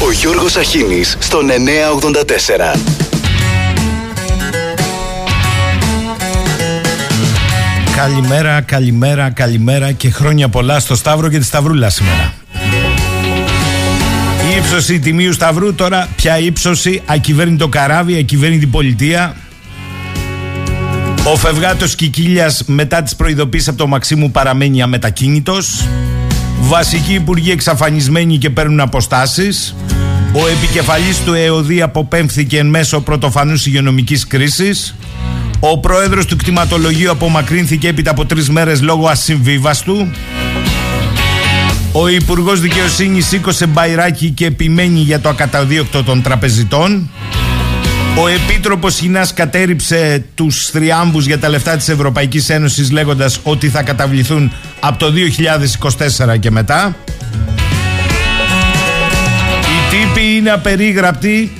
Ο Γιώργος Αχίνης στον 984. Καλημέρα, καλημέρα, καλημέρα και χρόνια πολλά στο Σταύρο και τη Σταυρούλα σήμερα. Η ύψωση τιμίου Σταυρού τώρα πια ύψωση ακυβέρνητο καράβι, ακυβέρνητη πολιτεία. Ο Φευγάτος Κικίλιας μετά τις προειδοποίησεις από το Μαξίμου παραμένει αμετακίνητος. Βασικοί υπουργοί εξαφανισμένοι και παίρνουν αποστάσεις. Ο επικεφαλής του ΕΟΔΗ αποπέμφθηκε εν μέσω πρωτοφανούς υγειονομικής κρίσης. Ο πρόεδρος του κτηματολογίου απομακρύνθηκε έπειτα από τρεις μέρες λόγω ασυμβίβαστου. Ο Υπουργός Δικαιοσύνης σήκωσε μπαϊράκι και επιμένει για το ακαταδίωκτο των τραπεζιτών. Ο Επίτροπος Χινάς κατέριψε τους θριάμβους για τα λεφτά της Ευρωπαϊκής Ένωσης λέγοντας ότι θα καταβληθούν από το 2024 και μετά. Οι τύποι είναι απερίγραπτοι.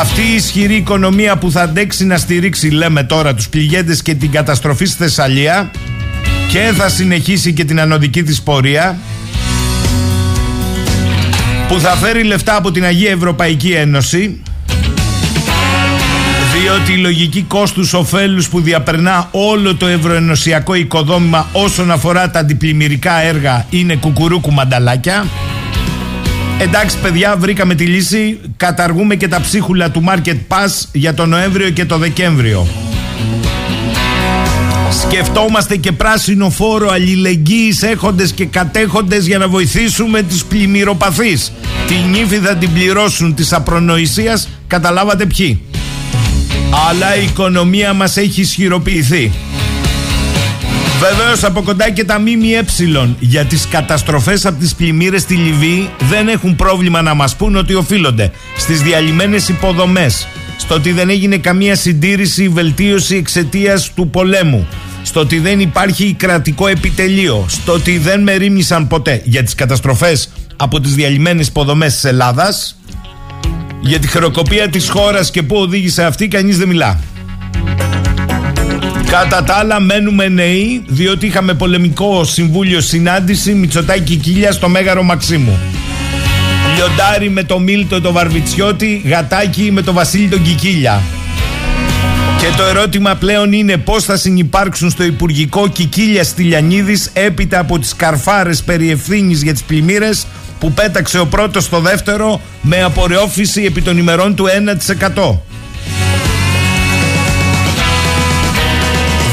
Αυτή η ισχυρή οικονομία που θα αντέξει να στηρίξει λέμε τώρα τους πληγέντες και την καταστροφή στη Θεσσαλία και θα συνεχίσει και την ανωδική της πορεία που θα φέρει λεφτά από την Αγία Ευρωπαϊκή Ένωση διότι η λογική κόστους ωφέλους που διαπερνά όλο το ευρωενωσιακό οικοδόμημα όσον αφορά τα αντιπλημμυρικά έργα είναι κουκουρούκου μανταλάκια. Εντάξει παιδιά βρήκαμε τη λύση. Καταργούμε και τα ψίχουλα του Market Pass για το Νοέμβριο και το Δεκέμβριο Σκεφτόμαστε και πράσινο φόρο αλληλεγγύης έχοντες και κατέχοντες για να βοηθήσουμε τους πλημμυροπαθείς. Την ύφη θα την πληρώσουν της απρονοησίας, καταλάβατε ποιοι. Αλλά η οικονομία μας έχει ισχυροποιηθεί. Βεβαίως από κοντά και τα ΜΜΕ για τις καταστροφές από τις πλημμύρες στη Λιβύη δεν έχουν πρόβλημα να μας πούν ότι οφείλονται στις διαλυμένες υποδομές, στο ότι δεν έγινε καμία συντήρηση ή βελτίωση εξαιτίας του πολέμου, στο ότι δεν υπάρχει κρατικό επιτελείο, στο ότι δεν μερίμνησαν ποτέ για τις καταστροφές από τις διαλυμένες υποδομές της Ελλάδας, για τη χρεοκοπία της χώρας και πού οδήγησε αυτή κανείς δεν μιλά. Κατά τα άλλα μένουμε νέοι διότι είχαμε πολεμικό συμβούλιο συνάντηση Μητσοτάκη Κίλια στο Μέγαρο Μαξίμου. Λιοντάρι με το Μίλτο το Βαρβιτσιώτη, Γατάκι με το Βασίλη τον Κικίλια. Και το ερώτημα πλέον είναι πώς θα συνυπάρξουν στο Υπουργικό Κικίλια Στυλιανίδης έπειτα από τις καρφάρες περί ευθύνης για τις πλημμύρες που πέταξε ο πρώτος στο δεύτερο με απορρεώφηση επί των ημερών του 1%.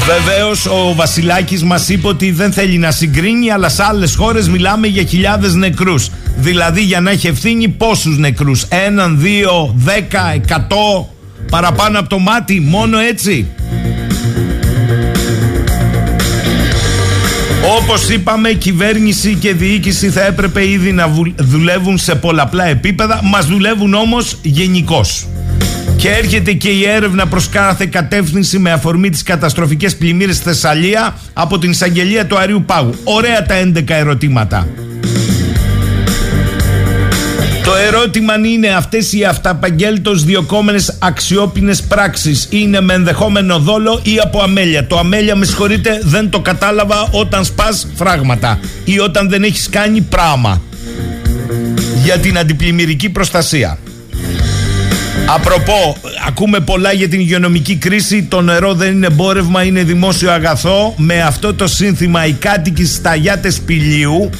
Βεβαίως ο Βασιλάκης μας είπε ότι δεν θέλει να συγκρίνει, αλλά σε άλλες χώρες μιλάμε για χιλιάδες νεκρούς. Δηλαδή για να έχει ευθύνη πόσους νεκρούς; Έναν, δύο, δέκα, εκατό, παραπάνω από το μάτι, μόνο έτσι. Όπως είπαμε κυβέρνηση και διοίκηση θα έπρεπε ήδη να δουλεύουν σε πολλαπλά επίπεδα Μας δουλεύουν όμως γενικώς. Και έρχεται και η έρευνα προς κάθε κατεύθυνση με αφορμή τις καταστροφικές πλημμύρες στη Θεσσαλία από την εισαγγελία του Αριού Πάγου. Ωραία τα 11 ερωτήματα. Το ερώτημα είναι αυτές οι αυταπαγγέλτος διοκόμενες αξιόπινες πράξεις είναι με ενδεχόμενο δόλο ή από αμέλεια. Το αμέλεια με συγχωρείτε δεν το κατάλαβα όταν σπάς φράγματα ή όταν δεν έχεις κάνει πράγμα για την αντιπλημμυρική προστασία. Απροπό, ακούμε πολλά για την υγειονομική κρίση. Το νερό δεν είναι εμπόρευμα, είναι δημόσιο αγαθό. Με αυτό το σύνθημα, οι κάτοικοι σταγιάτε σπηλίου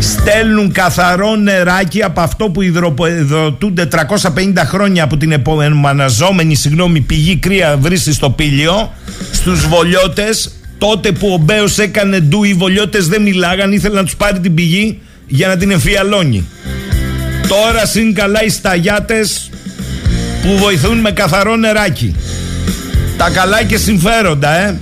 στέλνουν καθαρό νεράκι από αυτό που υδροδοτούνται 350 χρόνια από την επομεναζόμενη συγγνώμη, πηγή κρύα βρύσης στο πήλιο στους βολιώτες. Τότε που ο Μπέος έκανε ντου οι βολιώτες δεν μιλάγαν ήθελαν να τους πάρει την πηγή για να την εμφιαλώνει. Τώρα συν καλά οι σταγιάτες που βοηθούν με καθαρό νεράκι. Τα καλά και συμφέροντα ε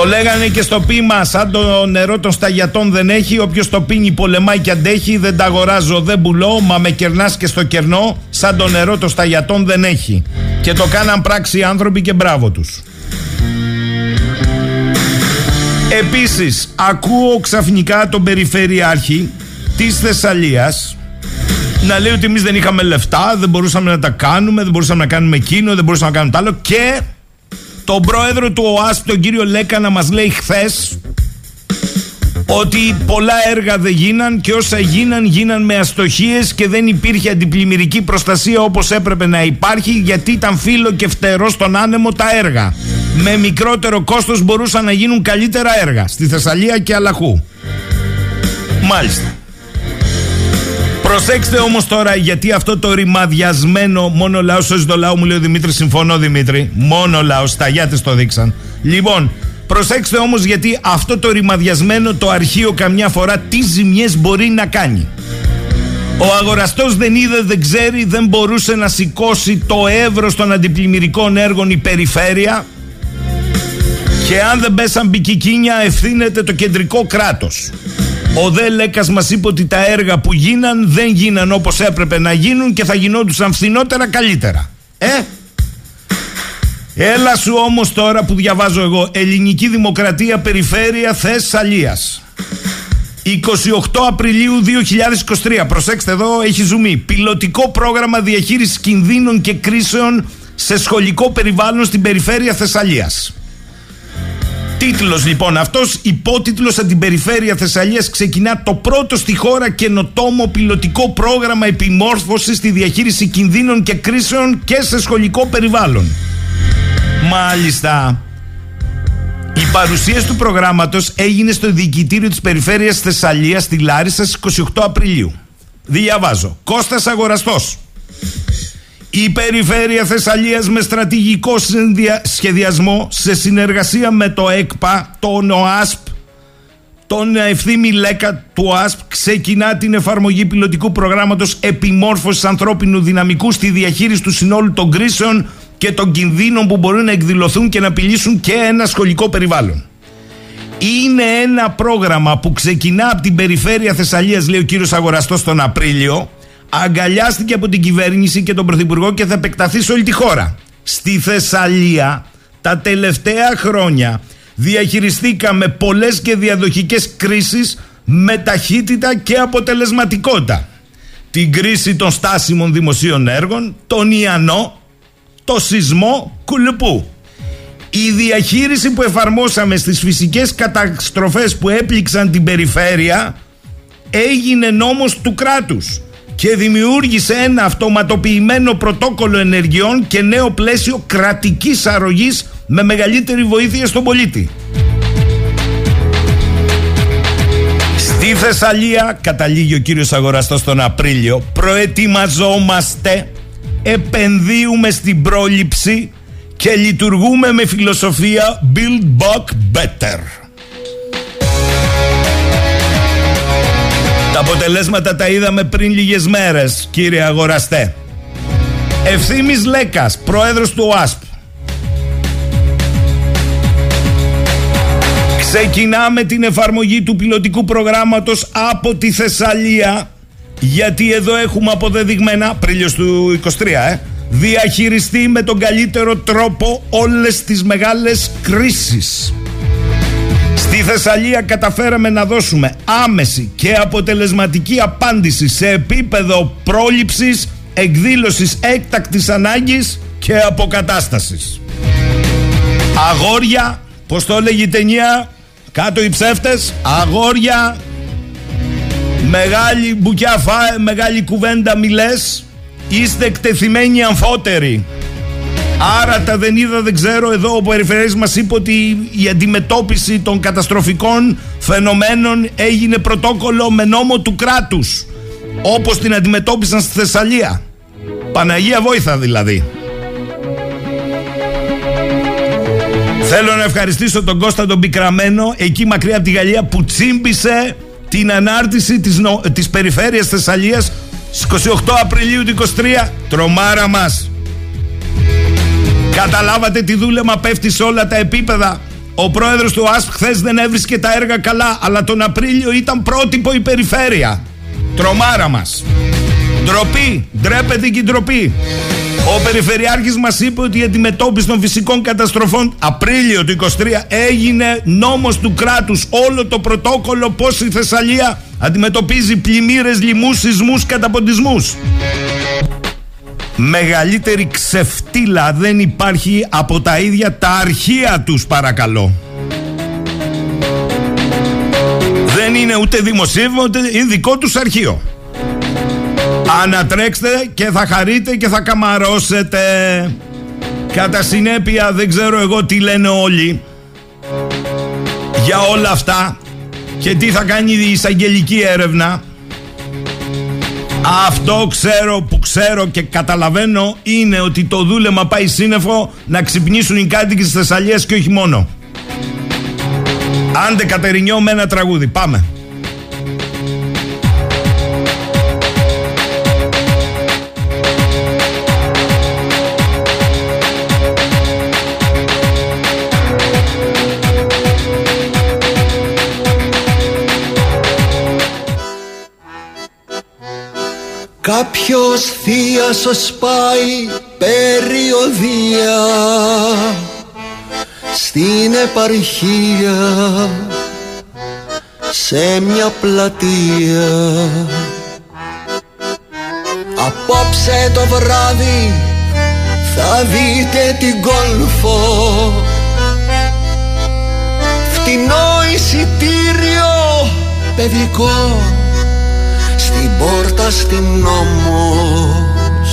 το λέγανε και στο πείμα, σαν το νερό των σταγιατών δεν έχει. Όποιος το πίνει πολεμάει και αντέχει. Δεν τα αγοράζω, δεν πουλώ. Μα με κερνάς και στο κερνό, σαν το νερό των σταγιατών δεν έχει. Και το κάναν πράξη οι άνθρωποι και μπράβο τους. Επίσης, ακούω ξαφνικά τον Περιφερειάρχη της Θεσσαλίας να λέει ότι εμείς δεν είχαμε λεφτά, δεν μπορούσαμε να τα κάνουμε, δεν μπορούσαμε να κάνουμε εκείνο, δεν μπορούσαμε να κάνουμε το άλλο και τον πρόεδρο του ΟΑΣΠ, τον κύριο Λέκα, να μας λέει χθες ότι πολλά έργα δεν γίναν και όσα γίναν γίναν με αστοχίες και δεν υπήρχε αντιπλημμυρική προστασία όπως έπρεπε να υπάρχει γιατί ήταν φίλο και φτερό στον άνεμο τα έργα. Με μικρότερο κόστος μπορούσαν να γίνουν καλύτερα έργα στη Θεσσαλία και Αλαχού. Μάλιστα. Προσέξτε όμως τώρα γιατί αυτό το ρημαδιασμένο μόνο λαός σώζει το λαό μου λέει ο Δημήτρης συμφωνώ Δημήτρη. Μόνο λαός τα γιάτες το δείξαν. Λοιπόν προσέξτε όμως γιατί αυτό το ρημαδιασμένο το αρχείο καμιά φορά τι ζημιές μπορεί να κάνει. Ο αγοραστός δεν είδε, δεν ξέρει, δεν μπορούσε να σηκώσει το εύρος των αντιπλημμυρικών έργων η περιφέρεια και αν δεν πέσαν μπικικίνια ευθύνεται το κεντρικό κράτος. Ο Δε Λέκας μας είπε ότι τα έργα που γίναν δεν γίναν όπως έπρεπε να γίνουν και θα γινόντουσαν φθηνότερα καλύτερα. Ε, Έλα σου όμως τώρα που διαβάζω εγώ Ελληνική Δημοκρατία Περιφέρεια Θεσσαλίας. 28 Απριλίου 2023 Προσέξτε εδώ έχει ζουμί. Πιλωτικό πρόγραμμα διαχείρισης κινδύνων και κρίσεων Σε σχολικό περιβάλλον στην Περιφέρεια Θεσσαλίας Τίτλος λοιπόν αυτός, υπότιτλος από την περιφέρεια Θεσσαλίας ξεκινά το πρώτο στη χώρα καινοτόμο πιλωτικό πρόγραμμα επιμόρφωσης στη διαχείριση κινδύνων και κρίσεων και σε σχολικό περιβάλλον. Μάλιστα. Η παρουσίαση του προγράμματος έγινε στο διοικητήριο της περιφέρειας Θεσσαλίας στη Λάρισα στις 28 Απριλίου. Διαβάζω. Κώστας Αγοραστός. Η Περιφέρεια Θεσσαλίας με στρατηγικό σχεδιασμό σε συνεργασία με το ΕΚΠΑ, τον ΟΑΣΠ, τον ευθύμη Λέκα του ΟΑΣΠ ξεκινά την εφαρμογή πιλωτικού προγράμματος επιμόρφωσης ανθρώπινου δυναμικού στη διαχείριση του συνόλου των κρίσεων και των κινδύνων που μπορούν να εκδηλωθούν και να απειλήσουν και ένα σχολικό περιβάλλον. Είναι ένα πρόγραμμα που ξεκινά από την περιφέρεια Θεσσαλίας, λέει ο κύριος Αγοραστός τον Απρίλιο, αγκαλιάστηκε από την κυβέρνηση και τον Πρωθυπουργό και θα επεκταθεί σε όλη τη χώρα. Στη Θεσσαλία τα τελευταία χρόνια διαχειριστήκαμε πολλές και διαδοχικές κρίσεις με ταχύτητα και αποτελεσματικότητα. Την κρίση των στάσιμων δημοσίων έργων, τον Ιαννό, το σεισμό Κουλουπού. Η διαχείριση που εφαρμόσαμε στις φυσικές καταστροφές που έπληξαν την περιφέρεια έγινε νόμος του κράτους και δημιούργησε ένα αυτοματοποιημένο πρωτόκολλο ενεργειών και νέο πλαίσιο κρατικής αρρωγής με μεγαλύτερη βοήθεια στον πολίτη. Στη Θεσσαλία, καταλήγει ο κύριος Αγοραστός τον Απρίλιο, προετοιμαζόμαστε, επενδύουμε στην πρόληψη και λειτουργούμε με φιλοσοφία Build Back Better. Τα αποτελέσματα τα είδαμε πριν λίγες μέρες, κύριε αγοραστέ. Ευθύμης Λέκας, πρόεδρος του ΟΑΣΠ. Ξεκινάμε την εφαρμογή του πιλωτικού προγράμματος από τη Θεσσαλία γιατί εδώ έχουμε αποδεδειγμένα, Απρίλιος του 23, ε, διαχειριστεί με τον καλύτερο τρόπο όλες τις μεγάλες κρίσεις. Στη Θεσσαλία καταφέραμε να δώσουμε άμεση και αποτελεσματική απάντηση σε επίπεδο πρόληψης, εκδήλωσης έκτακτης ανάγκης και αποκατάστασης. Αγόρια, πως το έλεγε η ταινία, κάτω οι ψεύτες, αγόρια, μεγάλη μπουκιά φάε, μεγάλη κουβέντα μιλές, είστε εκτεθειμένοι αμφότεροι. Άρα τα δεν είδα, δεν ξέρω. Εδώ ο Περιφερειάς μας είπε ότι η αντιμετώπιση των καταστροφικών φαινομένων έγινε πρωτόκολλο με νόμο του κράτους. Όπως την αντιμετώπισαν στη Θεσσαλία. Παναγία Βόηθα δηλαδή. Θέλω να ευχαριστήσω τον Κώστα τον Πικραμένο εκεί μακριά από τη Γαλλία που τσίμπησε την ανάρτηση της, νο... της περιφέρειας Θεσσαλίας στις 28 Απριλίου του 23. Τρομάρα μας. Καταλάβατε τι δούλεμα πέφτει σε όλα τα επίπεδα. Ο πρόεδρος του ΑΣΠ χθες δεν έβρισκε τα έργα καλά, αλλά τον Απρίλιο ήταν πρότυπο η περιφέρεια. Τρομάρα μας. Ντροπή, ντρέπεται και η ντροπή. Ο Περιφερειάρχης μας είπε ότι η αντιμετώπιση των φυσικών καταστροφών Απρίλιο του 23 έγινε νόμος του κράτους όλο το πρωτόκολλο πως η Θεσσαλία αντιμετωπίζει πλημμύρες, λοιμούς, σεισμούς, καταποντισμούς μεγαλύτερη ξεφτύλα δεν υπάρχει από τα ίδια τα αρχεία τους παρακαλώ. Δεν είναι ούτε δημοσίευμα ούτε είναι δικό τους αρχείο. Ανατρέξτε και θα χαρείτε και θα καμαρώσετε. Κατά συνέπεια δεν ξέρω εγώ τι λένε όλοι για όλα αυτά και τι θα κάνει η εισαγγελική έρευνα. Αυτό ξέρω που ξέρω και καταλαβαίνω είναι ότι το δούλεμα πάει σύννεφο να ξυπνήσουν οι κάτοικοι της Θεσσαλίας και όχι μόνο. Άντε Κατερινιό με ένα τραγούδι. Πάμε. Κάποιος θείασος πάει περιοδία. Στην επαρχία σε μια πλατεία. Απόψε το βράδυ θα δείτε την κόλφο. Φτηνό εισιτήριο παιδικό στην πόρτα στην όμως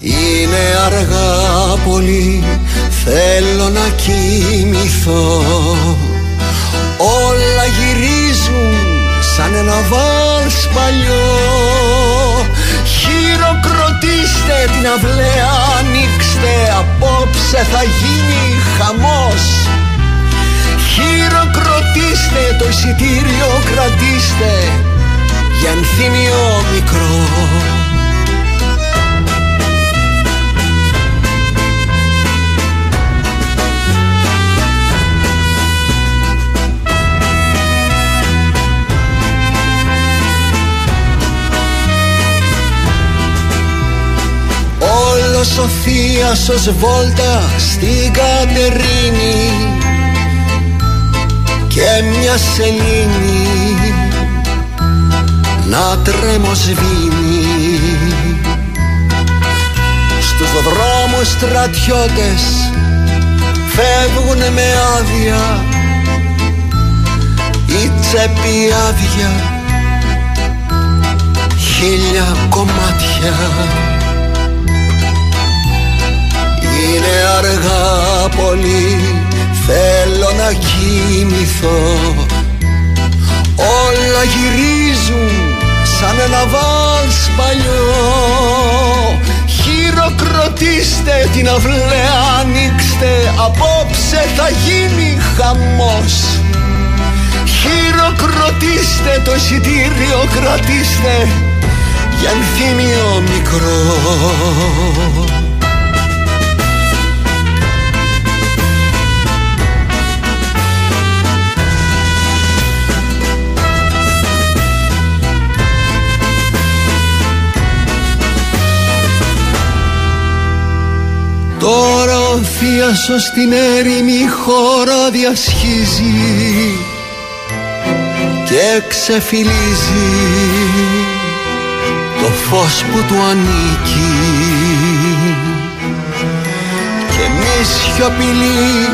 Είναι αργά πολύ θέλω να κοιμηθώ. Όλα γυρίζουν σαν ένα βάλς παλιό. Χειροκροτήστε την αυλαία ανοίξτε Απόψε θα γίνει χαμός. Χειροκροτήστε το εισιτήριο κρατήστε Για ενθύμιο μικρό. Όλος ο Θείασος βόλτα στην Κατερίνη και μια σελήνη να τρέμοσβήνει στους δρόμους στρατιώτες φεύγουν με άδεια. Η τσέπη άδεια. Χίλια κομμάτια. Είναι αργά πολύ Θέλω να κοιμηθώ. Όλα γυρίζουν σαν ένα βάλς παλιό. Χειροκροτήστε την αυλαία ανοίξτε Απόψε θα γίνει χαμός. Χειροκροτήστε το εισιτήριο κρατήστε Για ενθύμιο μικρό Τώρα ο θείασος στην έρημη χώρα διασχίζει και ξεφυλίζει το φως που του ανήκει. Και μη σιωπηλοί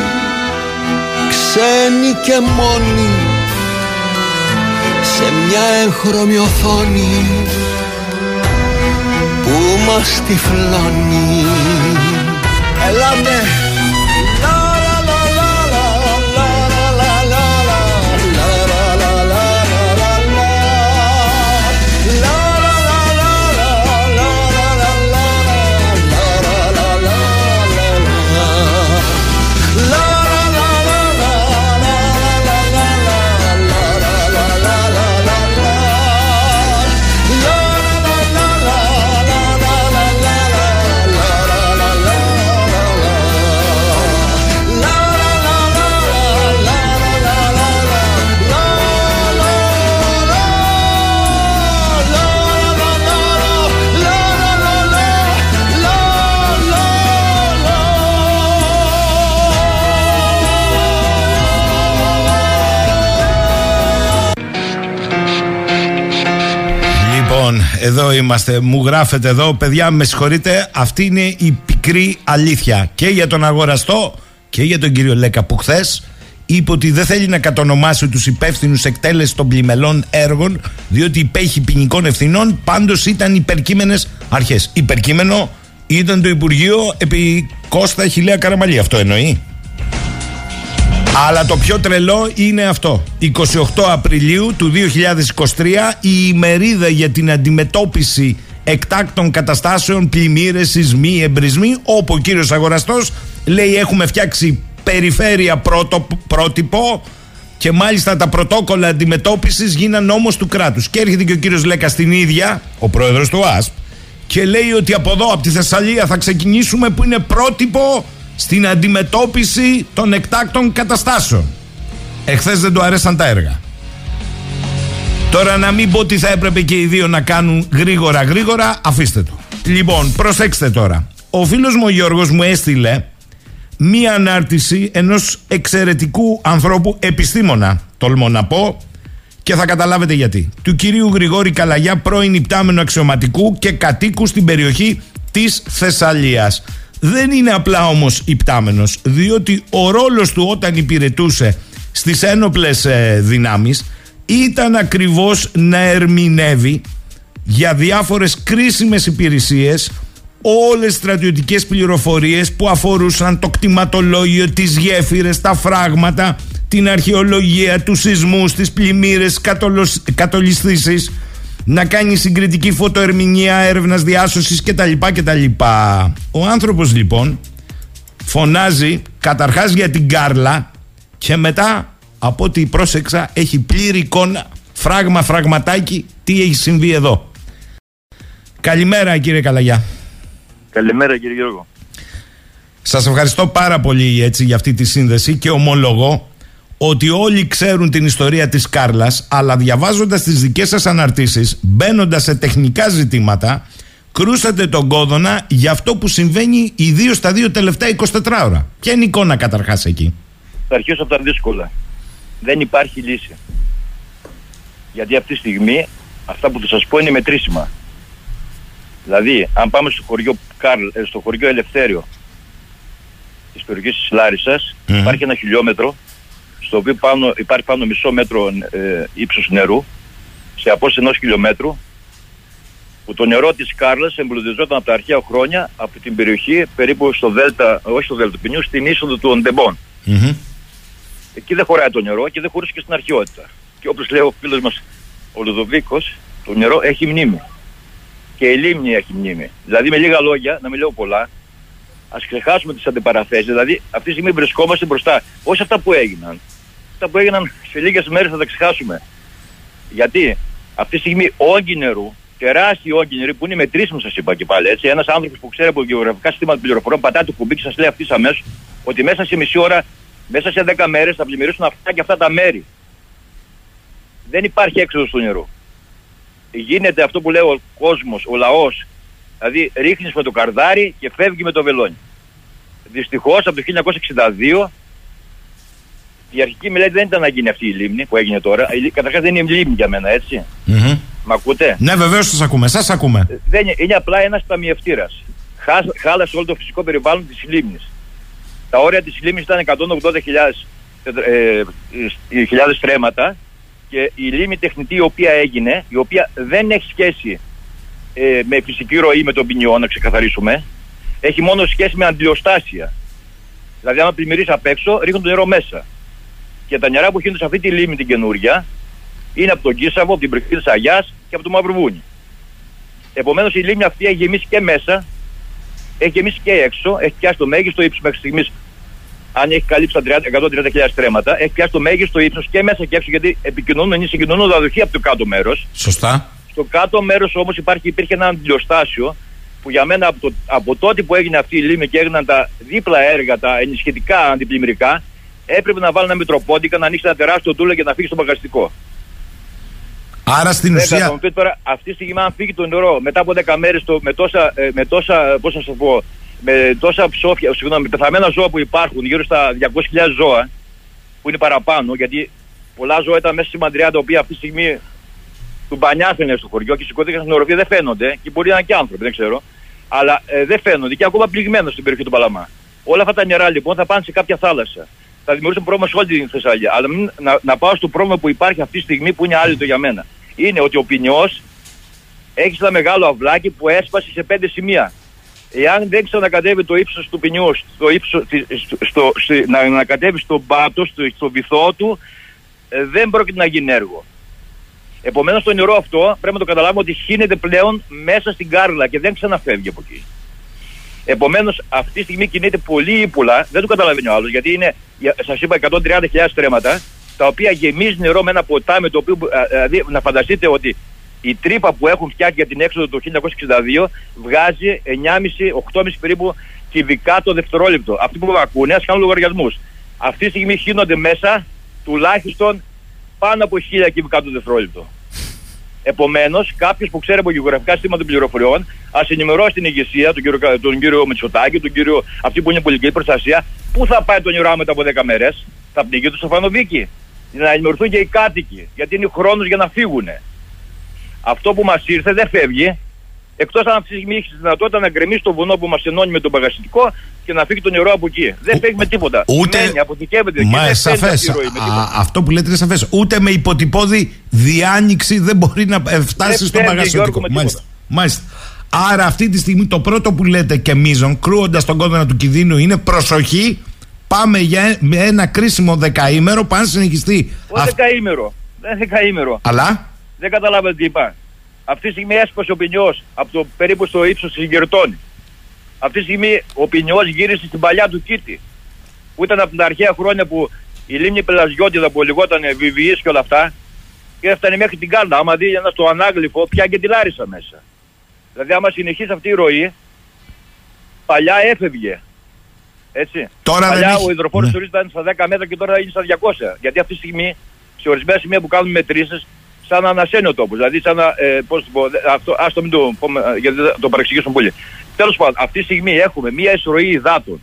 ξένοι και μόνοι σε μια έγχρωμη οθόνη που μας τυφλώνει Ελάτε Εδώ είμαστε. Μου γράφετε εδώ, παιδιά, με συγχωρείτε. Αυτή είναι η πικρή αλήθεια. Και για τον αγοραστό και για τον κύριο Λέκα που χθες είπε ότι δεν θέλει να κατονομάσει τους υπεύθυνους εκτέλεσης των πλημελών έργων, διότι υπέχει ποινικών ευθυνών. Πάντως ήταν υπερκείμενες αρχές. Υπερκείμενο ήταν το Υπουργείο επί Κώστα Χιλέα Καραμαλή. Αυτό εννοεί. Αλλά το πιο τρελό είναι αυτό. 28 Απριλίου του 2023 η ημερίδα για την αντιμετώπιση εκτάκτων καταστάσεων, πλημμύρε, σεισμοί, εμπρισμοί, όπου ο κύριος Αγοραστός λέει έχουμε φτιάξει περιφέρεια πρώτο, πρότυπο και μάλιστα τα πρωτόκολλα αντιμετώπισης γίναν νόμος του κράτους. Και έρχεται και ο κύριος Λέκας στην ίδια, ο πρόεδρος του ΑΣΠ, και λέει ότι από εδώ, από τη Θεσσαλία θα ξεκινήσουμε που είναι πρότυπο στην αντιμετώπιση των εκτάκτων καταστάσεων. Εχθές δεν του αρέσαν τα έργα. Τώρα να μην πω ότι θα έπρεπε και οι δύο να κάνουν γρήγορα γρήγορα, αφήστε το. Λοιπόν, προσέξτε τώρα. Ο φίλος μου ο Γιώργος μου έστειλε μία ανάρτηση ενός εξαιρετικού ανθρώπου επιστήμονα, τολμώ να πω, και θα καταλάβετε γιατί. Του κυρίου Γρηγόρη Καλαγιά, πρώην υπτάμενο αξιωματικού και κατοίκου στην περιοχή της Θεσσαλίας. Δεν είναι απλά όμως υπτάμενος, διότι ο ρόλος του όταν υπηρετούσε στις ένοπλες ε, δυνάμεις ήταν ακριβώς να ερμηνεύει για διάφορες κρίσιμες υπηρεσίες όλες τις στρατιωτικές πληροφορίες που αφορούσαν το κτηματολόγιο, τις γέφυρες, τα φράγματα, την αρχαιολογία, τους σεισμούς, τις πλημμύρες, κατολιστήσεις, να κάνει συγκριτική φωτοερμηνεία, έρευνας διάσωσης κτλ. κτλ. Ο άνθρωπος λοιπόν φωνάζει καταρχάς για την Κάρλα και μετά από ό,τι πρόσεξα έχει πλήρη εικόνα, φράγμα, φραγματάκι, τι έχει συμβεί εδώ. Καλημέρα κύριε Καλαγιά. Καλημέρα κύριε Γιώργο. Σας ευχαριστώ πάρα πολύ έτσι για αυτή τη σύνδεση και ομολογώ ότι όλοι ξέρουν την ιστορία της Κάρλας αλλά διαβάζοντας τις δικές σας αναρτήσεις, μπαίνοντας σε τεχνικά ζητήματα κρούσατε τον κόδωνα για αυτό που συμβαίνει ιδίως στα δύο τελευταία 24 ώρα. Ποια είναι η εικόνα καταρχάς εκεί; Θα αρχίσω από τα δύσκολα. Δεν υπάρχει λύση. Γιατί αυτή τη στιγμή αυτά που θα σας πω είναι μετρήσιμα. Δηλαδή, αν πάμε στο χωριό, Καρλ, ε, στο χωριό Ελευθέριο της περιοχής της λαρισσας υπάρχει ένα χιλιόμετρο στο οποίο πάνω, υπάρχει πάνω μισό μέτρο ε, ύψος νερού σε απόσταση ενός χιλιόμετρου που το νερό της Κάρλας εμπλουτιζόταν από τα αρχαία χρόνια από την περιοχή περίπου στο Δέλτα, όχι στο Δέλτα Ποινιού, στην είσοδο του Οντεμπών. Εκεί δεν χωράει το νερό και δεν χωρούσε και στην αρχαιότητα. Και όπως λέει ο φίλος μας ο Λουδοβίκος, το νερό έχει μνήμη και η λίμνη έχει μνήμη. Δηλαδή με λίγα λόγια, να μην λέω πολλά, ας ξεχάσουμε τις αντιπαραθέσεις. Δηλαδή αυτή τη στιγμή βρισκόμαστε μπροστά. Όχι αυτά που έγιναν. Αυτά που έγιναν σε λίγες μέρες θα τα ξεχάσουμε. Γιατί αυτή τη στιγμή όγκη νερού, τεράστιοι όγκοι νερού που είναι μετρήσιμο, σας είπα και πάλι έτσι. Ένας άνθρωπος που ξέρει από γεωγραφικά συστήματα πληροφοριών πατά το κουμπί και σας λέει αυτής αμέσως ότι μέσα σε μισή ώρα, μέσα σε 10 μέρες θα πλημμυρίσουν αυτά και αυτά τα μέρη. Δεν υπάρχει έξοδος του νερού γίνεται αυτό που λέει ο κόσμος, ο λαός. Δηλαδή ρίχνεις με το καρδάρι και φεύγει με το βελόνι. Δυστυχώς από το 1962 η αρχική μελέτη δεν ήταν να γίνει αυτή η λίμνη που έγινε τώρα. Καταρχάς δεν είναι λίμνη για μένα, έτσι. Mm-hmm. Μ' ακούτε; Ναι, βεβαίως σας ακούμε. Σας ακούμε. Ε, δεν, είναι απλά ένας ταμιευτήρας. Χάλασε όλο το φυσικό περιβάλλον της λίμνης. Τα όρια της λίμνης ήταν 180.000 ε, ε, στρέμματα και η λίμνη τεχνητή η οποία έγινε, η οποία δεν έχει σχέση ε, με φυσική ροή με τον ποινιό, να ξεκαθαρίσουμε, έχει μόνο σχέση με αντιλιοστάσια. Δηλαδή, άμα πλημμυρίσεις απ' έξω, ρίχνουν το νερό μέσα. Και τα νερά που γίνονται σε αυτή τη λίμνη την καινούρια είναι από τον Κίσαβο, από την περιοχή της Αγιάς και από το Μαυροβούνι. Επομένως, η λίμνη αυτή έχει γεμίσει και μέσα, έχει γεμίσει και έξω, έχει πιάσει το μέγιστο ύψος μέχρι στιγμής αν έχει καλύψει τα 130.000 στρέμματα, έχει πιάσει το μέγιστο ύψος και μέσα και έξω γιατί επικοινωνούν, είναι συγκοινωνούν δαδοχή από το κάτω μέρος. Σωστά. Στο κάτω μέρος όμως υπήρχε ένα αντιλιοστάσιο που για μένα από, το, από τότε που έγινε αυτή η λίμνη και έγιναν τα δίπλα έργα, τα ενισχυτικά αντιπλημμυρικά, έπρεπε να βάλει ένα μητροπόντικα, να ανοίξει ένα τεράστιο τούλο και να φύγει στο μαγαστικό. Άρα στην Βέβαια, ουσία. Θα μου τώρα, αυτή τη στιγμή, αν φύγει το νερό μετά από 10 μέρες με τόσα, ε, με τόσα πώς να σας πω, με τόσα ψόφια, συγγνώμη, πεθαμένα ζώα που υπάρχουν, γύρω στα 200.000 ζώα, που είναι παραπάνω, γιατί πολλά ζώα ήταν μέσα στη μαντριά τα οποία αυτή τη στιγμή του μπανιάθαινε στο χωριό και σηκώθηκαν στην οροφή, δεν φαίνονται και μπορεί να είναι και άνθρωποι, δεν ξέρω. Αλλά ε, δεν φαίνονται και ακόμα πληγμένο στην περιοχή του Παλαμά. Όλα αυτά τα νερά λοιπόν θα πάνε σε κάποια θάλασσα. Θα δημιουργήσουν πρόβλημα σε όλη την Θεσσαλία. Αλλά μην, να, να πάω στο πρόβλημα που υπάρχει αυτή τη στιγμή που είναι άλυτο για μένα. Είναι ότι ο ποινιός έχει ένα μεγάλο αυλάκι που έσπασε σε πέντε σημεία. Εάν δεν ξανακατέβει το ύψος του ποινιού στο ύψος, στο, στο, στη- να ανακατεύει στον πάτο, στο, στο βυθό του, ε, δεν πρόκειται να γίνει έργο. Επομένως το νερό αυτό πρέπει να το καταλάβουμε ότι χύνεται πλέον μέσα στην κάρλα και δεν ξαναφεύγει από εκεί. Επομένως αυτή τη στιγμή κινείται πολύ ύπουλα, δεν το καταλαβαίνει ο άλλος γιατί είναι, σας είπα 130.000 στρέμματα τα οποία γεμίζει νερό με ένα ποτάμι το οποίο, α, δηλαδή να φανταστείτε ότι η τρύπα που έχουν φτιάξει για την έξοδο το 1962 βγάζει 9,5-8,5 περίπου κυβικά το δευτερόλεπτο. Αυτοί που ακούνε ας κάνουν λογαριασμούς. Αυτή τη στιγμή χύνονται μέσα τουλάχιστον πάνω από 1000 κυβικά το δευτερόλεπτο. Επομένως, κάποιος που ξέρει από γεωγραφικά συστήματα των πληροφοριών, ας ενημερώσει την ηγεσία, τον κύριο, Κα- τον κύριο Μητσοτάκη, τον κύριο αυτή που είναι πολιτική προστασία, πού θα πάει το νερό μετά από 10 μέρες; Θα πνιγεί του στο Φανοβίκι. Να ενημερωθούν και οι κάτοικοι, γιατί είναι χρόνος για να φύγουν. Αυτό που μας ήρθε δεν φεύγει. Εκτός αν αυτή τη στιγμή έχεις τη δυνατότητα να γκρεμίσεις το βουνό που μας ενώνει με τον παγασιτικό και να φύγει το νερό από εκεί. Δεν φεύγει με τίποτα. Ούτε. Μένει, αποθηκεύεται και Μα δεν φεύγει σαφές. αυτή η ροή με τίποτα. Αυτό που λέτε είναι σαφές. Ούτε με υποτυπώδη διάνοιξη δεν μπορεί να ε, φτάσεις Δεν στον φεύγει, παγασωτικό. Γιώργο, με Μάλιστα. τίποτα. Μάλιστα. Άρα αυτή τη στιγμή το πρώτο που λέτε και μείζον, κρούοντας τον κόδωνα του κινδύνου, είναι προσοχή. Πάμε για ε- με ένα κρίσιμο δεκαήμερο που αν συνεχιστεί. Όχι αυ- δεκαήμερο. Δεν είναι δεκαήμερο. Αλλά; Δεν καταλάβατε τι είπα. Αυτή τη στιγμή έσπασε ο ποινιός από το περίπου στο ύψος της Γερτώνη. Αυτή τη στιγμή ο ποινιός γύρισε στην παλιά του κήτη. Που ήταν από τα αρχαία χρόνια που η λίμνη Πελαζιώτηδα που λιγόταν βιβλίες και όλα αυτά και έφτανε μέχρι την Κάρτα. Άμα δει ένας στο ανάγλυφο πια και τη Λάρισα μέσα. Δηλαδή άμα συνεχίσει αυτή η ροή παλιά έφευγε. Έτσι. Τώρα δεν παλιά έχει- ο υδροφόρος Ναι. ναι. ήταν στα 10 μέτρα και τώρα είναι στα 200. Γιατί αυτή τη στιγμή σε ορισμένα σημεία που κάνουμε μετρήσεις σαν να ανασένει ο τόπος. Δηλαδή σαν να, ε, πώς το πω, δε- αυτό, ας το μην το πούμε, ε, γιατί δεν θα το παρεξηγήσουμε πολύ. Τέλος πάντων, αυτή τη στιγμή έχουμε μία εισρωή υδάτων,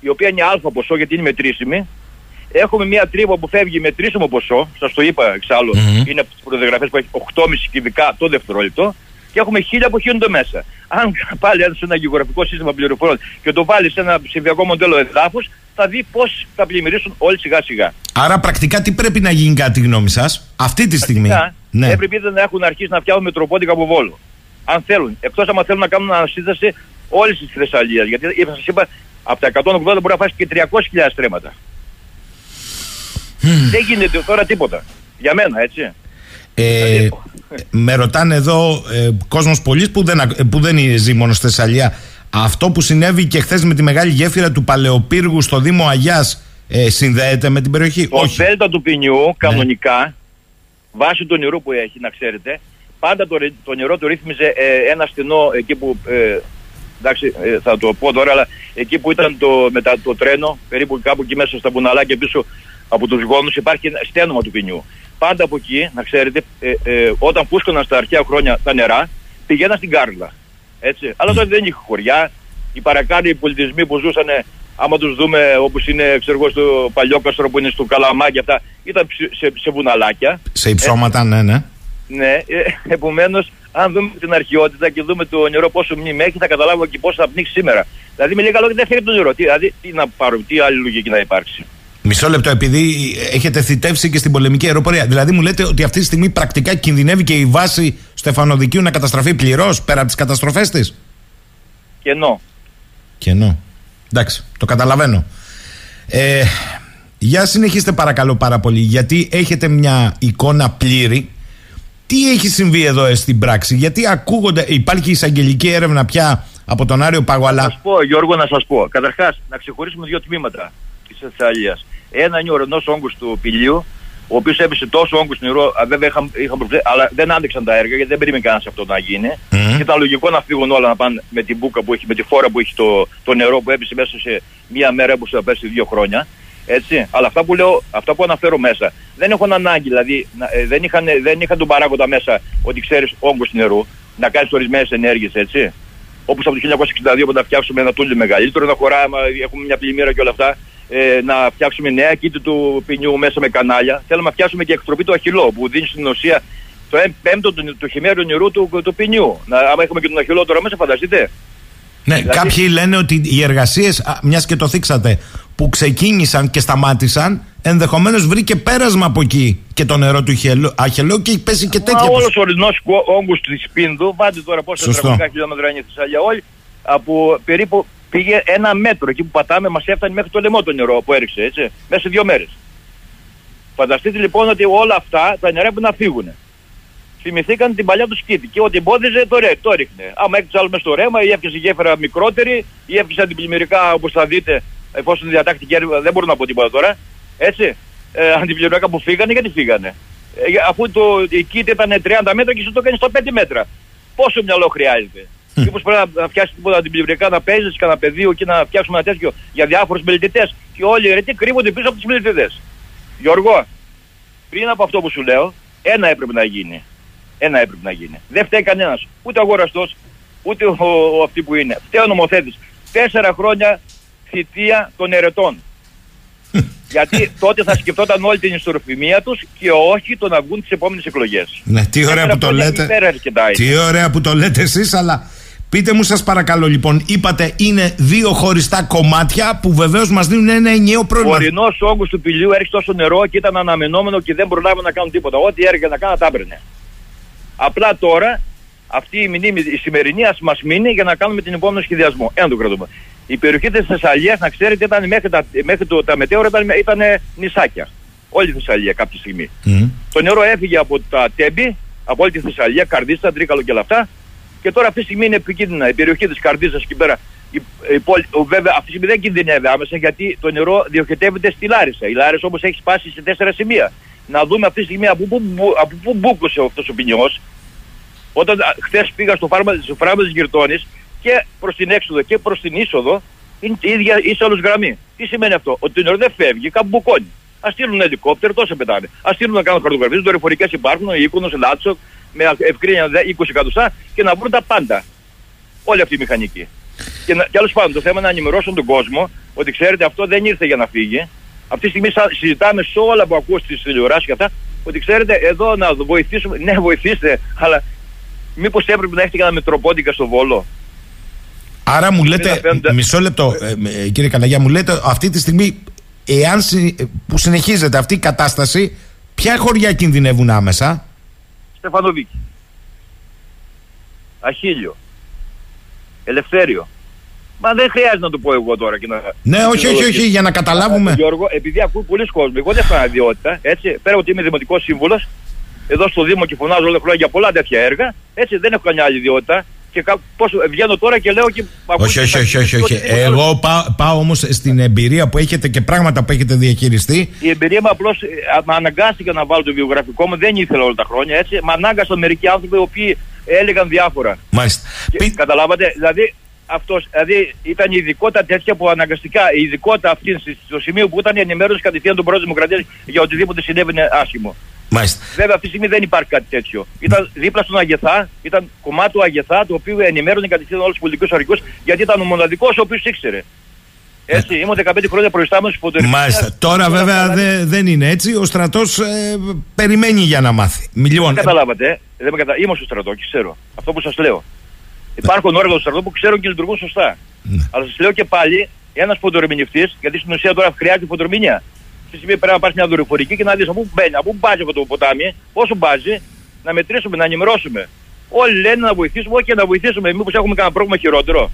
η οποία είναι αλφα ποσό γιατί είναι μετρήσιμη. Έχουμε μία τρύπα που φεύγει μετρήσιμο ποσό, σας το είπα εξάλλου, Μμμ. είναι από τις προδιαγραφές που έχει 8,5 κυβικά το δευτερόλεπτο και έχουμε χίλια που χύνονται μέσα. Αν πάλι έρθει σε ένα γεωγραφικό σύστημα πληροφοριών και το βάλεις σε ένα ψηφιακό μοντέλο εδάφους, θα δει πώς θα πλημμυρίσουν όλοι σιγά σιγά. Άρα πρακτικά τι πρέπει να γίνει κατά τη γνώμη σας αυτή τη στιγμή; Πρακτικά, Ναι. Έπρεπε ήδη να έχουν αρχίσει να φτιάχνουν μετροπόντικα από Βόλο. Αν θέλουν. Εκτός άμα θέλουν να κάνουν ανασύνδεση όλης της Θεσσαλίας. Γιατί σας είπα, από τα 180 μπορεί να φάσει και 300.000 στρέμματα. Δεν γίνεται τώρα τίποτα. Για μένα, έτσι. Ε, Δηλαδή, με ρωτάνε εδώ ε, κόσμος πολλής που δεν, ακ- που δεν ζει μόνο στη Θεσσαλία. Αυτό που συνέβη και χθες με τη μεγάλη γέφυρα του Παλαιοπύργου στο Δήμο Αγιάς ε, συνδέεται με την περιοχή; Το Όχι. δέλτα του ποινιού, κανονικά, βάσει του νερού που έχει, να ξέρετε, πάντα το, ρε- το νερό το ρύθμιζε ε, ένα στενό εκεί που. Ε, εντάξει, ε, θα το πω τώρα, αλλά εκεί που ήταν το, μετά το τρένο, περίπου κάπου εκεί μέσα στα μπουναλάκια πίσω από τους γόνους, υπάρχει ένα στένομα του ποινιού. Πάντα από εκεί, να ξέρετε, ε, ε, όταν πούσκωναν στα αρχαία χρόνια τα νερά, πηγαίναν στην Κάρλα. Έτσι. Αλλά τότε δεν είχε χωριά. Οι παρακάτω οι πολιτισμοί που ζούσαν, άμα τους δούμε όπως είναι ξέρω εγώ, στο Παλιόκαστρο που είναι στο Καλαμάκι, αυτά ήταν ψ- σε, σε βουναλάκια. Σε υψώματα, ναι, ναι. Ναι, ε, επομένως, αν δούμε την αρχαιότητα και δούμε το νερό πόσο μνήμη έχει, θα καταλάβουμε και πώς θα πνίξει σήμερα. Δηλαδή, με λίγα λόγια, δεν φεύγει το νερό. Τι, δηλαδή, τι να πάρουμε, τι άλλη λογική να υπάρξει. Μισό λεπτό, επειδή έχετε θητεύσει και στην πολεμική αεροπορία. Δηλαδή, μου λέτε ότι αυτή τη στιγμή πρακτικά κινδυνεύει και η βάση Στεφανοδικίου να καταστραφεί πληρώς πέρα από τις καταστροφές της; Κενό. Κενό. Εντάξει, το καταλαβαίνω. Ε, για συνεχίστε παρακαλώ πάρα πολύ, γιατί έχετε μια εικόνα πλήρη. Τι έχει συμβεί εδώ ε, στην πράξη, γιατί ακούγονται, υπάρχει εισαγγελική έρευνα πια από τον Άριο Πάγο, Να αλλά σας πω, Γιώργο, να σας πω. Καταρχάς, να ξεχωρίσουμε δύο τμήματα της Θεσσαλίας. Ένα είναι ο ορεινό όγκο του πηλίου, ο οποίος έπεσε τόσο όγκο νερό, α, βέβαια είχαν, είχαν προσθέ- αλλά δεν άντεξαν τα έργα γιατί δεν περίμενε κανένας αυτό να γίνει. Μμμ. Και ήταν λογικό να φύγουν όλα να πάνε με την μπουκα που έχει, με τη φόρα που έχει το, το νερό που έπεσε μέσα σε μία μέρα που θα πέσει δύο χρόνια. Έτσι. Αλλά αυτά που λέω, αυτά που αναφέρω μέσα δεν έχουν ανάγκη, δηλαδή να- ε, δεν, είχαν, δεν είχαν τον παράγοντα μέσα ότι ξέρεις όγκο νερού, να κάνεις ορισμένες ενέργειες, έτσι. Όπως από το 1962 που να φτιάξουμε ένα τούλι μεγαλύτερο, να χωράμε, άμα έχουμε μια πλημμύρα και όλα αυτά, ε, να φτιάξουμε νέα κήτη του ποινιού μέσα με κανάλια. Θέλουμε να φτιάξουμε και εκτροπή του αχυλό που δίνει στην ουσία το 1 πέμπτο του, του χειμέρου νερού του, του ποινιού. Να, άμα έχουμε και τον αχυλό τώρα μέσα, φανταστείτε. ναι, δηλαδή- κάποιοι λένε ότι οι εργασίες, μιας και το θίξατε, που ξεκίνησαν και σταμάτησαν, ενδεχομένως βρήκε πέρασμα από εκεί και το νερό του είχε αχελό και έχει πέσει και τέτοια. Μα όλο ο ορεινός όγκος της Πίνδου, πάτε τώρα πόσα τετραγωνικά χιλιόμετρα είναι η Θεσσαλία, όλοι από περίπου πήγε ένα μέτρο εκεί που πατάμε, μας έφτανε μέχρι το λαιμό το νερό που έριξε, έτσι, μέσα σε δύο μέρες. Φανταστείτε λοιπόν ότι όλα αυτά τα νερά που να φύγουν. Θυμηθήκαν την παλιά τους σκήτη και ό,τι εμπόδιζε το, ρε, το ρίχνε. Άμα έκτισε άλλο μέσα στο ρέμα ή έφτιασε γέφυρα μικρότερη ή έφτιασε αντιπλημμυρικά όπως θα δείτε, εφόσον διατάχθηκε δεν μπορώ να πω τίποτα τώρα. Έτσι. Ε, αντιπλημμυρικά που φύγανε, γιατί φύγανε; Ε, αφού το, η κήτη ήταν 30 μέτρα και σου το κάνεις στο 5 μέτρα. Πόσο μυαλό χρειάζεται; Μήπως πρέπει να φτιάξεις τίποτα αντιπλημμυρικά να παίζεις κανένα πεδίο και να φτιάξουμε ένα τέτοιο για διάφορους μελετητέ. Και όλοι οι αιρετοί κρύβονται πίσω από τους μελετητέ. Γιώργο, πριν από αυτό που σου λέω, ένα έπρεπε να γίνει. Ένα έπρεπε να γίνει. Δεν φταίει κανένας. Ούτε ο αγοραστός, ούτε ο, ο, αυτή που είναι. Φταίει ο νομοθέτης. Τέσσερα χρόνια θητεία των ερετών. Γιατί τότε θα σκεφτόταν όλη την ιστοροφημία τους και όχι το να βγουν τις επόμενες εκλογές. Ναι, τι ωραία που το λέτε. Τι ωραία που το λέτε εσείς, αλλά Πείτε μου σας παρακαλώ λοιπόν, είπατε είναι δύο χωριστά κομμάτια που βεβαίως μας δίνουν ένα ενιαίο πρόβλημα. Ο ορεινός όγκος του πηλίου έριξε τόσο νερό και ήταν αναμενόμενο και δεν προλάβουν να κάνουν τίποτα. Ό,τι έργα να κάνουν τα έπαιρνε. Απλά τώρα αυτή η, μηνύμη, η σημερινή ας μας μείνει για να κάνουμε την επόμενο σχεδιασμό. Ένα το κρατούμε. Η περιοχή της Θεσσαλίας να ξέρετε ήταν μέχρι τα, μέχρι το, τα μετέωρα ήταν, ήταν νησάκια. Όλη η Θεσσαλία κάποια στιγμή. Mm. Το νερό έφυγε από τα τέμπη, από όλη τη Θεσσαλία, Καρδίστα, Τρίκαλο και όλα αυτά και τώρα αυτή τη στιγμή είναι επικίνδυνα. Η περιοχή της Καρδίτσα εκεί πέρα. Η, η πόλη, βέβαια αυτή τη στιγμή δεν κινδυνεύει άμεσα γιατί το νερό διοχετεύεται στη Λάρισα. Η Λάρισα όμω έχει σπάσει σε τέσσερα σημεία. Να δούμε αυτή τη στιγμή από πού, από πού μπούκωσε αυτός ο ποινιός. Όταν χθες πήγα στο φάρμα, στο φάρμα της Γυρτώνη και προς την έξοδο και προς την είσοδο είναι η ίδια ίσαλος γραμμή. Τι σημαίνει αυτό, ότι το νερό δεν φεύγει, κάπου μπουκώνει. Α στείλουν ελικόπτερο, τόσο πετάνε. Α στείλουν να κάνουν χαρτογραφίε, δορυφορικές υπάρχουν, η οίκονο, Λάτσο, με ευκρίνεια 20 εκατοστά και να βρουν τα πάντα. Όλη αυτή η μηχανική. Και, να, και άλλως πάντων το θέμα είναι να ενημερώσουν τον κόσμο ότι ξέρετε αυτό δεν ήρθε για να φύγει. Αυτή τη στιγμή συζητάμε σε όλα που ακούω στις τηλεοράσεις και αυτά ότι ξέρετε εδώ να βοηθήσουμε, ναι βοηθήστε, αλλά μήπως έπρεπε να έχετε κανένα μετροπόντικα στο Βόλο; Άρα μου λέτε, μισό λεπτό ε, ε, κύριε Καλαγιά, μου λέτε αυτή τη στιγμή εάν που συνεχίζεται αυτή η κατάσταση, ποια χωριά κινδυνεύουν άμεσα; Στεφανοβίκη. Αχίλιο. Ελευθέριο. Μα δεν χρειάζεται να το πω εγώ τώρα. Και να... Ναι, όχι, όχι, όχι, για να καταλάβουμε. Γιώργο, επειδή ακούει πολλοί κόσμο, εγώ δεν έχω ιδιότητα, έτσι, πέρα ότι είμαι δημοτικός σύμβουλος, εδώ στο Δήμο και φωνάζω όλα χρόνια για πολλά τέτοια έργα, έτσι δεν έχω καμιά άλλη ιδιότητα και πώς βγαίνω τώρα και λέω και... Όχι, όχι, όχι, όχι, όχι. Εγώ πάω, πάω όμως στην εμπειρία που έχετε και πράγματα που έχετε διαχειριστεί. Η εμπειρία μου απλώς ε, με αναγκάστηκε να βάλω το βιογραφικό μου, δεν ήθελα όλα τα χρόνια έτσι. Με ανάγκασαν μερικοί άνθρωποι οι οποίοι έλεγαν διάφορα. Μάλιστα. Και, Καταλάβατε, δηλαδή αυτός, δηλαδή ήταν η ειδικότητα τέτοια που αναγκαστικά η ειδικότητα αυτή στο σημείο που ήταν η ενημέρωση κατευθείαν των πρόεδρων Δημοκρατίας για οτιδήποτε συνέβαινε άσχημο. Μάλιστα. Βέβαια αυτή τη στιγμή δεν υπάρχει κάτι τέτοιο. Ήταν δίπλα στον Αγεθά, ήταν κομμάτι του Αγεθά, το οποίο ενημέρωνε κατευθείαν όλους τους πολιτικούς αρχικού, γιατί ήταν ο μοναδικός ο οποίος ήξερε. Έτσι, ναι. είμαι 15 χρόνια προϊστάμενος της Μάλιστα. Τώρα βέβαια δε, δεν είναι έτσι. Ο στρατός ε, περιμένει για να μάθει. Λοιπόν, δεν καταλάβατε. Ε. Δεν με κατα... Είμαι στο στρατός και ξέρω. Αυτό που σας λέω. Υπάρχουν όργανα στο στρατό που ξέρουν και λειτουργούν σωστά. Ναι. Αλλά σας λέω και πάλι, ένας φωτορεμηνευτή, γιατί στην ουσία τώρα χρειάζεται φωτορμηνία στη στιγμή πρέπει να πάρεις μια δορυφορική και να δεις από πού μπαίνει, από πού μπάζει αυτό το ποτάμι, πόσο μπάζει, να μετρήσουμε, να ενημερώσουμε. Όλοι λένε να βοηθήσουμε, όχι να βοηθήσουμε, μήπως έχουμε κανένα πρόβλημα χειρότερο.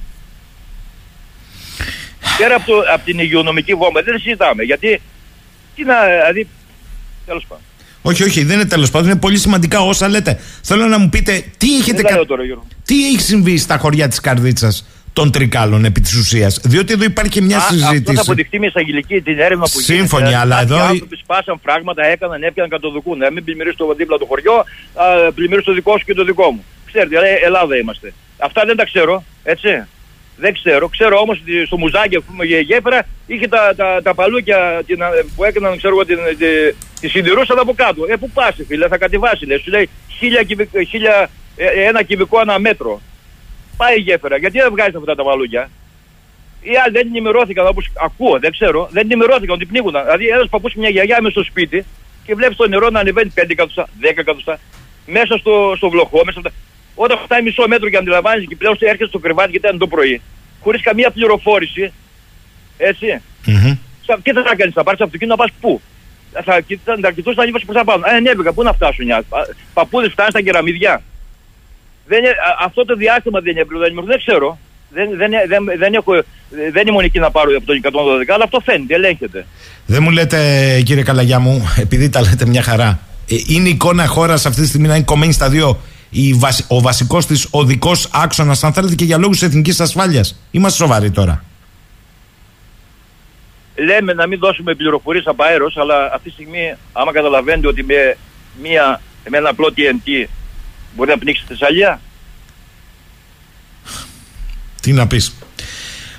Πέρα από, το, από την υγειονομική βόμβα δεν συζητάμε. Γιατί. Τι να. Δηλαδή. Τέλος πάντων. Όχι, όχι, δεν είναι τέλος πάντων. Είναι πολύ σημαντικά όσα λέτε. Θέλω να μου πείτε τι, έχετε κα... τώρα, τι έχει συμβεί στα χωριά της Καρδίτσας των τρικάλων επί της ουσίας; Διότι εδώ υπάρχει μια Α, συζήτηση. Αυτό θα αποδειχτεί με εισαγγελική την έρευνα που γίνεται. Σύμφωνοι, αλλά εδώ. Οι άνθρωποι σπάσαν φράγματα, έκαναν, έπιαναν κατοδοκούν. Να μην πλημμυρίσει το δίπλα το χωριό, πλημμυρίσει το δικό σου και το δικό μου. Ξέρετε, Ελλάδα είμαστε. Αυτά δεν τα ξέρω, έτσι. Δεν ξέρω. Ξέρω όμως ότι στο μουζάκι, ας πούμε, η γέφυρα είχε τα, τα, τα παλούκια την, που έκαναν, ξέρω εγώ, την, τη, τη συντηρούσαν από κάτω. Ε, πού πας, φίλε, θα κατεβάσεις, λες. Σου λέει χίλια, χίλια, ε, ένα κυβικό ένα μέτρο πάει η γέφυρα. Γιατί δεν βγάζεις αυτά τα βαλούκια. Οι άλλοι δεν ενημερώθηκαν όπως ακούω, δεν ξέρω, δεν ενημερώθηκαν ότι πνίγονταν. Δηλαδή ένας παππούς μια γιαγιά με στο σπίτι και βλέπεις το νερό να ανεβαίνει 5 εκατοστά, 10 εκατοστά, μέσα στο, στο βλοχό, μέσα στο... Όταν φτάνει μισό μέτρο και αντιλαμβάνει και πλέον έρχεται στο κρεβάτι γιατί ήταν το πρωί, χωρίς καμία πληροφόρηση, έτσι. Mm-hmm. Σα- Τι θα κάνεις, θα πάρεις το αυτοκίνητο να πας πού; Θα, κοιτά- θα κοιτούσαν λίγο προς τα πάνω. Ε, ανέβηκα, πού να φτάσουν. οι άνθρωποι. Α, Παππούδες φτάνουν στα κεραμιδιά. Δεν, είναι- α- αυτό το διάστημα δεν είναι πλέον, δεν ξέρω. Δεν, δεν, δεν, δεν, έχω, δεν ήμουν εκεί να πάρω από τον 112, αλλά αυτό φαίνεται, ελέγχεται. Δεν μου λέτε, κύριε Καλαγιά μου, επειδή τα λέτε μια χαρά, ε, είναι η εικόνα χώρας αυτή τη στιγμή να είναι κομμένη στα δύο; Η βασι- ο βασικός της οδικό άξονας, αν θέλετε, και για λόγους εθνικής ασφάλειας. Είμαστε σοβαροί τώρα. λέμε να μην δώσουμε πληροφορίες από αέρος, αλλά αυτή τη στιγμή άμα καταλαβαίνετε ότι με, μία, με ένα απλό TNT μπορεί να πνίξει τη Θεσσαλία. Τι να πεις.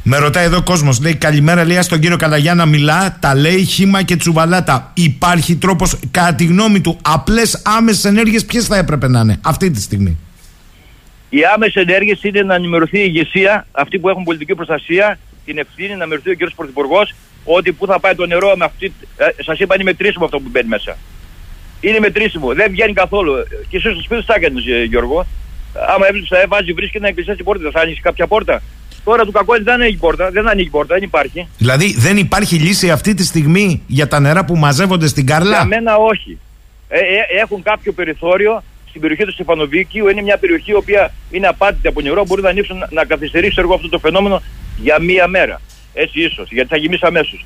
Με ρωτάει εδώ ο κόσμος, λέει Καλημέρα, λέει στον κύριο Καλαγιά να μιλά, τα λέει χήμα και τσουβαλάτα. Υπάρχει τρόπος, κατά τη γνώμη του, απλές άμεσες ενέργειες ποιες θα έπρεπε να είναι αυτή τη στιγμή; Οι άμεσες ενέργειες είναι να ενημερωθεί η ηγεσία, αυτοί που έχουν πολιτική προστασία, την ευθύνη να ενημερωθεί ο κ. Πρωθυπουργός, ότι πού θα πάει το νερό με αυτή. Ε, σας είπα είναι μετρήσιμο αυτό που μπαίνει μέσα. Είναι μετρήσιμο, δεν βγαίνει καθόλου. Και εσείς στο σπίτι θα έκανες ε, Γιώργο; Άμα έβλεψε, ε, βάζει, βρίσκει ένα εκκλησία στην πόρτα, θα ανοίξει κάποια πόρτα; Τώρα του κακό δεν ανοίγει πόρτα, δεν ανοίγει πόρτα, δεν υπάρχει. Δηλαδή δεν υπάρχει λύση αυτή τη στιγμή για τα νερά που μαζεύονται στην Για Κάρλα. μένα όχι. Ε, ε, έχουν κάποιο περιθώριο στην περιοχή του Στεφανοβίκιου. Είναι μια περιοχή η οποία είναι απάτητη από νερό. Μπορεί να ανοίξουν να, να καθυστερήσει εγώ αυτό το φαινόμενο για μία μέρα. Έτσι ίσως, γιατί θα γεμίσει αμέσως.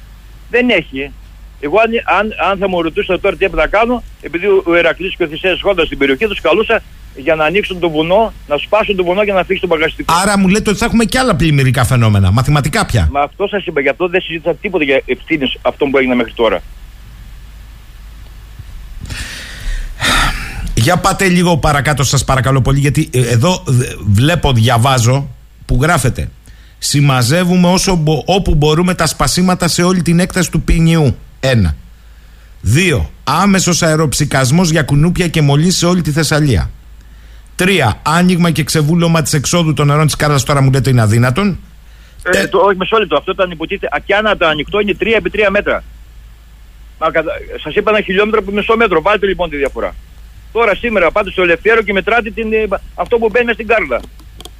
Δεν έχει. Εγώ αν, αν, αν θα μου ρωτούσατε τώρα τι έπρεπε να κάνω, επειδή ο, ο Ερακλής και ο Θησέας χώντα στην περιοχή, τους καλούσα για να ανοίξουν το βουνό, να σπάσουν το βουνό για να φύγει το μπαγαστικό. Άρα μου λέτε ότι θα έχουμε και άλλα πλημμυρικά φαινόμενα. Μαθηματικά πια. Μα αυτό σας είπα, γι' αυτό δεν συζήτησα τίποτα για ευθύνες αυτό που έγινε μέχρι τώρα. Για πάτε λίγο παρακάτω σας παρακαλώ πολύ γιατί ε, εδώ ε, βλέπω, διαβάζω που γράφεται Συμμαζεύουμε όσο, μπο- όπου μπορούμε τα σπασίματα σε όλη την έκταση του ποινιού. Ένα. Δύο. Άμεσος αεροψυκασμός για κουνούπια και μολύσεις σε όλη τη Θεσσαλία. Τρία. Άνοιγμα και ξεβούλωμα της εξόδου των νερών της Κάρλας τώρα μου λέτε είναι αδύνατον; Ε, Τε- το, όχι, μισό λεπτό. Αυτό ήταν υποτίθεται. Και αν το ανοιχτό είναι 3 επί 3 μέτρα. Μα, κατα... Σας είπα ένα χιλιόμετρο από μισό μέτρο. Βάλτε λοιπόν τη διαφορά. Τώρα σήμερα πάτε στο Ελευθέρο και μετράτε την, ε, αυτό που μπαίνει μες στην Κάρλα.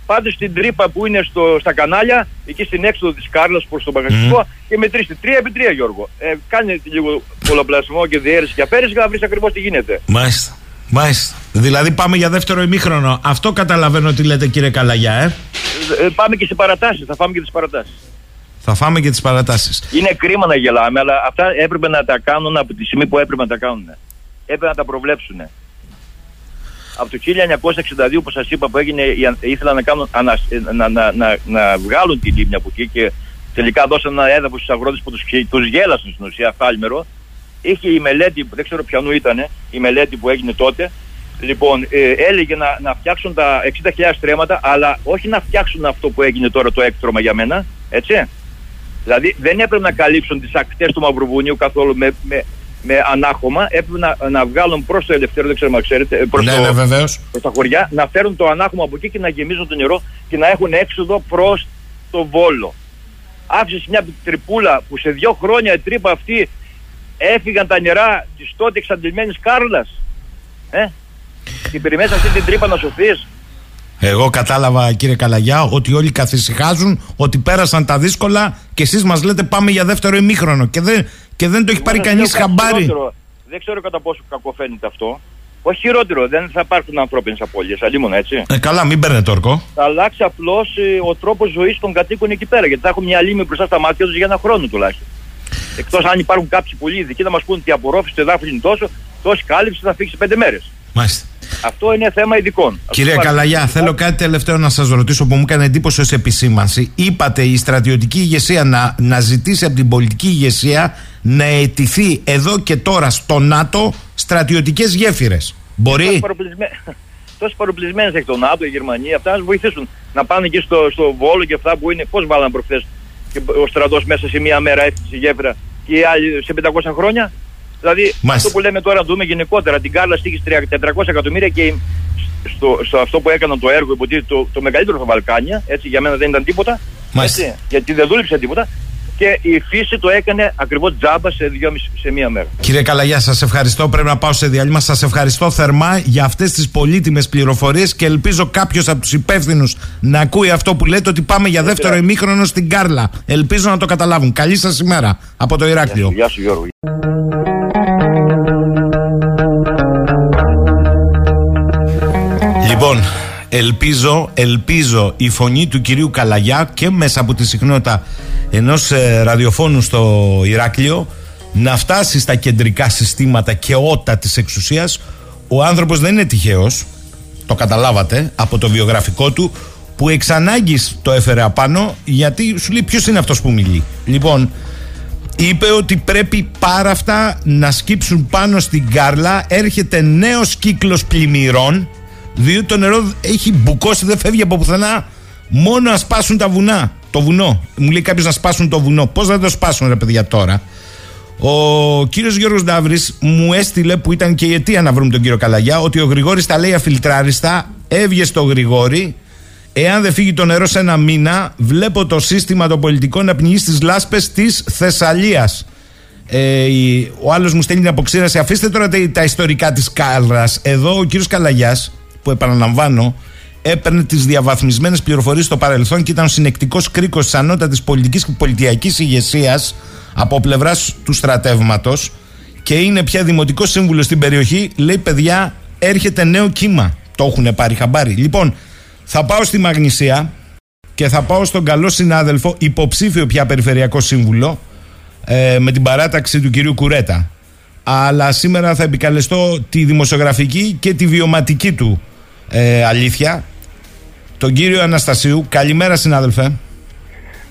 Πάτε στην τρύπα που είναι στο, στα κανάλια, εκεί στην έξοδο της Κάρλα προς το μπαγαστικό και μετρήστε 3 επί 3 Γιώργο. Ε, κάνε λίγο πολλαπλασμό και διαίρεση και αφαίρεση για να βρεις ακριβώς τι γίνεται. Μάλιστα. Μάλιστα. Δηλαδή πάμε για δεύτερο ημίχρονο. Αυτό καταλαβαίνω τι λέτε κύριε Καλαγιά, ε. Ε, ε, πάμε και σε παρατάσεις. Θα πάμε και τις παρατάσεις. Θα φάμε και τις παρατάσεις. Είναι κρίμα να γελάμε, αλλά αυτά έπρεπε να τα κάνουν από τη στιγμή που έπρεπε να τα κάνουν. Έπρεπε να τα προβλέψουν. Από το 1962 που σας είπα που έγινε, η αν- ήθελαν να, κάνουν, ανα- να, να, να, να βγάλουν τη λίμνη από εκεί και τελικά δώσαν ένα έδαφος στους αγρότες που τους, χε- τους γέλασαν στην ουσία φάλμερο. Είχε η μελέτη, δεν ξέρω ποιανού ήταν, η μελέτη που έγινε τότε. Λοιπόν, ε, έλεγε να, να φτιάξουν τα 60.000 στρέμματα, αλλά όχι να φτιάξουν αυτό που έγινε τώρα το έκτρωμα για μένα, έτσι. Δηλαδή δεν έπρεπε να καλύψουν τις ακτές του Μαυροβουνίου καθόλου με, με, με ανάχωμα. Έπρεπε να, να βγάλουν προς το ελευθερό, δεν ξέρω αν ξέρετε, ε, προς, Ναι, το, ναι, βεβαίως. προς τα χωριά, να φέρουν το ανάχωμα από εκεί και να γεμίζουν το νερό και να έχουν έξοδο προς το Βόλο. Άφησες μια τρυπούλα που σε δύο χρόνια η τρύπα αυτή έφυγαν τα νερά της τότε εξαντλημένης Κάρλας. Ε; Και περιμένεις αυτή την τρύπα να σωθείς. Εγώ κατάλαβα κύριε Καλαγιά ότι όλοι καθησυχάζουν ότι πέρασαν τα δύσκολα και εσείς μας λέτε πάμε για δεύτερο ημίχρονο και δεν, και δεν το έχει πάρει Εγώ κανείς σας λέω κάτι χαμπάρι. χειρότερο. Δεν ξέρω κατά πόσο κακό φαίνεται αυτό. Όχι χειρότερο, δεν θα υπάρχουν ανθρώπινες απώλειες. Αλλήμον έτσι. Ε, καλά μην παίρνετε όρκο. Θα αλλάξει απλώς ο τρόπος ζωής των κατοίκων εκεί πέρα. Γιατί θα έχουν μια λίμνη μπροστά στα μάτια τους για ένα χρόνο τουλάχιστον. Εκτός αν υπάρχουν κάποιοι πολλοί ειδικοί να μας πούν ότι η απορρόφηση του εδάφου είναι τόσο, τόση κάλυψη θα φύγεις σε πέντε μέρες. Μάλιστα. Αυτό είναι θέμα ειδικών. Κύριε Αυτό Καλαγιά, υπάρχει. θέλω κάτι τελευταίο να σας ρωτήσω που μου έκανε εντύπωση ως επισήμανση. Είπατε η στρατιωτική ηγεσία να, να ζητήσει από την πολιτική ηγεσία να αιτηθεί εδώ και τώρα στο ΝΑΤΟ στρατιωτικές γέφυρες. Μπορεί; Τόσες παροπλισμένες έχει το ΝΑΤΟ, η Γερμανία, αυτά να μα βοηθήσουν να πάνε εκεί στο, στο Βόλο και αυτά που είναι. Πώς βάλαν προχθές και ο στρατός μέσα σε μία μέρα έφτιαξε η γέφυρα και οι άλλοι σε 500 χρόνια; Δηλαδή Μάλιστα. αυτό που λέμε τώρα, να δούμε γενικότερα. Την Κάρλα στήχη 400 εκατομμύρια και στο, στο αυτό που έκαναν το έργο, υποτίθεται το, το μεγαλύτερο στα Βαλκάνια, έτσι για μένα δεν ήταν τίποτα. Μάλιστα. Έτσι, γιατί δεν δούλεψε τίποτα. και η φύση το έκανε ακριβώς τζάμπα σε, δυόμιση, σε μία μέρα. Κύριε Καλαγιά, σας ευχαριστώ. Πρέπει να πάω σε διάλειμμα. Σας ευχαριστώ θερμά για αυτές τις πολύτιμες πληροφορίες και ελπίζω κάποιος από τους υπεύθυνους να ακούει αυτό που λέτε ότι πάμε για δεύτερο ημίχρονο στην Κάρλα. Ελπίζω να το καταλάβουν. Καλή σας ημέρα από το Ηράκλειο. Γεια σου Γιώργο. Ελπίζω, ελπίζω η φωνή του κυρίου Καλαγιά και μέσα από τη συχνότητα ενός ε, ραδιοφώνου στο Ηράκλειο να φτάσει στα κεντρικά συστήματα και ότα της εξουσίας. Ο άνθρωπος δεν είναι τυχαίος, το καταλάβατε από το βιογραφικό του, που εξ ανάγκης το έφερε απάνω γιατί σου λέει ποιος είναι αυτός που μιλεί. Λοιπόν, είπε ότι πρέπει πάρα αυτά να σκύψουν πάνω στην Κάρλα. Έρχεται νέος κύκλος πλημμυρών διότι το νερό έχει μπουκώσει, δεν φεύγει από πουθενά. Μόνο να σπάσουν τα βουνά. Το βουνό. Μου λέει κάποιος να σπάσουν το βουνό. Πώς θα το σπάσουν, ρε παιδιά, τώρα; Ο κύριος Γιώργος Νταύρης μου έστειλε, που ήταν και η αιτία να βρούμε τον κύριο Καλαγιά, ότι ο Γρηγόρης τα λέει αφιλτράριστα. Έβγε στο Γρηγόρη. Εάν δεν φύγει το νερό σε ένα μήνα, βλέπω το σύστημα των πολιτικών να πνιγεί στις λάσπες της Θεσσαλίας. Ε, ο άλλος μου στέλνει την αποξήραση. Αφήστε τώρα τα, τα ιστορικά της Κάλρας. Εδώ ο κύριος Καλαγιάς που επαναλαμβάνω έπαιρνε τις διαβαθμισμένες πληροφορίες στο παρελθόν και ήταν ο συνεκτικός κρίκος της ανώτατης πολιτικής και πολιτιακής ηγεσίας από πλευράς του στρατεύματος και είναι πια δημοτικός σύμβουλος στην περιοχή. Λέει, παιδιά, έρχεται νέο κύμα. Το έχουν πάρει χαμπάρι. Λοιπόν, θα πάω στη Μαγνησία και θα πάω στον καλό συνάδελφο, υποψήφιο πια περιφερειακό σύμβουλο, ε, με την παράταξη του κυρίου Κουρέτα. Αλλά σήμερα θα επικαλεστώ τη δημοσιογραφική και τη βιωματική του ε, αλήθεια. Τον κύριο Αναστασίου. Καλημέρα, συνάδελφε.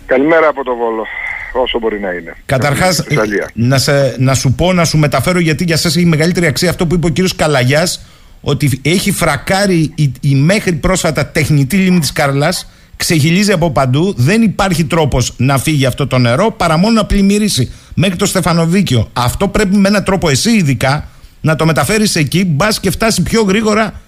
Καλημέρα από το Βόλο, όσο μπορεί να είναι. Καταρχάς, να, να σου πω, να σου μεταφέρω, γιατί για σας έχει μεγαλύτερη αξία αυτό που είπε ο κύριος Καλαγιάς, ότι έχει φρακάρει η, η μέχρι πρόσφατα τεχνητή λίμνη της Καρλά, ξεχυλίζει από παντού. Δεν υπάρχει τρόπος να φύγει αυτό το νερό παρά μόνο να πλημμυρίσει μέχρι το Στεφανοβίκιο. Αυτό πρέπει με έναν τρόπο εσύ ειδικά να το μεταφέρεις εκεί, μπας και φτάσει πιο γρήγορα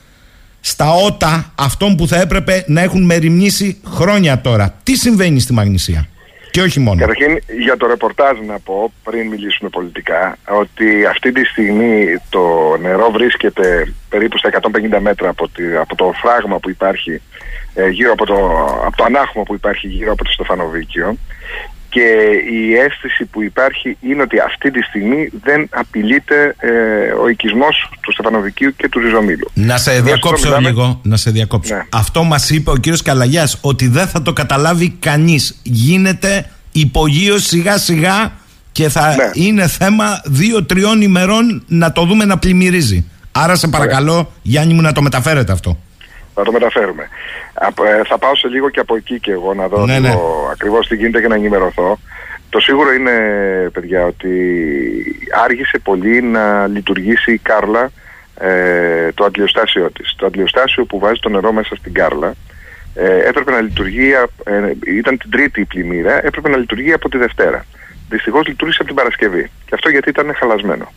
στα ότα αυτών που θα έπρεπε να έχουν μεριμνήσει χρόνια τώρα. Τι συμβαίνει στη Μαγνησία; Και όχι μόνο. Καταρχήν για το ρεπορτάζ να πω πριν μιλήσουμε πολιτικά ότι αυτή τη στιγμή το νερό βρίσκεται περίπου στα 150 μέτρα από, τη, από το φράγμα που υπάρχει ε, γύρω από το, από το ανάχωμα που υπάρχει γύρω από το Στεφανοβίκιο και η αίσθηση που υπάρχει είναι ότι αυτή τη στιγμή δεν απειλείται ε, ο οικισμός του Στεφανοβικίου και του Ριζομήλου. Να σε διακόψω λίγο, να σε διακόψω. Ναι. Αυτό μας είπε ο κύριος Καλαγιάς, ότι δεν θα το καταλάβει κανείς. Γίνεται υπογείω σιγά σιγά και θα ναι. είναι θέμα δύο-τριών ημερών να το δούμε να πλημμυρίζει. Άρα σε παρακαλώ Γιάννη μου να το μεταφέρετε αυτό. Θα το μεταφέρουμε. Ε, θα πάω σε λίγο και από εκεί και εγώ να δω ναι, ναι. ακριβώς τι γίνεται και να ενημερωθώ. Το σίγουρο είναι, παιδιά, ότι άργησε πολύ να λειτουργήσει η Κάρλα ε, το αντιλιοστάσιο της. Το αντιλιοστάσιο που βάζει το νερό μέσα στην Κάρλα ε, έπρεπε να λειτουργεί, ε, ήταν την τρίτη πλημμύρα, έπρεπε να λειτουργεί από τη Δευτέρα. Δυστυχώς λειτουργήσε από την Παρασκευή. Και αυτό γιατί ήταν χαλασμένο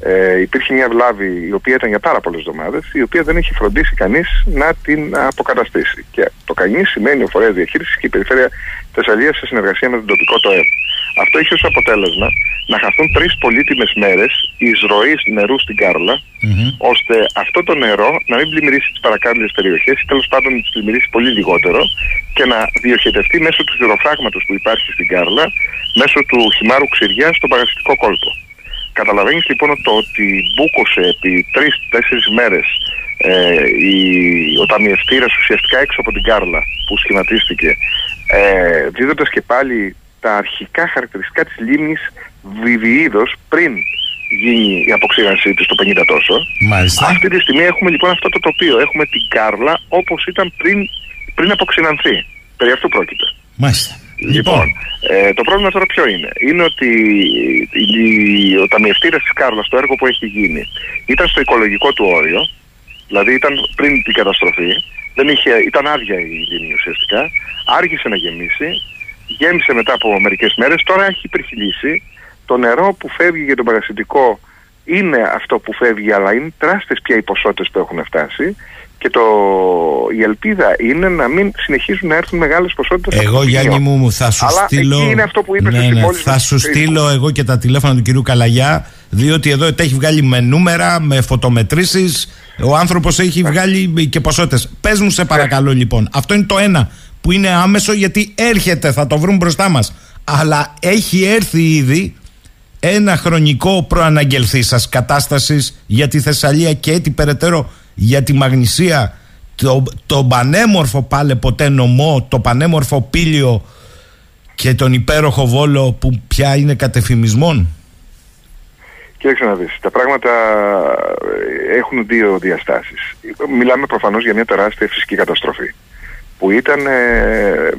ε, υπήρχε μια βλάβη η οποία ήταν για πάρα πολλές εβδομάδες, η οποία δεν έχει φροντίσει κανείς να την αποκαταστήσει. Και το κανεί σημαίνει ο φορέας διαχείρισης και η περιφέρεια Θεσσαλίας σε συνεργασία με τον τοπικό ΤΟΕΜ. Αυτό είχε ως αποτέλεσμα να χαθούν τρεις πολύτιμες μέρες εισρωής νερού στην καρλα ώστε αυτό το νερό να μην πλημμυρίσει τις παρακάτω περιοχές ή τέλος πάντων να τις πλημμυρίσει πολύ λιγότερο και να διοχετευτεί μέσω του χειροφράγματος που υπάρχει στην Κάρλα, μέσω του χυμάρου ξηριά στον παρασιτικό κόλπο. Καταλαβαίνεις λοιπόν το ότι μπούκωσε επί τρει-τέσσερι μέρες ε, ο ταμιευτήρας ουσιαστικά έξω από την Κάρλα που σχηματίστηκε, ε, δίδοντας και πάλι τα αρχικά χαρακτηριστικά της λίμνης Βιβιίδο πριν γίνει η αποξήρανσή της το 50 τόσο. Μάλιστα. Αυτή τη στιγμή έχουμε λοιπόν αυτό το τοπίο. Έχουμε την Κάρλα όπως ήταν πριν, πριν αποξηρανθεί. Περί αυτού πρόκειται. Μάλιστα. Λοιπόν, λοιπόν, ε, το πρόβλημα τώρα ποιο είναι; Είναι ότι η, ο ταμιευτήρας της Κάρλας, το έργο που έχει γίνει, ήταν στο οικολογικό του όριο, δηλαδή ήταν πριν την καταστροφή, δεν είχε, ήταν άδεια η λίμνη ουσιαστικά, άργησε να γεμίσει, γέμισε μετά από μερικές μέρες, τώρα έχει υπερχειλήσει. Το νερό που φεύγει για τον παρασιτικό είναι αυτό που φεύγει, αλλά είναι τεράστιες πια οι ποσότητες που έχουν φτάσει Και το, η ελπίδα είναι να μην συνεχίζουν να έρθουν μεγάλες ποσότητες. Εγώ, Γιάννη μου, θα σου Αλλά στείλω. Εκεί είναι αυτό που είπες ναι, εσύ ναι, μόλις θα με σου το στείλω εγώ και τα τηλέφωνα του κυρίου Καλαγιά, διότι εδώ τα έχει βγάλει με νούμερα, με φωτομετρήσεις. Ο άνθρωπος έχει βγάλει και ποσότητες. Πες μου, σε παρακαλώ, λοιπόν. Αυτό είναι το ένα που είναι άμεσο γιατί έρχεται, θα το βρουν μπροστά μας. Αλλά έχει έρθει ήδη ένα χρονικό προαναγγελθή σας κατάστασης για τη Θεσσαλία και έτσι περαιτέρω για τη Μαγνησία, το, το πανέμορφο πάλε ποτέ νομό, το πανέμορφο πήλιο και τον υπέροχο Βόλο που πια είναι κατεφημισμόν. Κοίταξε να δεις, τα πράγματα ε, έχουν δύο διαστάσεις. Μιλάμε προφανώς για μια τεράστια φυσική καταστροφή που ήταν, ε,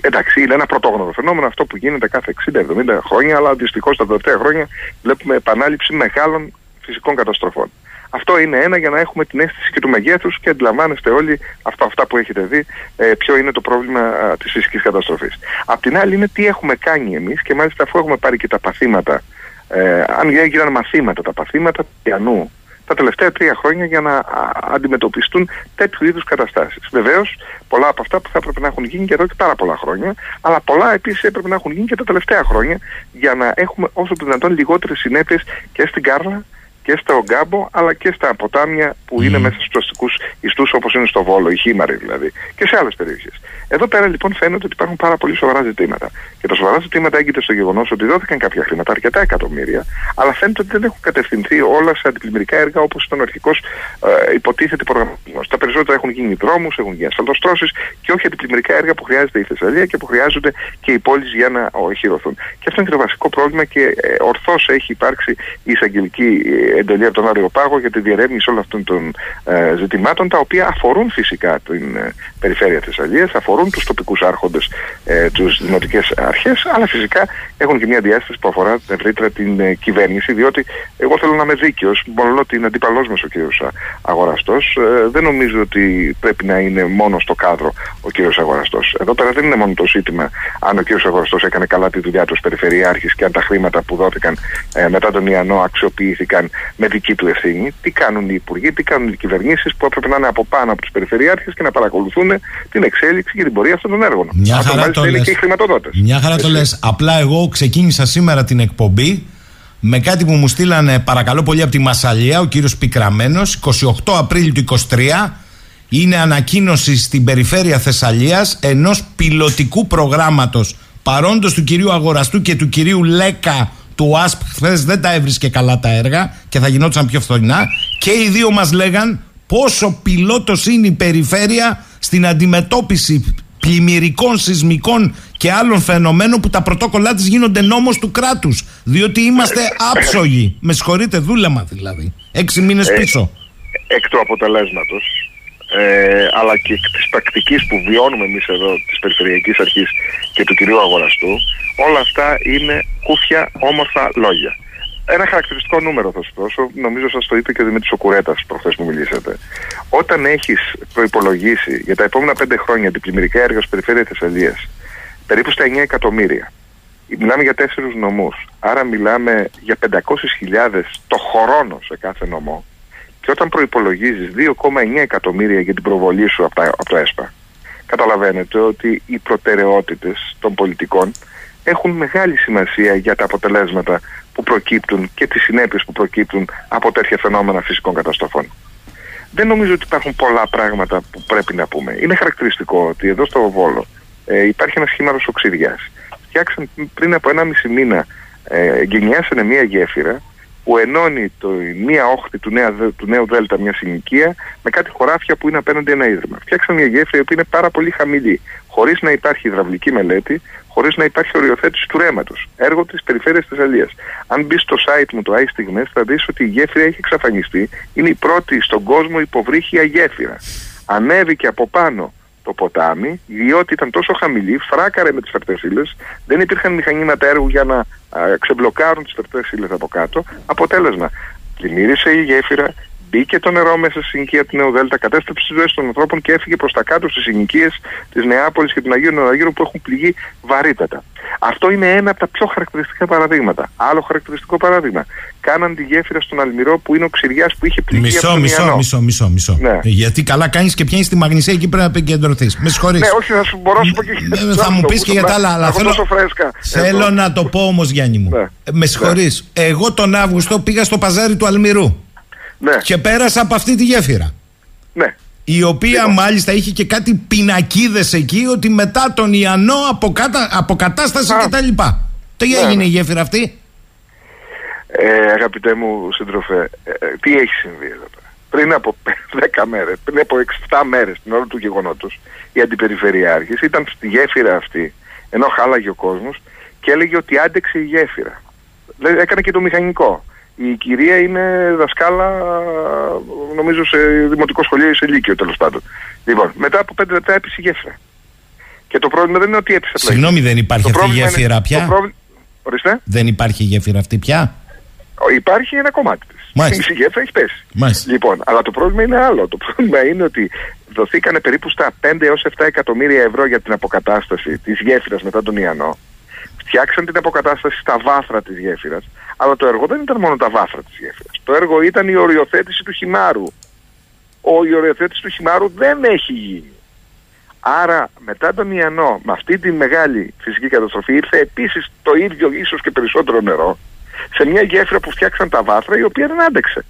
εντάξει, είναι ένα πρωτόγνωρο φαινόμενο αυτό που γίνεται κάθε 60-70 χρόνια, αλλά δυστυχώς τα τελευταία χρόνια βλέπουμε επανάληψη μεγάλων φυσικών καταστροφών. Αυτό είναι ένα για να έχουμε την αίσθηση και του μεγέθους και αντιλαμβάνεστε όλοι αυτά, αυτά που έχετε δει ε, ποιο είναι το πρόβλημα α, της φυσικής καταστροφής. Απ' την άλλη είναι τι έχουμε κάνει εμείς και μάλιστα αφού έχουμε πάρει και τα παθήματα ε, αν έγιναν μαθήματα τα παθήματα του πιανού τα τελευταία τρία χρόνια για να α, αντιμετωπιστούν τέτοιου είδους καταστάσεις. Βεβαίως, πολλά από αυτά που θα έπρεπε να έχουν γίνει και εδώ και πάρα πολλά χρόνια, αλλά πολλά επίσης έπρεπε να έχουν γίνει και τα τελευταία χρόνια για να έχουμε όσο το δυνατόν λιγότερες συνέπειες και στην Κάρλα και στο Γκάμπο αλλά και στα ποτάμια που είναι μέσα στους αστικούς ιστούς όπως είναι στο Βόλο, η Χήμαρη δηλαδή και σε άλλες περιοχές. Εδώ πέρα λοιπόν φαίνεται ότι υπάρχουν πάρα πολύ σοβαρά ζητήματα. Και τα σοβαρά ζητήματα έγκυται στο γεγονός ότι δόθηκαν κάποια χρήματα, αρκετά εκατομμύρια, αλλά φαίνεται ότι δεν έχουν κατευθυνθεί όλα σε αντιπλημμυρικά έργα όπως ήταν ο αρχικός ε, υποτίθεται προγραμματισμός. Τα περισσότερα έχουν γίνει δρόμους, έχουν γίνει ασφαλτοστρώσεις και όχι αντιπλημμυρικά έργα που χρειάζεται η Θεσσαλία και που χρειάζονται και οι πόλεις για να οχυρωθούν. Και αυτό είναι και το βασικό πρόβλημα και ε, ορθώς έχει υπάρξει η εισαγγελική ε, εντολή από τον Άριο Πάγο για τη διερεύνηση όλων αυτών των ε, ζητημάτων, τα οποία αφορούν φυσικά την ε, περιφέρεια Θεσσαλίας, αφορούν τους τοπικούς άρχοντες, ε, τι δημοτικές αρχές, αλλά φυσικά έχουν και μια διάσταση που αφορά ευρύτερα την ε, κυβέρνηση, διότι εγώ θέλω να είμαι δίκαιος, μόνο ότι είναι αντίπαλό μας ο κ. Αγοραστός. Ε, δεν νομίζω ότι πρέπει να είναι μόνο στο κάδρο ο κ. Αγοραστός. Εδώ πέρα δεν είναι μόνο το ζήτημα αν ο κ. Αγοραστός έκανε καλά τη δουλειά του ως περιφερειάρχης και αν τα χρήματα που δόθηκαν ε, μετά τον Ιαννό αξιοποιήθηκαν με δική του ευθύνη. Τι κάνουν οι υπουργοί, τι κάνουν οι κυβερνήσεις που έπρεπε να είναι από πάνω από τους περιφερειάρχες και να παρακολουθούν την εξέλιξη και την πορεία αυτών των έργων. Μια Αυτό χαρά μάλιστα το είναι λες. και οι χρηματοδότες. Μια χαρά το λες. Απλά εγώ ξεκίνησα σήμερα την εκπομπή με κάτι που μου στείλανε παρακαλώ πολύ από τη Μασαλία, ο κύριος Πικραμένος, 28 Απρίλη του 23, είναι ανακοίνωση στην περιφέρεια Θεσσαλίας ενός πιλωτικού προγράμματος παρόντος του κυρίου Αγοραστού και του κυρίου Λέκα του ΑΣΠ χθες δεν τα έβρισκε καλά τα έργα και θα γινόταν πιο φθηνά. Και οι δύο μας λέγαν πόσο πιλότος είναι η περιφέρεια στην αντιμετώπιση πλημμυρικών, σεισμικών και άλλων φαινομένων που τα πρωτόκολλά της γίνονται νόμος του κράτους. Διότι είμαστε άψογοι. Με συγχωρείτε δούλεμα δηλαδή. Έξι μήνες Ε, πίσω. εκ του αποτελέσματος ε, αλλά και εκ της πρακτικής που βιώνουμε εμείς εδώ της Περιφερειακής Αρχής και του κυρίου Αγοραστού όλα αυτά είναι κούφια όμορφα λόγια. Ένα χαρακτηριστικό νούμερο θα σου δώσω, νομίζω σας το είπε και ο Δημήτρης Οκουρέτας προχθές που μιλήσατε. Όταν έχεις προϋπολογίσει για τα επόμενα πέντε χρόνια αντιπλημμυρικά έργα στην Περιφέρεια Θεσσαλίας περίπου στα 9 εκατομμύρια Μιλάμε για τέσσερους νομούς, άρα μιλάμε για 500.000 το χρόνο σε κάθε νομό και όταν προϋπολογίζεις 2,9 εκατομμύρια για την προβολή σου από, τα, από το ΕΣΠΑ καταλαβαίνετε ότι οι προτεραιότητες των πολιτικών έχουν μεγάλη σημασία για τα αποτελέσματα που προκύπτουν και τις συνέπειες που προκύπτουν από τέτοια φαινόμενα φυσικών καταστροφών. Δεν νομίζω ότι υπάρχουν πολλά πράγματα που πρέπει να πούμε. Είναι χαρακτηριστικό ότι εδώ στο Βόλο ε, υπάρχει ένα σχήμα οξυδιάς. Φτιάξαν πριν από 1,5 μήνα, ε, εγκαινιάσανε μία γέφυρα που ενώνει το, μία όχθη του, νέα, του νέου Δέλτα, μια συνοικία, με κάτι χωράφια που είναι απέναντι ένα ίδρυμα. Φτιάξαν μια γέφυρα που είναι πάρα πολύ χαμηλή, χωρίς να υπάρχει υδραυλική μελέτη, χωρίς να υπάρχει οριοθέτηση του ρέματο. Έργο της περιφέρειας τη Αλία. Αν μπεις στο site μου το iStigmes, θα δεις ότι η γέφυρα έχει εξαφανιστεί. Είναι η πρώτη στον κόσμο υποβρύχια γέφυρα. Ανέβηκε από πάνω το ποτάμι, διότι ήταν τόσο χαμηλή, φράκαρε με τις φερτές ύλες, δεν υπήρχαν μηχανήματα έργου για να α, ξεμπλοκάρουν τις φερτές ύλες από κάτω. Αποτέλεσμα, πλημμύρισε η γέφυρα, Μπήκε το νερό μέσα στη συνοικία του Νέου Δέλτα, κατέστρεψε τις ζωές των ανθρώπων και έφυγε προς τα κάτω στις συνοικίες της Νεάπολης και του Αγίου Νεογύρου που έχουν πληγεί βαρύτατα. Αυτό είναι ένα από τα πιο χαρακτηριστικά παραδείγματα. Άλλο χαρακτηριστικό παράδειγμα. Κάναν τη γέφυρα στον Αλμυρό που είναι ο Ξηριά που είχε πληγεί. Μισό, από μισό, μισό, μισό, μισό. Ναι. Γιατί καλά κάνεις και πιάνεις τη μαγνησία εκεί πρέπει να επικεντρωθείς. Με συγχωρείς. Ναι, όχι, θα σου μπορώ να σου πω και για ναι, Θα μου πεις και για τα άλλα. Αλλά θέλω, θέλω να το πω όμως, Γιάννη μου. Ναι. Με συγχωρείς. Ναι. Εγώ τον Αύγουστο πήγα στο παζάρι του Αλμυρού. Ναι. Και πέρασα από αυτή τη γέφυρα. Ναι. Η οποία λοιπόν. μάλιστα είχε και κάτι πινακίδες εκεί ότι μετά τον Ιαννό αποκατα... αποκατάσταση κτλ. Τι ναι, έγινε ναι. η γέφυρα αυτή; Ε, αγαπητέ μου συντροφέ, ε, ε, τι έχει συμβεί εδώ πέρα; Πριν από 10 μέρες, πριν από 6-7 μέρες, την ώρα του γεγονότος, οι αντιπεριφερειάρχε ήταν στη γέφυρα αυτή, ενώ χάλαγε ο κόσμος και έλεγε ότι άντεξε η γέφυρα. Έκανε και το μηχανικό. Η κυρία είναι δασκάλα, νομίζω, σε δημοτικό σχολείο ή σε λύκειο τέλος πάντων. Λοιπόν, μετά από πέντε λεπτά έπεισε η γέφυρα. Και το πρόβλημα δεν είναι ότι έπεισε απλά. Συγγνώμη, δεν υπάρχει αυτή η γέφυρα είναι... πια; Πρόβλημα... Ορίστε. Δεν υπάρχει η γέφυρα αυτή πια; Υπάρχει ένα κομμάτι της. Η γέφυρα έχει πέσει. Μάλιστα. Λοιπόν, αλλά το πρόβλημα είναι άλλο. Το πρόβλημα είναι ότι δοθήκανε περίπου στα 5 έως 7 εκατομμύρια ευρώ για την αποκατάσταση της γέφυρας μετά τον Ιαννό. Φτιάξαν την αποκατάσταση στα βάθρα της γέφυρας. Αλλά το έργο δεν ήταν μόνο τα βάθρα της γέφυρας. Το έργο ήταν η οριοθέτηση του χυμάρου. Ο, η οριοθέτηση του χυμάρου δεν έχει γίνει. Άρα μετά τον Ιαννό, με αυτή τη μεγάλη φυσική καταστροφή, ήρθε επίσης το ίδιο ίσως και περισσότερο νερό σε μια γέφυρα που φτιάξαν τα βάθρα η οποία δεν άντεξε.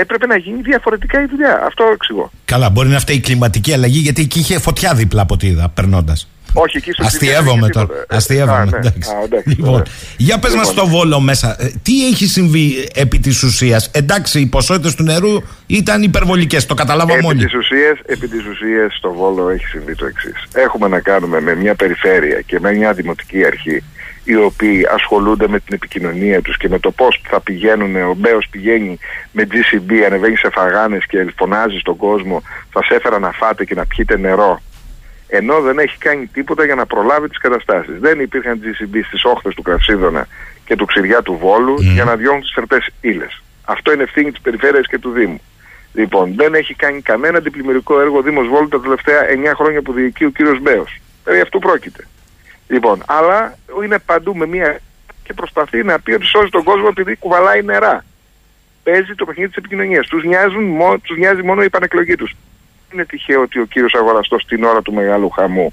Έπρεπε να γίνει διαφορετικά η δουλειά. Αυτό εξηγώ. Καλά, μπορεί να φταίει η κλιματική αλλαγή γιατί εκεί είχε φωτιά δίπλα από ό,τι είδα περνώντας. Όχι, εκεί στο Αστείευομαι τώρα. Αστείευομαι. Ναι. Λοιπόν, για πες μας λοιπόν. το βόλο μέσα. Ε, τι έχει συμβεί επί της ουσίας; Εντάξει, οι ποσότητες του νερού ήταν υπερβολικές. Το καταλάβαμε όλοι. Επί της ουσίας, στο βόλο έχει συμβεί το εξής. Έχουμε να κάνουμε με μια περιφέρεια και με μια δημοτική αρχή οι οποίοι ασχολούνται με την επικοινωνία τους και με το πώς θα πηγαίνουν, ο Μπέος πηγαίνει με GCB, ανεβαίνει σε φαγάνες και φωνάζει στον κόσμο θα σε έφερα να φάτε και να πιείτε νερό ενώ δεν έχει κάνει τίποτα για να προλάβει τις καταστάσεις. Δεν υπήρχαν GCB στις όχθες του Κραυσίδωνα και του Ξηριά του Βόλου για να διώχνουν τις θερπές ύλες. Αυτό είναι ευθύνη της περιφέρειας και του Δήμου. Λοιπόν, δεν έχει κάνει κανένα αντιπλημμυρικό έργο ο Δήμος Βόλου τα τελευταία 9 χρόνια που διοικεί ο κύριος Μπέος. Περί αυτού πρόκειται. Λοιπόν, αλλά είναι παντού με μία και προσπαθεί να πει ότι σώζει τον κόσμο επειδή κουβαλάει νερά. Παίζει το παιχνίδι της επικοινωνίας. Τους τους νοιάζει μόνο η πανεκλογή τους. Είναι τυχαίο ότι ο κύριος Αγοραστός την ώρα του μεγάλου χαμού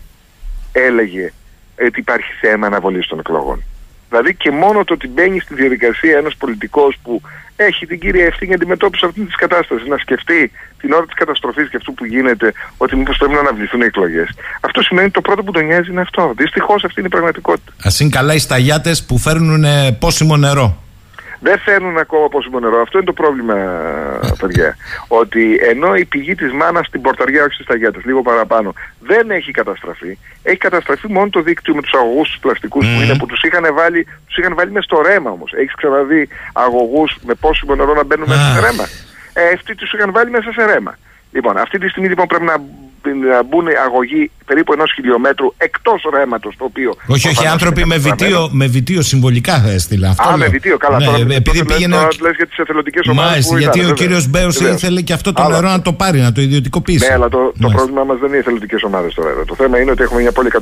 έλεγε ότι υπάρχει θέμα αναβολής των εκλογών. Δηλαδή και μόνο το ότι μπαίνει στη διαδικασία ένας πολιτικός που έχει την κύρια ευθύνη αντιμετώπισης αυτής της κατάστασης να σκεφτεί την ώρα της καταστροφής και αυτού που γίνεται ότι μήπως πρέπει να αναβληθούν οι εκλογές. Αυτό σημαίνει ότι το πρώτο που τον νοιάζει είναι αυτό. Δυστυχώς αυτή είναι η πραγματικότητα. Α είναι καλά οι σταγιάτες που φέρνουν πόσιμο νερό δεν φέρνουν ακόμα πόσιμο νερό. Αυτό είναι το πρόβλημα, παιδιά. ότι ενώ η πηγή της μάνας στην πορταριά, όχι στι ταγιάτε, λίγο παραπάνω, δεν έχει καταστραφεί, έχει καταστραφεί μόνο το δίκτυο με τους αγωγούς τους πλαστικούς που είναι που τους είχαν βάλει, τους είχαν βάλει μες στο ρέμα όμως. Έχεις ξαναδεί αγωγούς με πόσιμο νερό να μπαίνουν μέσα σε ρέμα; Ε, αυτοί τους είχαν βάλει μέσα σε ρέμα. Λοιπόν, αυτή τη στιγμή λοιπόν πρέπει να να μπουν αγωγοί περίπου ενός χιλιόμετρου εκτός ρέματος το οποίο. Όχι, όχι, άνθρωποι με βιτίο, με βιτίο συμβολικά έστειλα. Αυτό Α, με βιτίο, καλά. Ναι, τώρα, επειδή πήγαινε. Τώρα λες για τις εθελοντικές ομάδες. Μάλιστα, γιατί ο κύριος Μπέος ήθελε και αυτό το νερό να το πάρει, να το ιδιωτικοποιήσει. Ναι, αλλά το, το πρόβλημα μας δεν είναι οι εθελοντικές ομάδες τώρα. Το θέμα είναι ότι έχουμε μια πόλη 170.000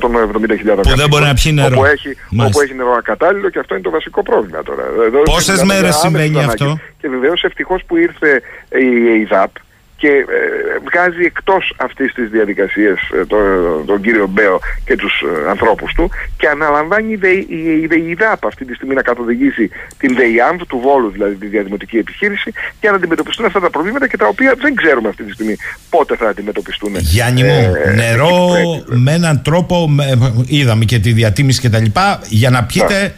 που δεν μπορεί να πιει νερό. Όπου έχει, όπου έχει νερό ακατάλληλο και αυτό είναι το βασικό πρόβλημα τώρα. Πόσες μέρες συμβαίνει αυτό; Και βεβαίως ευτυχώς που ήρθε η ΕΙΔΑΠ και ε, βγάζει εκτός αυτής της διαδικασίας ε, τον, τον κύριο Μπέο και τους ε, ανθρώπους του και αναλαμβάνει η ΔΕΙΔΑΠ αυτή τη στιγμή να καθοδηγήσει την ΔΕΙΑΜΒ του Βόλου δηλαδή τη διαδημοτική επιχείρηση για να αντιμετωπιστούν αυτά τα προβλήματα και τα οποία δεν ξέρουμε αυτή τη στιγμή πότε θα αντιμετωπιστούν. Γιάννη μου, ε, νερό με έναν τρόπο, με, είδαμε και τη διατίμηση κτλ. Για να πιείτε,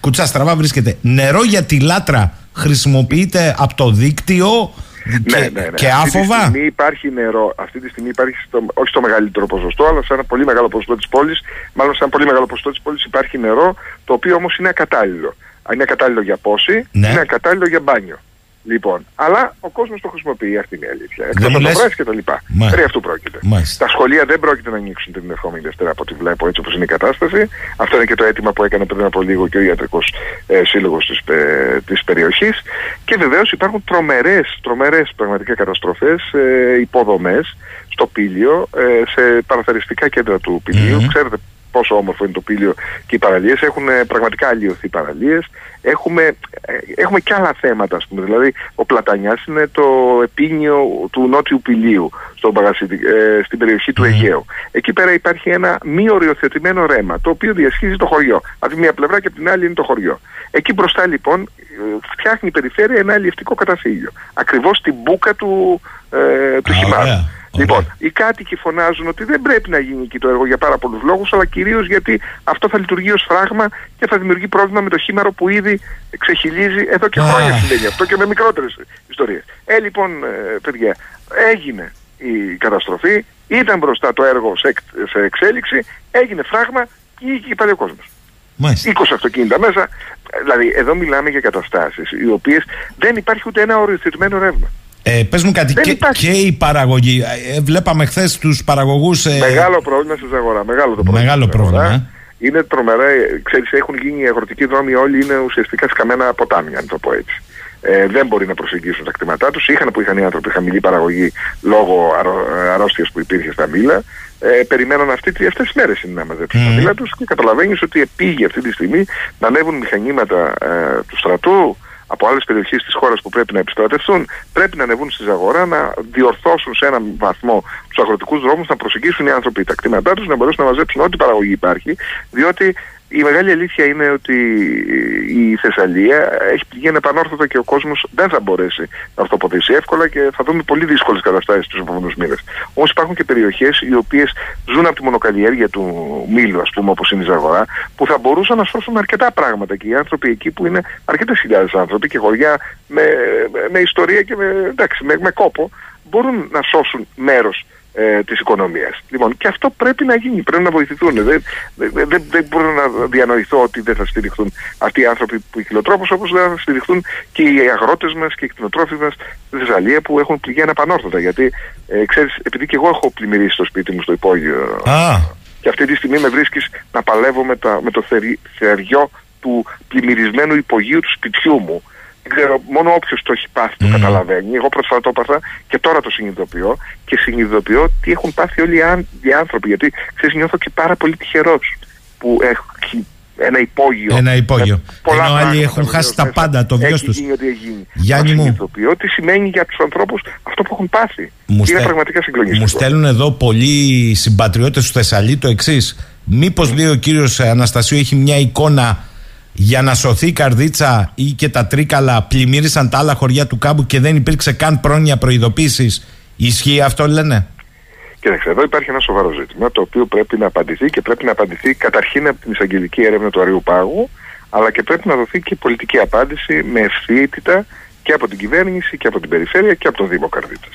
κουτσά στραβά βρίσκεται. Νερό για τη λάτρα χρησιμοποιείται από το δίκτυο ναι, ναι, ναι. Και άφοβα. Αυτή τη στιγμή υπάρχει νερό. Αυτή τη στιγμή υπάρχει, στο, όχι στο μεγαλύτερο ποσοστό, αλλά σε ένα πολύ μεγάλο ποσοστό της πόλης. Μάλλον σε ένα πολύ μεγάλο ποσοστό της πόλης υπάρχει νερό, το οποίο όμως είναι ακατάλληλο. Αν είναι ακατάλληλο για πόση, ναι. είναι ακατάλληλο για μπάνιο. Λοιπόν, αλλά ο κόσμος το χρησιμοποιεί, αυτή είναι η αλήθεια. Εκτό από το και τα λοιπά. Περί αυτού πρόκειται. Μάλιστα. Τα σχολεία δεν πρόκειται να ανοίξουν την ερχόμενη Δευτέρα από ό,τι βλέπω έτσι όπως είναι η κατάσταση. Αυτό είναι και το αίτημα που έκανε πριν από λίγο και ο ιατρικός ε, σύλλογος της ε, περιοχής. Και βεβαίως υπάρχουν τρομερές, τρομερές πραγματικά καταστροφές, ε, υποδομές στο πήλιο, ε, σε παραθεριστικά κέντρα του πηλίου. Mm-hmm. Ξέρετε πόσο όμορφο είναι το πήλιο και οι παραλίες. Έχουν ε, πραγματικά αλλοιωθεί παραλίες. Έχουμε, ε, έχουμε και άλλα θέματα, ας πούμε. Δηλαδή, ο Πλατανιάς είναι το επίνιο του νότιου πηλίου στο ε, στην περιοχή του Αιγαίου. Εκεί πέρα υπάρχει ένα μη οριοθετημένο ρέμα, το οποίο διασχίζει το χωριό. Από τη μία πλευρά και από την άλλη είναι το χωριό. Εκεί μπροστά λοιπόν ε, φτιάχνει η περιφέρεια ένα αλληλευτικό καταφύγιο. Ακριβώς στην μπούκα του, ε, του χυμάρου. Λοιπόν, οι κάτοικοι φωνάζουν ότι δεν πρέπει να γίνει εκεί το έργο για πάρα πολλούς λόγους, αλλά κυρίως γιατί αυτό θα λειτουργεί ως φράγμα και θα δημιουργεί πρόβλημα με το χήμαρο που ήδη ξεχυλίζει εδώ και χρόνια συμβαίνει αυτό και με μικρότερες ιστορίες. Ε, λοιπόν, ε, παιδιά, έγινε η καταστροφή, ήταν μπροστά το έργο σε, σε εξέλιξη, έγινε φράγμα και είχε πάλι ο κόσμος. 20 αυτοκίνητα μέσα. Δηλαδή, εδώ μιλάμε για καταστάσεις οι οποίες δεν υπάρχει ούτε ένα οριοθετημένο ρεύμα. Ε, Πες μου κάτι, και, και, η παραγωγή. Ε, βλέπαμε χθες τους παραγωγούς. Ε... Μεγάλο πρόβλημα στην αγορά. Μεγάλο το πρόβλημα. Μεγάλο πρόβλημα. Ε. Είναι τρομερά. Ξέρεις, έχουν γίνει οι αγροτικοί δρόμοι όλοι είναι ουσιαστικά σκαμμένα ποτάμια, αν το πω έτσι. Ε, δεν μπορεί να προσεγγίσουν τα κτήματά τους. Είχαν που είχαν οι άνθρωποι χαμηλή παραγωγή λόγω αρρώστιας που υπήρχε στα μήλα. Ε, περιμέναν αυτές τις μέρες είναι να μαζέψουν mm. τα μήλα τους και καταλαβαίνεις ότι επήγε αυτή τη στιγμή να ανέβουν μηχανήματα ε, του στρατού, από άλλες περιοχές της χώρας που πρέπει να επιστρατευτούν, πρέπει να ανεβούν στη Ζαγορά, να διορθώσουν σε έναν βαθμό τους αγροτικούς δρόμους, να προσεγγίσουν οι άνθρωποι τα κτήματά τους, να μπορέσουν να μαζέψουν ό,τι παραγωγή υπάρχει, διότι η μεγάλη αλήθεια είναι ότι η Θεσσαλία έχει πηγαίνει ανεπανόρθωτα και ο κόσμος δεν θα μπορέσει να αυτοποθήσει εύκολα και θα δούμε πολύ δύσκολες καταστάσεις τους επόμενους μήνες. Όμως υπάρχουν και περιοχές οι οποίες ζουν από τη μονοκαλλιέργεια του μήλου, ας πούμε, όπως είναι η Ζαγορά, που θα μπορούσαν να σώσουν αρκετά πράγματα. Και οι άνθρωποι εκεί που είναι αρκετές χιλιάδες άνθρωποι και χωριά με, με ιστορία και με, εντάξει, με, με κόπο, μπορούν να σώσουν μέρος ε, της οικονομίας. Λοιπόν, και αυτό πρέπει να γίνει, πρέπει να βοηθηθούν. Δεν, δεν, δεν μπορώ να διανοηθώ ότι δεν θα στηριχθούν αυτοί οι άνθρωποι που χιλοτρόπους όπως δεν θα στηριχθούν και οι αγρότες μας και οι κτηνοτρόφοι μας στη Θεσσαλία που έχουν πληγεί αναπανόρθωτα. Γιατί, ε, ξέρεις, επειδή και εγώ έχω πλημμυρίσει το σπίτι μου στο υπόγειο και αυτή τη στιγμή με βρίσκεις να παλεύω με, τα, με το θεριό του πλημμυρισμένου υπογείου του σπιτιού μου δεν ξέρω, μόνο όποιος το έχει πάθει το καταλαβαίνει. Εγώ πρόσφατα το έπαθα και τώρα το συνειδητοποιώ. Και συνειδητοποιώ τι έχουν πάθει όλοι οι άνθρωποι. Γιατί ξέρεις, νιώθω και πάρα πολύ τυχερός που έχει ένα υπόγειο. Ένα υπόγειο. Ενώ άλλοι έχουν χάσει τα πάντα, το βιό τους. Γιάννη μου. Συνειδητοποιώ τι σημαίνει για τους ανθρώπους αυτό που έχουν πάθει. Μου είναι πραγματικά συγκλονιστικό. Μου στέλνουν εδώ πολλοί συμπατριώτες του Θεσσαλή το εξής. Μήπως λέει ο κύριος Αναστασίου έχει μια εικόνα για να σωθεί η καρδίτσα ή και τα τρίκαλα πλημμύρισαν τα άλλα χωριά του κάμπου και δεν υπήρξε καν πρόνοια προειδοποίησης. Ισχύει αυτό, λένε; Κοίταξε, εδώ υπάρχει ένα σοβαρό ζήτημα το οποίο πρέπει να απαντηθεί και πρέπει να απαντηθεί καταρχήν από την εισαγγελική έρευνα του Αριού Πάγου, αλλά και πρέπει να δοθεί και πολιτική απάντηση με ευθύτητα και από την κυβέρνηση και από την περιφέρεια και από τον Δήμο Καρδίτσα.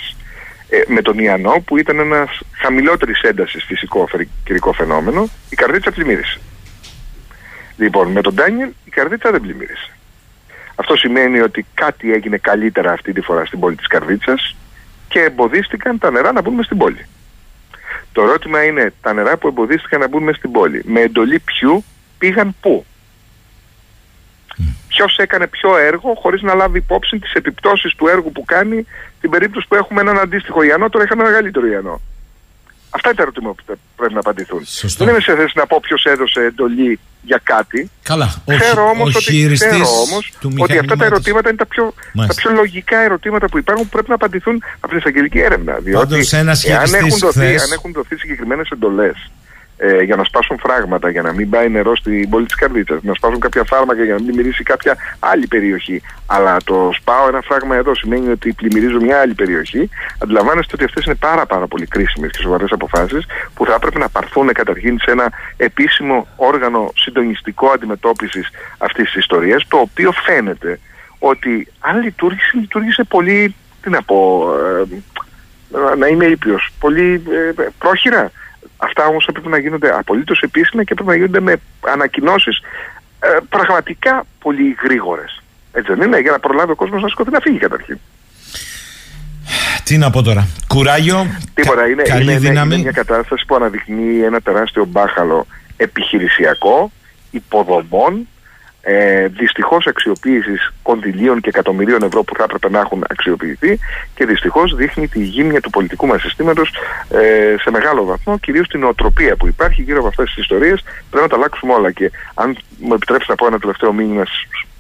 Ε, με τον Ιαννό, που ήταν ένας χαμηλότερης έντασης φυσικό καιρικό φαινόμενο, η Καρδίτσα πλημμύρισε. Λοιπόν, με τον Ντάνιελ η καρδίτσα δεν πλημμύρισε. Αυτό σημαίνει ότι κάτι έγινε καλύτερα αυτή τη φορά στην πόλη της Καρδίτσας και εμποδίστηκαν τα νερά να μπουν στην πόλη. Το ερώτημα είναι τα νερά που εμποδίστηκαν να μπουν στην πόλη με εντολή ποιου πήγαν πού; Mm. Ποιος έκανε ποιο έργο χωρίς να λάβει υπόψη τις επιπτώσεις του έργου που κάνει στην περίπτωση που έχουμε έναν αντίστοιχο Ιαννό, τώρα είχαμε μεγαλύτερο Ιαννό. Αυτά είναι τα ερωτήματα που πρέπει να απαντηθούν. Σωστό. Δεν είμαι σε θέση να πω ποιος έδωσε εντολή για κάτι. Καλά. Ξέρω όμως ότι, όμως ότι αυτά τα ερωτήματα είναι τα πιο, τα πιο λογικά ερωτήματα που υπάρχουν που πρέπει να απαντηθούν από την εισαγγελική έρευνα. Διότι αν έχουν, δοθεί, αν έχουν δοθεί συγκεκριμένες εντολές ε, για να σπάσουν φράγματα, για να μην πάει νερό στην πόλη της Καρδίτσας, να σπάσουν κάποια φάρμακα για να μην μυρίσει κάποια άλλη περιοχή. Αλλά το σπάω ένα φράγμα εδώ σημαίνει ότι πλημμυρίζω μια άλλη περιοχή. Αντιλαμβάνεστε ότι αυτές είναι πάρα, πάρα πολύ κρίσιμες και σοβαρές αποφάσεις που θα έπρεπε να πάρθουν καταρχήν σε ένα επίσημο όργανο συντονιστικό αντιμετώπισης αυτής της ιστορίας, το οποίο φαίνεται ότι αν λειτουργήσε, λειτουργήσε πολύ, τι να πω, ε, να είμαι ήπιος, πολύ ε, πρόχειρα. Αυτά όμως έπρεπε να γίνονται απολύτως επίσημα και έπρεπε να γίνονται με ανακοινώσεις ε, πραγματικά πολύ γρήγορες. Έτσι δεν είναι, για να προλάβει ο κόσμος να σηκωθεί να φύγει καταρχήν. Τι να πω τώρα. Κουράγιο. Τίποτα. Είναι, καλή είναι, δύναμη. είναι μια κατάσταση που αναδεικνύει ένα τεράστιο μπάχαλο επιχειρησιακό, υποδομών, ε, δυστυχώς αξιοποίησης κονδυλίων και εκατομμυρίων ευρώ που θα έπρεπε να έχουν αξιοποιηθεί και δυστυχώς δείχνει τη γύμνια του πολιτικού μας συστήματος ε, σε μεγάλο βαθμό, κυρίως την οτροπία που υπάρχει γύρω από αυτές τις ιστορίες. Πρέπει να τα αλλάξουμε όλα και αν μου επιτρέψετε να πω ένα τελευταίο μήνυμα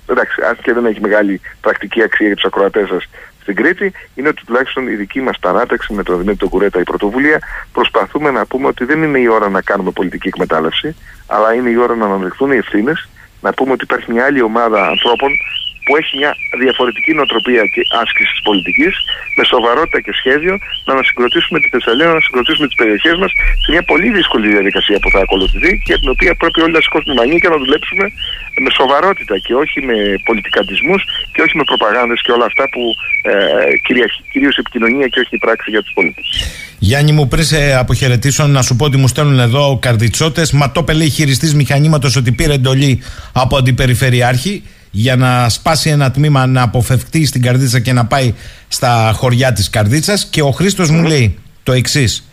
εντάξει, αν και δεν έχει μεγάλη πρακτική αξία για τους ακροατές σας στην Κρήτη, είναι ότι τουλάχιστον η δική μας παράταξη με τον Δημήτρη Κουρέτα, η πρωτοβουλία, προσπαθούμε να πούμε ότι δεν είναι η ώρα να κάνουμε πολιτική εκμετάλλευση, αλλά είναι η ώρα να αναδειχθούν οι ευθύνες, να πούμε ότι υπάρχει μια άλλη ομάδα ανθρώπων που έχει μια διαφορετική νοοτροπία και άσκησης τη πολιτικής, με σοβαρότητα και σχέδιο να ανασυγκροτήσουμε τη Θεσσαλία, να ανασυγκροτήσουμε τις περιοχές μας σε μια πολύ δύσκολη διαδικασία που θα ακολουθήσει και την οποία πρέπει όλοι να σηκώσουμε μανί και να δουλέψουμε με σοβαρότητα και όχι με πολιτικαντισμού και όχι με προπαγάνδες και όλα αυτά που ε, κυρίως επικοινωνία και όχι η πράξη για τους πολίτες. Γιάννη μου, πριν σε αποχαιρετήσω, να σου πω ότι μου στέλνουν εδώ καρδιτσότες. Μα το λέει χειριστής μηχανήματος ότι πήρε εντολή από αντιπεριφερειάρχη για να σπάσει ένα τμήμα να αποφευκτεί στην καρδίτσα και να πάει στα χωριά της καρδίτσας και ο Χρήστος μου λέει το εξής.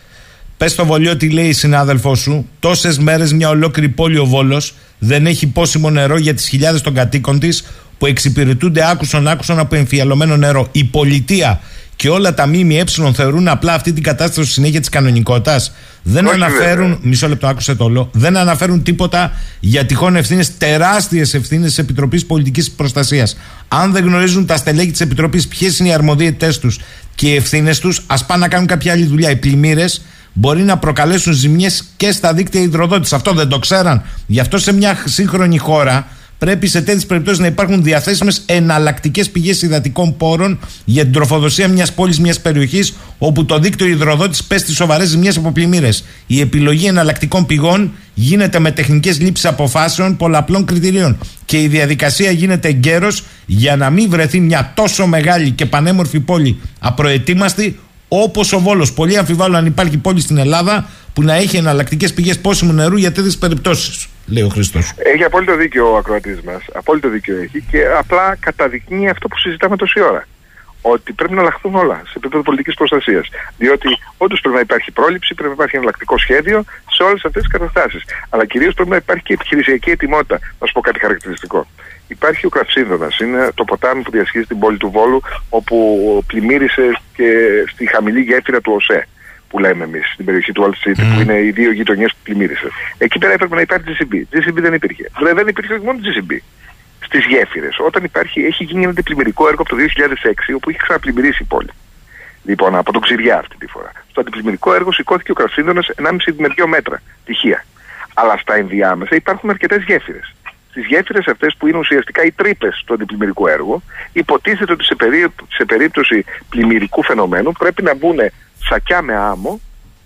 Πες στο βολιό τι λέει η συνάδελφός σου τόσες μέρες μια ολόκληρη πόλη ο Βόλος δεν έχει πόσιμο νερό για τις χιλιάδες των κατοίκων της που εξυπηρετούνται άκουσον άκουσον από εμφιαλωμένο νερό. Η πολιτεία και όλα τα ΜΜΕ θεωρούν απλά αυτή την κατάσταση συνέχεια της κανονικότητας. Δεν αναφέρουν. Μισό λεπτό, άκουσε το όλο. Δεν αναφέρουν τίποτα για τυχόν ευθύνες, τεράστιες ευθύνες της Επιτροπής Πολιτικής Προστασίας. Αν δεν γνωρίζουν τα στελέχη της Επιτροπής ποιες είναι οι αρμοδιότητέ τους και οι ευθύνες τους, ας πάνε να κάνουν κάποια άλλη δουλειά. Οι πλημμύρες μπορεί να προκαλέσουν ζημιές και στα δίκτυα υδροδότηση. Αυτό δεν το ξέραν. Γι' αυτό σε μια σύγχρονη χώρα πρέπει σε τέτοιες περιπτώσεις να υπάρχουν διαθέσιμες εναλλακτικές πηγές υδατικών πόρων για την τροφοδοσία μιας πόλης, μιας περιοχής όπου το δίκτυο υδροδότης πέστη σοβαρές ζημιές από πλημμύρες. Η επιλογή εναλλακτικών πηγών γίνεται με τεχνικές λήψεις αποφάσεων πολλαπλών κριτηρίων και η διαδικασία γίνεται εγκαίρως για να μην βρεθεί μια τόσο μεγάλη και πανέμορφη πόλη απροετοίμαστη όπως ο Βόλος. Πολύ αμφιβάλλω αν υπάρχει πόλη στην Ελλάδα που να έχει εναλλακτικές πηγές πόσιμου νερού για τέτοιες περιπτώσεις λέει ο Χριστό. Έχει απόλυτο δίκιο ο ακροατής μας. Απόλυτο δίκιο έχει και απλά καταδεικνύει αυτό που συζητάμε τόση ώρα. Ότι πρέπει να αλλάχθουν όλα σε επίπεδο πολιτικής προστασίας. Διότι όντως πρέπει να υπάρχει πρόληψη, πρέπει να υπάρχει εναλλακτικό σχέδιο σε όλες αυτές τις καταστάσεις. Αλλά κυρίως πρέπει να υπάρχει και επιχειρησιακή ετοιμότητα. Να σου πω κάτι χαρακτηριστικό. Υπάρχει ο Κραυσίδωνας, είναι το ποτάμι που διασχίζει την πόλη του Βόλου, όπου πλημμύρισε και στη χαμηλή γέφυρα του ΟΣΕ που λέμε εμείς, στην περιοχή του Wall Street, που είναι οι δύο γειτονιές που πλημμύρισε. Εκεί πέρα έπρεπε να υπάρχει GCB. GCB δεν υπήρχε. Δεν υπήρχε όχι μόνο GCB. Στις γέφυρες, όταν υπάρχει, έχει γίνει ένα αντιπλημμυρικό έργο από το 2006, όπου είχε ξαναπλημμυρίσει η πόλη. Λοιπόν, από τον Ξηριά αυτή τη φορά. Στο αντιπλημμυρικό έργο σηκώθηκε ο Κρασίδωνα 1,5 με 2 μέτρα τυχεία. Αλλά στα ενδιάμεσα υπάρχουν αρκετές γέφυρες. Στις γέφυρες αυτές που είναι ουσιαστικά οι τρύπες του αντιπλημμυρικού έργου, υποτίθεται ότι σε, περί... σε περίπτωση πλημμυρικού φαινομένου πρέπει να μπουν σακιά με άμμο,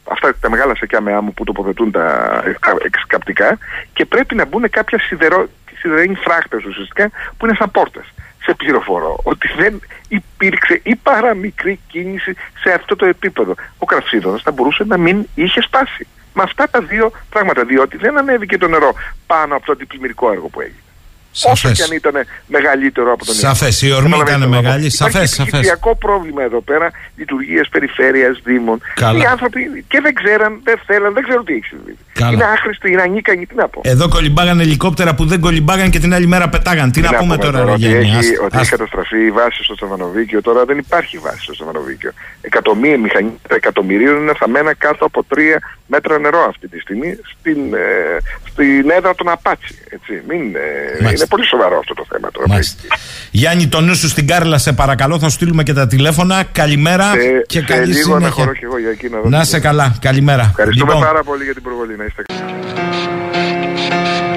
αυτά τα μεγάλα σακιά με άμμο που τοποθετούν τα εξκαπτικά και πρέπει να μπουν κάποια σιδερο, σιδερένη φράχτες ουσιαστικά που είναι σαν πόρτες. Σε πληροφορώ ότι δεν υπήρξε ή παραμικρή κίνηση σε αυτό το επίπεδο. Ο κραυσίδωνας θα μπορούσε να μην είχε σπάσει. Με αυτά τα δύο πράγματα, διότι δεν ανέβηκε το νερό πάνω από το αντιπλημμυρικό έργο που έγινε. Όσο και αν ήταν μεγαλύτερο από τον Σαφές, η ορμή ήταν μεγάλη. Σαφές, σαφές. Υπάρχει πρόβλημα εδώ πέρα λειτουργία περιφέρειας, δήμων. Καλά. Οι άνθρωποι και δεν ξέραν, δεν θέλαν, δεν ξέρουν τι έχει συμβεί. Είναι άχρηστοι, είναι ανίκανοι, τι να πω. Εδώ κολυμπάγαν ελικόπτερα που δεν κολυμπάγαν και την άλλη μέρα πετάγαν. Τι, τι να, πούμε τώρα, τώρα Ότι, έχει, ότι έχει καταστραφεί η βάση στο Στεφανοβίκιο. Τώρα δεν υπάρχει βάση στο Στεφανοβίκιο. Εκατομμύρια μηχανήματα εκατομμυρίων είναι θαμμένα κάτω από τρία μέτρα νερό αυτή τη στιγμή στην, ε, στην έδρα των Απάτσι. Έτσι. Μην, ε, είναι πολύ σοβαρό αυτό το θέμα τώρα. Μάλιστα. Γιάννη, το νου σου στην Κάρλα, σε παρακαλώ, θα σου στείλουμε και τα τηλέφωνα. Καλημέρα σε, και σε καλή λίγο συνέχεια. να χωρώ και εγώ για εκεί να δω. Να είσαι καλά. Καλημέρα. Ευχαριστούμε λοιπόν, πάρα πολύ για την προβολή. Να είστε καλά.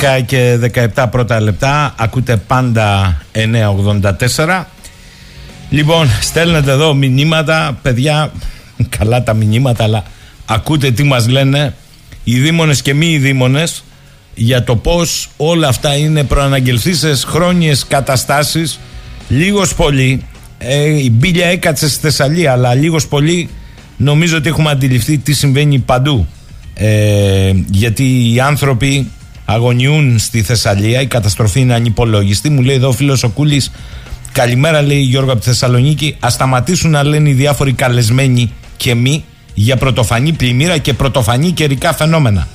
11 και 17 πρώτα λεπτά. Ακούτε πάντα 984 Λοιπόν στέλνετε εδώ μηνύματα. Παιδιά καλά τα μηνύματα αλλά ακούτε τι μας λένε οι δήμονες και μη οι δήμονες για το πως όλα αυτά είναι προαναγγελθήσεις χρόνιες καταστάσεις. Λίγος πολύ. Ε, η μπίλια έκατσε στη Θεσσαλία αλλά λίγος πολύ. Νομίζω ότι έχουμε αντιληφθεί τι συμβαίνει παντού. Ε, γιατί οι άνθρωποι αγωνιούν στη Θεσσαλία, η καταστροφή είναι ανυπολόγιστη. Μου λέει εδώ ο φίλος ο Κούλης, Καλημέρα, λέει Γιώργο από τη Θεσσαλονίκη. Α σταματήσουν να λένε οι διάφοροι καλεσμένοι και μη για πρωτοφανή πλημμύρα και πρωτοφανή καιρικά φαινόμενα.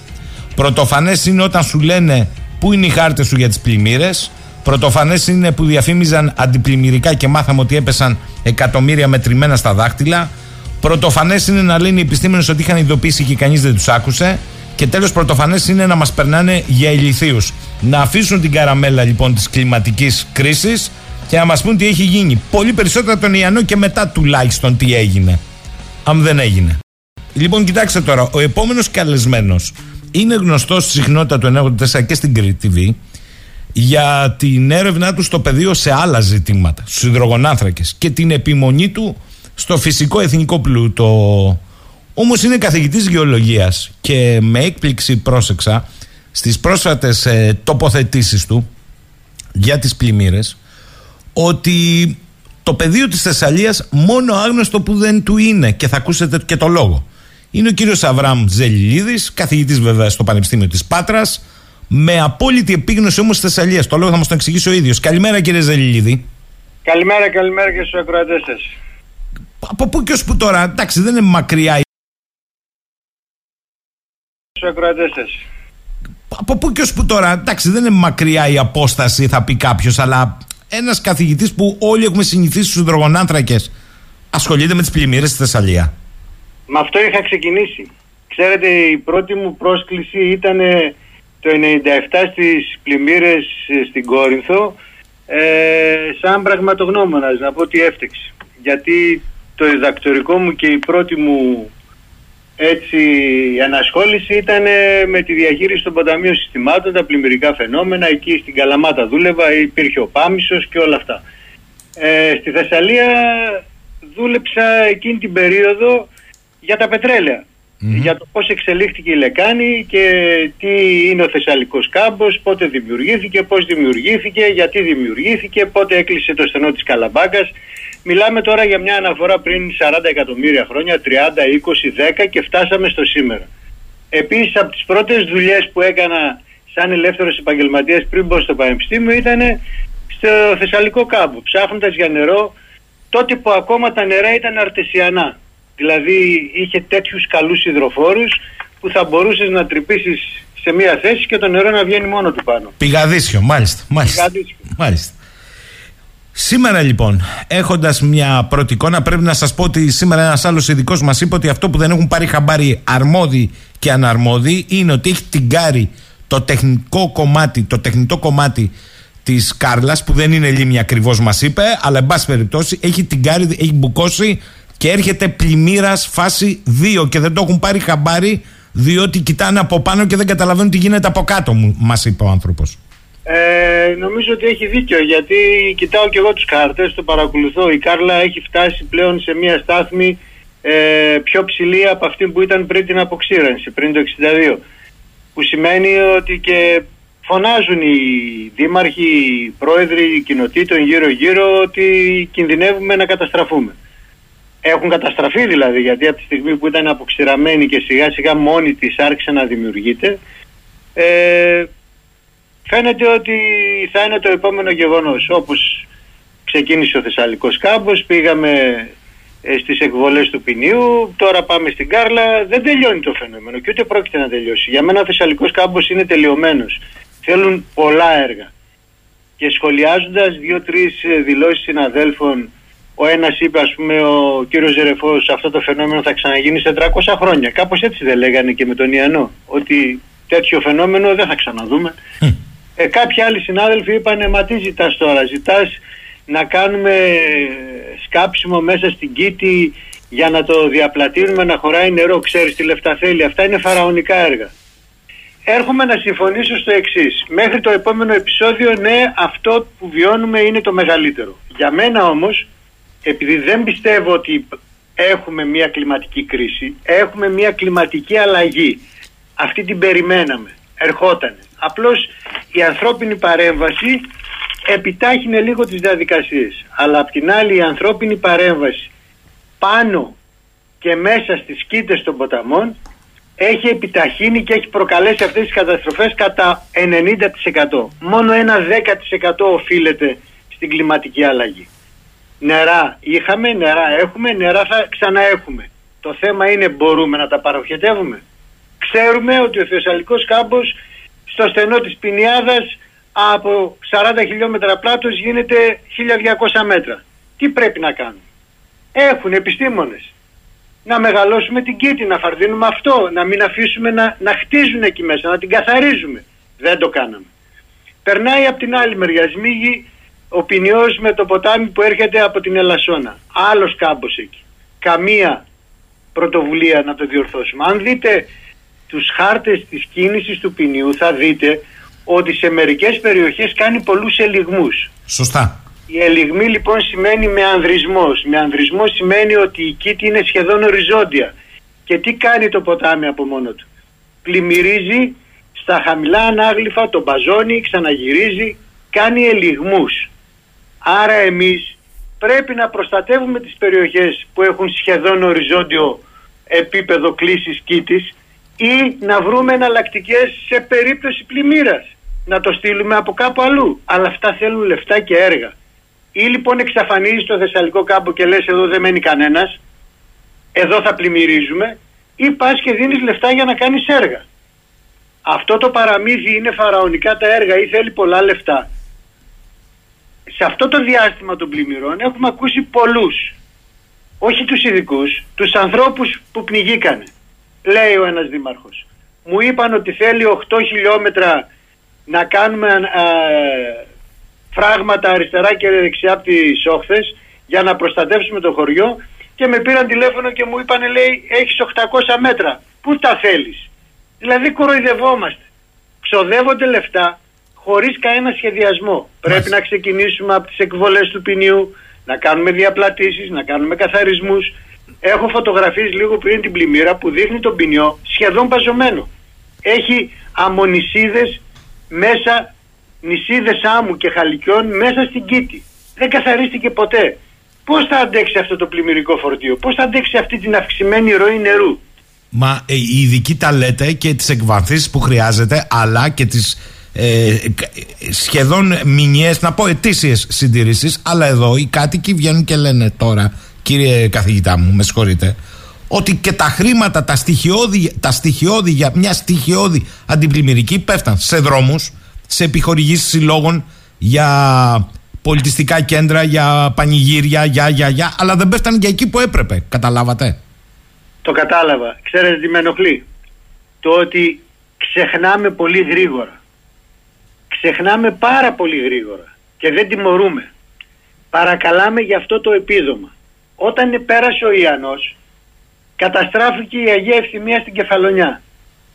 Πρωτοφανές είναι όταν σου λένε πού είναι οι χάρτες σου για τις πλημμύρες. Πρωτοφανές είναι που διαφήμιζαν αντιπλημμυρικά και μάθαμε ότι έπεσαν εκατομμύρια μετρημένα στα δάχτυλα. Πρωτοφανές είναι να λένε οι επιστήμονες ότι είχαν ειδοποιήσει και κανείς δεν τους άκουσε. Και τέλος, πρωτοφανές είναι να μας περνάνε για ηλικίου. Να αφήσουν την καραμέλα λοιπόν της κλιματικής κρίσης και να μας πούν τι έχει γίνει. Πολύ περισσότερο τον Ιαννό και μετά τουλάχιστον τι έγινε. Αν δεν έγινε. Λοιπόν, κοιτάξτε τώρα, ο επόμενος καλεσμένος είναι γνωστός στη συχνότητα του 984 και στην Κρήτη TV για την έρευνά του στο πεδίο σε άλλα ζητήματα, στους υδρογονάνθρακες και την επιμονή του στο φυσικό εθνικό πλούτο. Όμως είναι καθηγητής γεωλογίας και με έκπληξη πρόσεξα στις πρόσφατες ε, τοποθετήσεις του για τις πλημμύρες ότι το πεδίο της Θεσσαλίας μόνο άγνωστο που δεν του είναι και θα ακούσετε και το λόγο. Είναι ο κύριος Αβραμ Ζελιλίδης, καθηγητής βέβαια στο Πανεπιστήμιο της Πάτρας, με απόλυτη επίγνωση όμως της Θεσσαλίας. Το λόγο θα μας το εξηγήσει ο ίδιος. Καλημέρα κύριε Ζελιλίδη. Καλημέρα, καλημέρα και στους ακροατές σας. Από πού και ως που τώρα, εντάξει δεν είναι μακριά στους ακροατές σας. Από πού και ως που τώρα, εντάξει δεν είναι μακριά η απόσταση θα πει κάποιος, αλλά ένας καθηγητής που όλοι έχουμε συνηθίσει στους υδρογονάνθρακες ασχολείται με τις πλημμύρες στη Θεσσαλία. Με αυτό είχα ξεκινήσει. Ξέρετε η πρώτη μου πρόσκληση ήταν το 97 στις πλημμύρες ε, στην Κόρινθο ε, σαν πραγματογνώμονας να πω ότι έφτεξε. Γιατί το διδακτορικό μου και η πρώτη μου έτσι η ανασχόληση ήταν με τη διαχείριση των ποταμίων συστημάτων, τα πλημμυρικά φαινόμενα, εκεί στην Καλαμάτα δούλευα, υπήρχε ο Πάμισος και όλα αυτά. Ε, στη Θεσσαλία δούλεψα εκείνη την περίοδο για τα πετρελαια Για το πώς εξελίχθηκε η Λεκάνη και τι είναι ο Θεσσαλικός κάμπος, πότε δημιουργήθηκε, πώς δημιουργήθηκε, γιατί δημιουργήθηκε, πότε έκλεισε το στενό της Καλαμπάκας Μιλάμε τώρα για μια αναφορά πριν 40 εκατομμύρια χρόνια, 30, 20, 10 και φτάσαμε στο σήμερα. Επίσης από τις πρώτες δουλειές που έκανα σαν ελεύθερος επαγγελματίας πριν μπω στο Πανεπιστήμιο ήταν στο Θεσσαλικό κάμπο, ψάχνοντας για νερό τότε που ακόμα τα νερά ήταν αρτεσιανά. Δηλαδή είχε τέτοιους καλούς υδροφόρους που θα μπορούσες να τρυπήσεις σε μία θέση και το νερό να βγαίνει μόνο του πάνω. Πηγαδίσιο, μάλιστα. μάλιστα. Πηγαδίσιο. μάλιστα. Σήμερα λοιπόν, έχοντας μια πρώτη εικόνα, πρέπει να σας πω ότι σήμερα ένας άλλος ειδικός μας είπε ότι αυτό που δεν έχουν πάρει χαμπάρι αρμόδιοι και αναρμόδιοι είναι ότι έχει την κάρη το τεχνικό κομμάτι, το τεχνητό κομμάτι της Κάρλας, που δεν είναι λίμνη ακριβώς, μας είπε, αλλά εν πάση περιπτώσει έχει την κάρη, έχει μπουκώσει και έρχεται πλημμύρας φάση 2 και δεν το έχουν πάρει χαμπάρι διότι κοιτάνε από πάνω και δεν καταλαβαίνουν τι γίνεται από κάτω, μας είπε ο άνθρωπος. Ε, νομίζω ότι έχει δίκιο γιατί κοιτάω και εγώ τους κάρτες, το παρακολουθώ. Η Κάρλα έχει φτάσει πλέον σε μια στάθμη ε, πιο ψηλή από αυτή που ήταν πριν την αποξήρανση, πριν το 62. Που σημαίνει ότι και φωνάζουν οι δήμαρχοι, οι πρόεδροι κοινοτήτων γύρω-γύρω ότι κινδυνεύουμε να καταστραφούμε. Έχουν καταστραφεί δηλαδή γιατί από τη στιγμή που ήταν αποξηραμένη και σιγά σιγά μόνη της άρχισε να δημιουργείται ε, φαίνεται ότι θα είναι το επόμενο γεγονός. Όπως ξεκίνησε ο Θεσσαλικός κάμπος, πήγαμε ε, στις εκβολές του ποινίου, τώρα πάμε στην Κάρλα, δεν τελειώνει το φαινόμενο και ούτε πρόκειται να τελειώσει. Για μένα ο Θεσσαλικός κάμπος είναι τελειωμένος. Θέλουν πολλά έργα. Και σχολιάζοντας δύο-τρεις ε, δηλώσεις συναδέλφων, ο ένας είπε ας πούμε ο κύριος Ζερεφός αυτό το φαινόμενο θα ξαναγίνει σε 300 χρόνια. Κάπως έτσι δεν λέγανε και με τον Ιαννό, ότι τέτοιο φαινόμενο δεν θα ξαναδούμε. Ε, κάποιοι άλλοι συνάδελφοι είπαν μα τι ζητάς τώρα, ζητάς να κάνουμε σκάψιμο μέσα στην κήτη για να το διαπλατείνουμε να χωράει νερό, ξέρεις τι λεφτά θέλει. Αυτά είναι φαραωνικά έργα. έρχομαι να συμφωνήσω στο εξής. Μέχρι το επόμενο επεισόδιο, ναι, αυτό που βιώνουμε είναι το μεγαλύτερο. Για μένα όμως, επειδή δεν πιστεύω ότι έχουμε μια κλιματική κρίση, έχουμε μια κλιματική αλλαγή. Αυτή την περιμέναμε, ερχότανε. Απλώς η ανθρώπινη παρέμβαση επιτάχυνε λίγο τις διαδικασίες. Αλλά απ' την άλλη η ανθρώπινη παρέμβαση πάνω και μέσα στις κήτες των ποταμών έχει επιταχύνει και έχει προκαλέσει αυτές τις καταστροφές κατά 90%. Μόνο ένα 10% οφείλεται στην κλιματική αλλαγή. Νερά είχαμε, νερά έχουμε, νερά θα ξαναέχουμε. Το θέμα είναι μπορούμε να τα παροχετεύουμε; Ξέρουμε ότι ο Θεσσαλικός κάμπος στο στενό της Πινιάδας από 40 χιλιόμετρα πλάτος γίνεται 1200 μέτρα. Τι πρέπει να κάνουμε; Έχουν επιστήμονες. Να μεγαλώσουμε την κήτη, να φαρδίνουμε αυτό, να μην αφήσουμε να, να χτίζουν εκεί μέσα, να την καθαρίζουμε. Δεν το κάναμε. Περνάει από την άλλη μεριά, σμίγει ο Ποινιός με το ποτάμι που έρχεται από την Ελασσόνα. Άλλος κάμπος εκεί. Καμία πρωτοβουλία να το διορθώσουμε. Αν δείτε τους χάρτες της κίνησης του Ποινιού θα δείτε ότι σε μερικές περιοχές κάνει πολλούς ελιγμούς. Σωστά. Η ελιγμή λοιπόν σημαίνει με ανδρισμός. Με ανδρισμός σημαίνει ότι η κήτη είναι σχεδόν οριζόντια. Και τι κάνει το ποτάμι από μόνο του; Πλημμυρίζει στα χαμηλά ανάγλυφα, τον μπαζώνει, ξαναγυρίζει, κάνει ελιγμούς. Άρα εμείς πρέπει να προστατεύουμε τις περιοχές που έχουν σχεδόν οριζόντιο επίπεδο κλίσης κήτης ή να βρούμε εναλλακτικές σε περίπτωση πλημμύρας. Να το στείλουμε από κάπου αλλού. Αλλά αυτά θέλουν λεφτά και έργα. Ή λοιπόν εξαφανίζεις το Θεσσαλικό κάμπο και λες εδώ δεν μένει κανένας, εδώ θα πλημμυρίζουμε, ή πας και δίνεις λεφτά για να κάνεις έργα. Αυτό το παραμύθι είναι φαραωνικά τα έργα ή θέλει πολλά λεφτά σε αυτό το διάστημα των πλημμυρών έχουμε ακούσει πολλούς, όχι τους ειδικούς, τους ανθρώπους που πνιγήκανε. Λέει ο ένας δήμαρχος. Μου είπαν ότι θέλει 8 χιλιόμετρα να κάνουμε ε, φράγματα αριστερά και δεξιά από τις όχθες για να προστατεύσουμε το χωριό και με πήραν τηλέφωνο και μου είπαν λέει έχεις 800 μέτρα. Πού τα θέλεις; Δηλαδή κοροϊδευόμαστε. Ξοδεύονται λεφτά χωρίς κανένα σχεδιασμό. Πρέπει να ξεκινήσουμε από τις εκβολές του ποινιού, να κάνουμε διαπλατήσεις, να κάνουμε καθαρισμούς. Έχω φωτογραφίες λίγο πριν την πλημμύρα που δείχνει τον ποινιό σχεδόν παζωμένο. Έχει αμμονισίδες μέσα, νησίδες άμμου και χαλικιών μέσα στην κήτη. Δεν καθαρίστηκε ποτέ. Πώς θα αντέξει αυτό το πλημμυρικό φορτίο, πώς θα αντέξει αυτή την αυξημένη ροή νερού; Μα ε, οι ειδικοί τα λέτε και τις εκβαθήσεις που χρειάζεται αλλά και τις ε, σχεδόν μηνιαίες, να πω ετήσιες συντηρήσεις, αλλά εδώ οι κάτοικοι βγαίνουν και λένε τώρα, κύριε καθηγητά μου, με συγχωρείτε, ότι και τα χρήματα, τα στοιχειώδη, τα στοιχειώδη για μια στοιχειώδη αντιπλημμυρική πέφταν σε δρόμους, σε επιχορηγήσεις συλλόγων για πολιτιστικά κέντρα, για πανηγύρια, για, για, για, αλλά δεν πέφταν για εκεί που έπρεπε. Καταλάβατε; Το κατάλαβα. Ξέρετε τι με ενοχλεί; Το ότι ξεχνάμε πολύ γρήγορα ξεχνάμε πάρα πολύ γρήγορα και δεν τιμωρούμε. Παρακαλάμε για αυτό το επίδομα. Όταν πέρασε ο Ιαννός, καταστράφηκε η Αγία Ευθυμία στην Κεφαλονιά.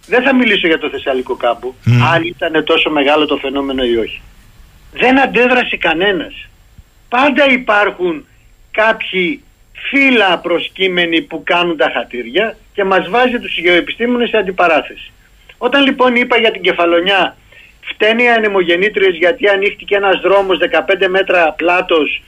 Δεν θα μιλήσω για το Θεσσαλικό κάμπο, αν ήταν τόσο μεγάλο το φαινόμενο ή όχι. Δεν αντέδρασε κανένας. Πάντα υπάρχουν κάποιοι φύλλα προσκύμενοι που κάνουν τα χατήρια και μας βάζει τους γεωεπιστήμονες σε αντιπαράθεση. Όταν λοιπόν είπα για την Κεφαλονιά Φταίνει οι ανεμογεννήτριες γιατί ανοίχτηκε ένας δρόμος 15 μέτρα πλάτος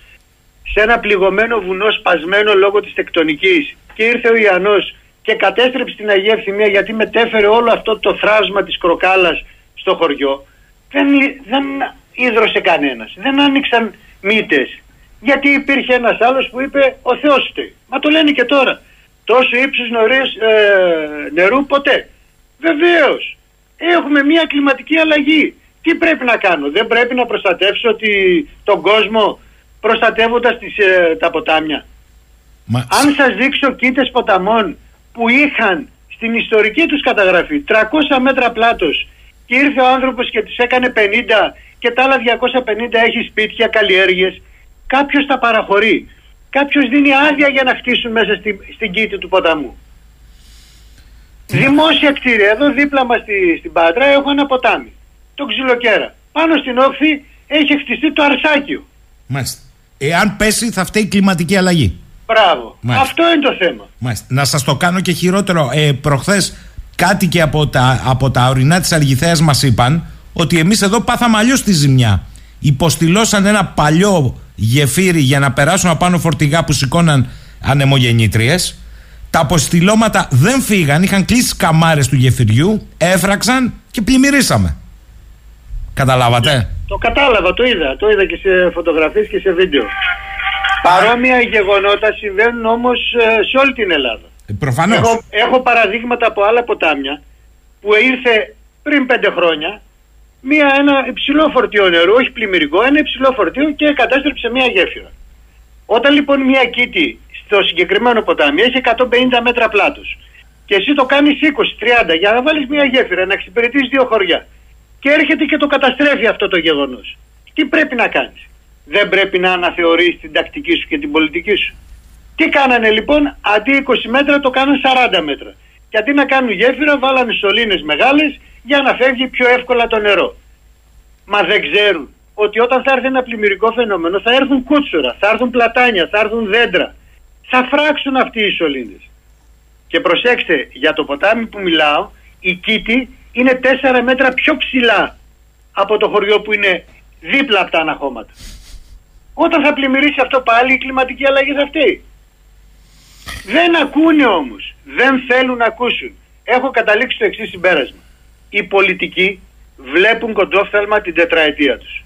σε ένα πληγωμένο βουνό σπασμένο λόγω της τεκτονικής και ήρθε ο Ιαννός και κατέστρεψε την Αγία Ευθυμία γιατί μετέφερε όλο αυτό το θράσμα της κροκάλας στο χωριό. Δεν, δεν ίδρωσε κανένας, δεν άνοιξαν μύτες. Γιατί υπήρχε ένας άλλος που είπε ο Θεός φταίει. Μα το λένε και τώρα. Τόσο ύψους νωρίς, ε, νερού ποτέ. Βεβαίως. Έχουμε μια κλιματική αλλαγή. Τι πρέπει να κάνω, δεν πρέπει να προστατεύσω ότι τον κόσμο προστατεύοντας τις, ε, τα ποτάμια. Αν σας δείξω κήτες ποταμών που είχαν στην ιστορική τους καταγραφή 300 μέτρα πλάτος και ήρθε ο άνθρωπος και τις έκανε 50 και τα άλλα 250 έχει σπίτια, καλλιέργειες, κάποιος τα παραχωρεί. Κάποιος δίνει άδεια για να χτίσουν μέσα στην, στην κήτη του ποταμού. Δημόσια κτίρια. Εδώ δίπλα μας στη, στην Πάτρα έχω ένα ποτάμι. Το Ξυλοκέρα. Πάνω στην όχθη έχει χτιστεί το Αρσάκιο. Μάλιστα. Εάν πέσει θα φταίει η κλιματική αλλαγή. Μπράβο. Μάλιστα. Αυτό είναι το θέμα. Μάλιστα. Να σας το κάνω και χειρότερο. Ε, προχθές κάτι και από τα, από τα ορεινά της Αργηθέας μας είπαν ότι εμείς εδώ πάθαμε αλλιώς τη ζημιά. Υποστηλώσαν ένα παλιό γεφύρι για να περάσουν απάνω φορτηγά που σηκώναν ανεμογεννήτριες. Τα αποστηλώματα δεν φύγαν, είχαν κλείσει τις καμάρες του γεφυριού, έφραξαν και πλημμυρίσαμε. Καταλάβατε; Το κατάλαβα, το είδα. Το είδα και σε φωτογραφίες και σε βίντεο. Παρόμοια γεγονότα συμβαίνουν όμως ε, σε όλη την Ελλάδα. Ε, προφανώς. Έχω, έχω παραδείγματα από άλλα ποτάμια που ήρθε πριν πέντε χρόνια μία, ένα υψηλό φορτίο νερού, όχι πλημμυρικό, ένα υψηλό φορτίο και κατέστρεψε μία γέφυρα. Όταν λοιπόν μία κήτη στο συγκεκριμένο ποτάμι έχει 150 μέτρα πλάτος και εσύ το κάνεις 20-30 για να βάλεις μία γέφυρα, να εξυπηρετείς δύο χωριά και έρχεται και το καταστρέφει αυτό το γεγονός. Τι πρέπει να κάνεις; Δεν πρέπει να αναθεωρείς την τακτική σου και την πολιτική σου. Τι κάνανε λοιπόν, αντί 20 μέτρα το κάνανε 40 μέτρα. Και αντί να κάνουν γέφυρα βάλανε σωλήνες μεγάλες για να φεύγει πιο εύκολα το νερό. Μα δεν ξέρουν ότι όταν θα έρθει ένα πλημμυρικό φαινόμενο θα έρθουν κούτσουρα, θα έρθουν πλατάνια, θα έρθουν δέντρα. Θα φράξουν αυτοί οι σωλήνες. Και προσέξτε, για το ποτάμι που μιλάω, η Κίτη είναι 4 μέτρα πιο ψηλά από το χωριό που είναι δίπλα από τα αναχώματα. Όταν θα πλημμυρίσει αυτό πάλι η κλιματική αλλαγή θα φταίει. Δεν ακούνε όμως. Δεν θέλουν να ακούσουν. Έχω καταλήξει το εξής συμπέρασμα. Οι πολιτικοί βλέπουν κοντόφθαλμα την τετραετία τους.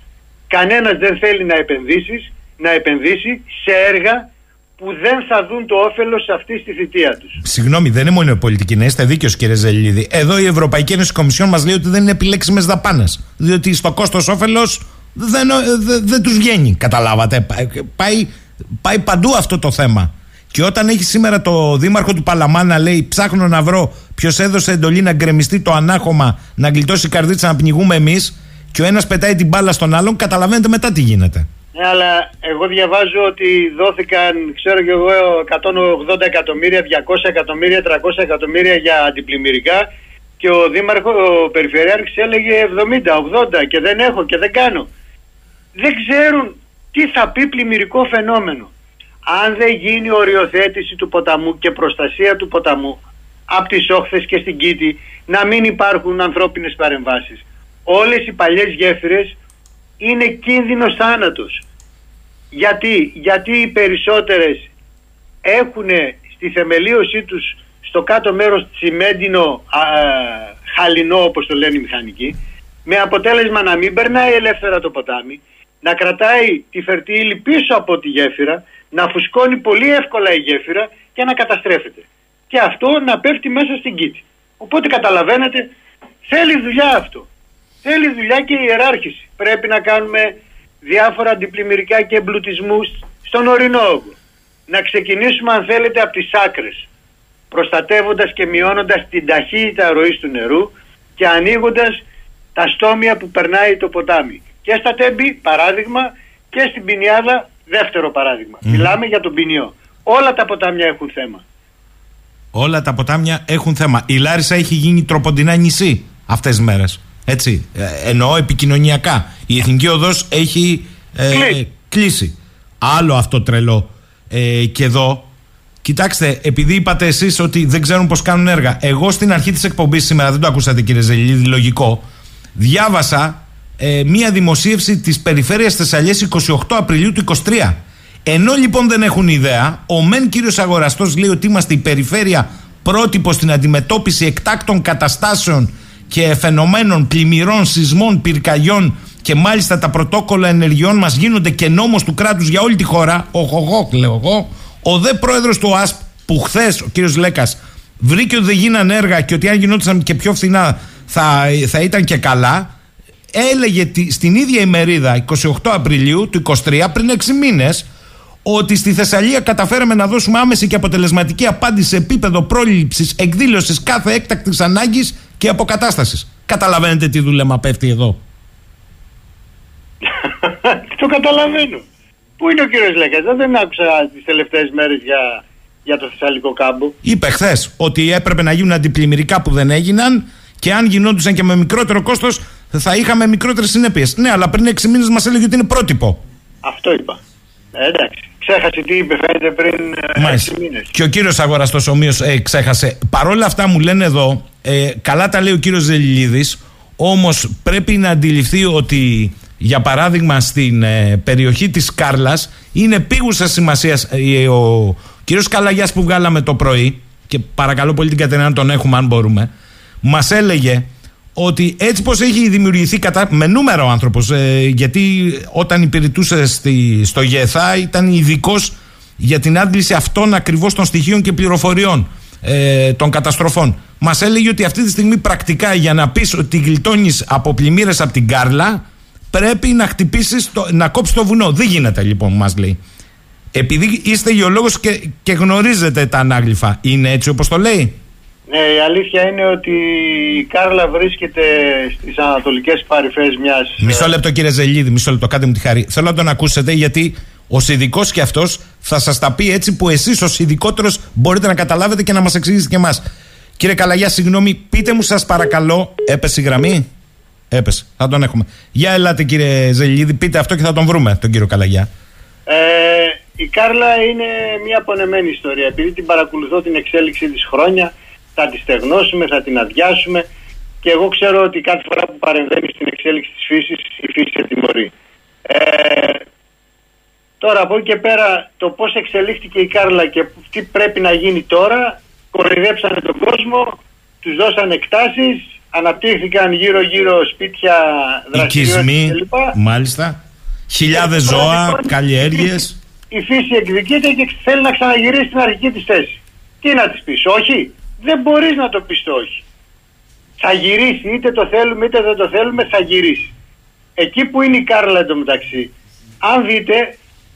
Κανένας δεν θέλει να επενδύσεις, να επενδύσει σε έργα που δεν θα δουν το όφελος αυτή τη θητεία τους. Συγγνώμη, δεν είναι μόνο η πολιτική, να είστε δίκαιος κύριε Ζελίδη. Εδώ η Ευρωπαϊκή Ένωση Κομισιόν μας λέει ότι δεν είναι επιλέξιμες δαπάνες. Διότι στο κόστος όφελος δεν, δεν, δεν τους βγαίνει. Καταλάβατε. Πάει, πάει παντού αυτό το θέμα. Και όταν έχει σήμερα το δήμαρχο του Παλαμά να λέει ψάχνω να βρω ποιος έδωσε εντολή να γκρεμιστεί το ανάχωμα, να γλιτώσει η καρδίτσα να πνιγούμε εμείς και ο ένας πετάει την μπάλα στον άλλον, καταλαβαίνετε μετά τι γίνεται. Ναι, αλλά εγώ διαβάζω ότι δόθηκαν, ξέρω και εγώ, 180 εκατομμύρια, 200 εκατομμύρια, 300 εκατομμύρια για αντιπλημμυρικά και ο δήμαρχος, ο περιφερειάρχης έλεγε 70, 80 και δεν έχω και δεν κάνω. Δεν ξέρουν τι θα πει πλημμυρικό φαινόμενο αν δεν γίνει οριοθέτηση του ποταμού και προστασία του ποταμού από τις όχθες και στην Κίτη να μην υπάρχουν ανθρώπινες παρεμβάσεις. Όλες οι παλιές γέφυρες είναι κίνδυνος θάνατος. Γιατί, γιατί οι περισσότερες έχουν στη θεμελίωσή τους στο κάτω μέρος τσιμέντινο α, χαλινό όπως το λένε οι μηχανικοί με αποτέλεσμα να μην περνάει ελεύθερα το ποτάμι να κρατάει τη φερτίλη πίσω από τη γέφυρα να φουσκώνει πολύ εύκολα η γέφυρα και να καταστρέφεται. Και αυτό να πέφτει μέσα στην κήτη. Οπότε καταλαβαίνετε, θέλει δουλειά αυτό. Θέλει δουλειά και η ιεράρχηση. Πρέπει να κάνουμε διάφορα αντιπλημμυρικά και εμπλουτισμούς στον ορεινό όγκο. Να ξεκινήσουμε αν θέλετε από τις άκρες, προστατεύοντας και μειώνοντας την ταχύτητα ροής του νερού και ανοίγοντας τα στόμια που περνάει το ποτάμι. Και στα τέμπη, παράδειγμα, και στην Πινιάδα Δεύτερο παράδειγμα. Μιλάμε για τον ποινιό. Όλα τα ποτάμια έχουν θέμα. Όλα τα ποτάμια έχουν θέμα. Η Λάρισα έχει γίνει τροποντινά νησί αυτές τις μέρες. Έτσι. Ε, εννοώ επικοινωνιακά. Η Εθνική Οδός έχει ε, κλείσει. Άλλο αυτό τρελό. Ε, και εδώ, κοιτάξτε, επειδή είπατε εσείς ότι δεν ξέρουν πώ κάνουν έργα. Εγώ στην αρχή της εκπομπής σήμερα, δεν το ακούσατε κύριε Ζελίδη, λογικό. Διάβασα ε, μία δημοσίευση της Περιφέρειας Θεσσαλίας 28 Απριλίου του 23. Ενώ λοιπόν δεν έχουν ιδέα, ο μεν κύριος Αγοραστός λέει ότι είμαστε η περιφέρεια πρότυπο στην αντιμετώπιση εκτάκτων καταστάσεων και φαινομένων πλημμυρών, σεισμών, πυρκαγιών και μάλιστα τα πρωτόκολλα ενεργειών μας γίνονται και νόμος του κράτους για όλη τη χώρα, ο Χογόκ λέω εγώ, ο δε πρόεδρος του ΑΣΠ που χθες ο κύριος Λέκας βρήκε ότι δεν γίνανε έργα και ότι αν γινόταν και πιο φθηνά θα, θα ήταν και καλά, έλεγε στην ίδια ημερίδα 28 Απριλίου του 23 πριν 6 μήνες ότι στη Θεσσαλία καταφέραμε να δώσουμε άμεση και αποτελεσματική απάντηση σε επίπεδο πρόληψης εκδήλωσης κάθε έκτακτης ανάγκης και αποκατάστασης. Καταλαβαίνετε τι δουλεμα πέφτει εδώ. το καταλαβαίνω. Πού είναι ο κύριος Λέκας, δεν άκουσα τις τελευταίες μέρες για, για το Θεσσαλικό κάμπο. Είπε χθες ότι έπρεπε να γίνουν αντιπλημμυρικά που δεν έγιναν και αν γινόντουσαν και με μικρότερο κόστος θα είχαμε μικρότερες συνέπειες. Ναι, αλλά πριν 6 μήνες μας έλεγε ότι είναι πρότυπο. Αυτό είπα. Ε, εντάξει. Ξέχασε τι είπε, φαίνεται πριν ε, 6 μήνες. Και ο κύριος Αγοραστός ομοίως ε, ξέχασε. Παρόλα αυτά μου λένε εδώ, ε, καλά τα λέει ο κύριος Ζελιλίδη, όμως πρέπει να αντιληφθεί ότι για παράδειγμα στην ε, περιοχή της Κάρλας είναι πήγουσας σημασίας ε, ο κύριος Καλαγιάς που βγάλαμε το πρωί και παρακαλώ πολύ την Κατερίνα να τον έχουμε αν μπορούμε μας έλεγε ότι έτσι πως έχει δημιουργηθεί κατά... με νούμερο ο άνθρωπος ε, γιατί όταν υπηρετούσε στη, στο ΓΕΘΑ ήταν ειδικός για την άντληση αυτών ακριβώς των στοιχείων και πληροφοριών ε, των καταστροφών. Μας έλεγε ότι αυτή τη στιγμή πρακτικά για να πεις ότι γλιτώνεις από πλημμύρες από την Κάρλα πρέπει να χτυπήσεις, να κόψεις το βουνό. Δεν γίνεται λοιπόν, μας λέει. Επειδή είστε γεωλόγος και, και γνωρίζετε τα ανάγλυφα, είναι έτσι όπως το λέει. Ναι, η αλήθεια είναι ότι η Κάρλα βρίσκεται στις ανατολικές παρυφές μιας. Μισό λεπτό, κύριε Ζελίδη, μισό λεπτό, κάντε μου τη χαρή. Θέλω να τον ακούσετε γιατί ο ειδικός και αυτός θα σας τα πει έτσι που εσείς ως ειδικότερος μπορείτε να καταλάβετε και να μας εξηγήσετε και εμάς. Κύριε Καλαγιά, συγγνώμη, πείτε μου σας παρακαλώ, έπεσε η γραμμή; Έπεσε. Θα τον έχουμε. Για ελάτε κύριε Ζελίδη, πείτε αυτό και θα τον βρούμε, τον κύριο Καλαγιά. Ε, η Κάρλα είναι μια πονεμένη ιστορία. Επειδή την παρακολουθώ την εξέλιξη της χρόνια, θα τη στεγνώσουμε, θα την αδειάσουμε και εγώ ξέρω ότι κάθε φορά που παρεμβαίνει στην εξέλιξη της φύσης, η φύση ετοιμωρεί. Ε, τώρα από εκεί και πέρα το πώς εξελίχθηκε η Κάρλα και τι πρέπει να γίνει τώρα, κοροϊδέψανε τον κόσμο, τους δώσαν εκτάσεις, αναπτύχθηκαν γύρω-γύρω σπίτια δραστηριότητες κλπ. Μάλιστα. Χιλιάδες ζώα, καλλιέργειες. Η φύση εκδικείται και θέλει να ξαναγυρίσει στην αρχική της θέση. Τι να της πεις, όχι. Δεν μπορείς να το πεις όχι. Θα γυρίσει, είτε το θέλουμε είτε δεν το θέλουμε, θα γυρίσει. Εκεί που είναι η Κάρλα εντωμεταξύ, αν δείτε,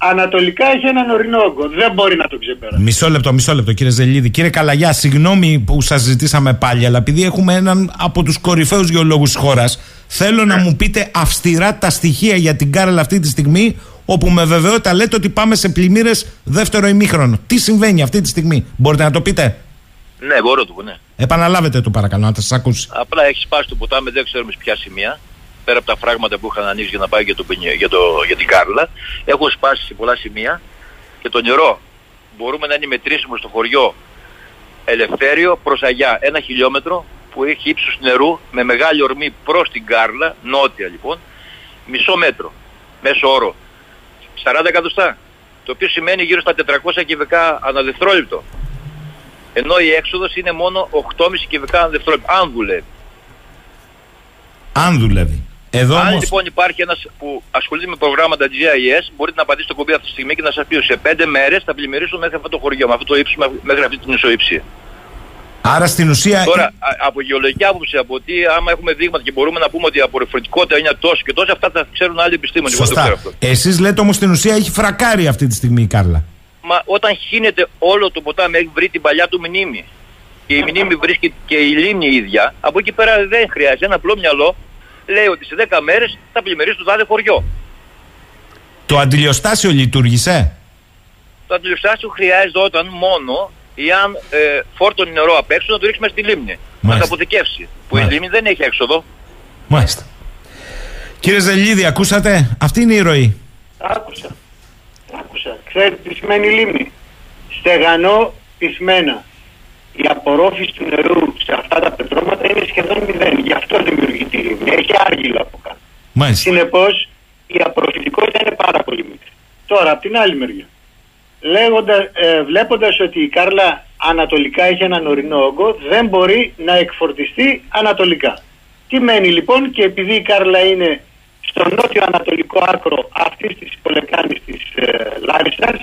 Ανατολικά έχει έναν ορεινό όγκο. Δεν μπορεί να το ξεπεράσει. Μισό λεπτό, μισό λεπτό, κύριε Ζελίδη. Κύριε Καλαγιά, συγγνώμη που σας ζητήσαμε πάλι, αλλά επειδή έχουμε έναν από τους κορυφαίους γεωλόγους της χώρας, θέλω να μου πείτε αυστηρά τα στοιχεία για την Κάρελ αυτή τη στιγμή, όπου με βεβαιότητα λέτε ότι πάμε σε πλημμύρες δεύτερο ημίχρονο. Τι συμβαίνει αυτή τη στιγμή, μπορείτε να το πείτε; Ναι, μπορώ το πω, ναι. Επαναλάβετε το παρακαλώ, να σας ακούσει. Απλά έχει σπάσει το ποτάμι, δεν ξέρουμε σε ποια σημεία πέρα από τα φράγματα που είχαν ανοίξει για να πάει για, το, για, το, για την Κάρλα, έχουν σπάσει σε πολλά σημεία και το νερό μπορούμε να είναι μετρήσιμο στο χωριό Ελευθέριο προς Αγιά, ένα χιλιόμετρο που έχει ύψος νερού με μεγάλη ορμή προς την Κάρλα, νότια λοιπόν, μισό μέτρο, μέσο όρο, 40 εκατοστά, το οποίο σημαίνει γύρω στα 400 κυβικά ανά δευτερόλεπτο. Ενώ η έξοδος είναι μόνο 8,5 κυβικά ανά δευτερόλεπτο, αν δουλεύει. Αν δουλεύει. Εδώ Αν λοιπόν υπάρχει ένας που ασχολείται με προγράμματα GIS, μπορείτε να απαντήσετε το κουμπί αυτή τη στιγμή και να σας πει ότι σε πέντε μέρες θα πλημμυρίσουν μέχρι αυτό το χωριό, με αυτό το ύψος, μέχρι αυτή την ισούψη. Άρα στην ουσία. Τώρα, από γεωλογική άποψη, από ότι άμα έχουμε δείγματα και μπορούμε να πούμε ότι η απορριφωτικότητα είναι τόσο και τόσο, αυτά θα ξέρουν άλλοι επιστήμονες. Σωστά. Εσείς λέτε όμως στην ουσία έχει φρακάρει αυτή τη στιγμή η Κάρλα. Μα όταν χύνεται όλο το ποτάμι, έχει βρει την παλιά του μνήμη και η μνήμη βρίσκει και η λίμνη ίδια, από εκεί πέρα δεν χρειάζεται ένα απλό μυαλό λέει ότι σε 10 μέρες θα πλημμυρίσει το τάδε χωριό. Το αντιλιοστάσιο λειτουργήσε; Το αντιλιοστάσιο χρειάζεται μόνο εάν ε, φόρτωνε νερό απ' έξω να το ρίξουμε στη λίμνη. Να το αποθηκεύσει. Που η λίμνη δεν έχει έξοδο. Μάλιστα. Κύριε Ζελίδη, ακούσατε; Αυτή είναι η ροή. Άκουσα. Άκουσα. Ξέρετε τι σημαίνει λίμνη; Στεγανό πισμένα η απορρόφηση του νερού σε αυτά τα πετρώματα είναι σχεδόν μηδέν. Γι' αυτό δημιουργείται η λίμνη. Έχει άργυλο από κάτω. Συνεπώς η απορροφητικότητα είναι πάρα πολύ μικρή. Τώρα, από την άλλη μεριά, λέγοντα, ε, βλέποντας ότι η Κάρλα ανατολικά έχει έναν ορεινό όγκο, δεν μπορεί να εκφορτιστεί ανατολικά. Τι μένει λοιπόν και επειδή η Κάρλα είναι στο νότιο ανατολικό άκρο αυτής της πολεκάνη της ε, Λάρισας,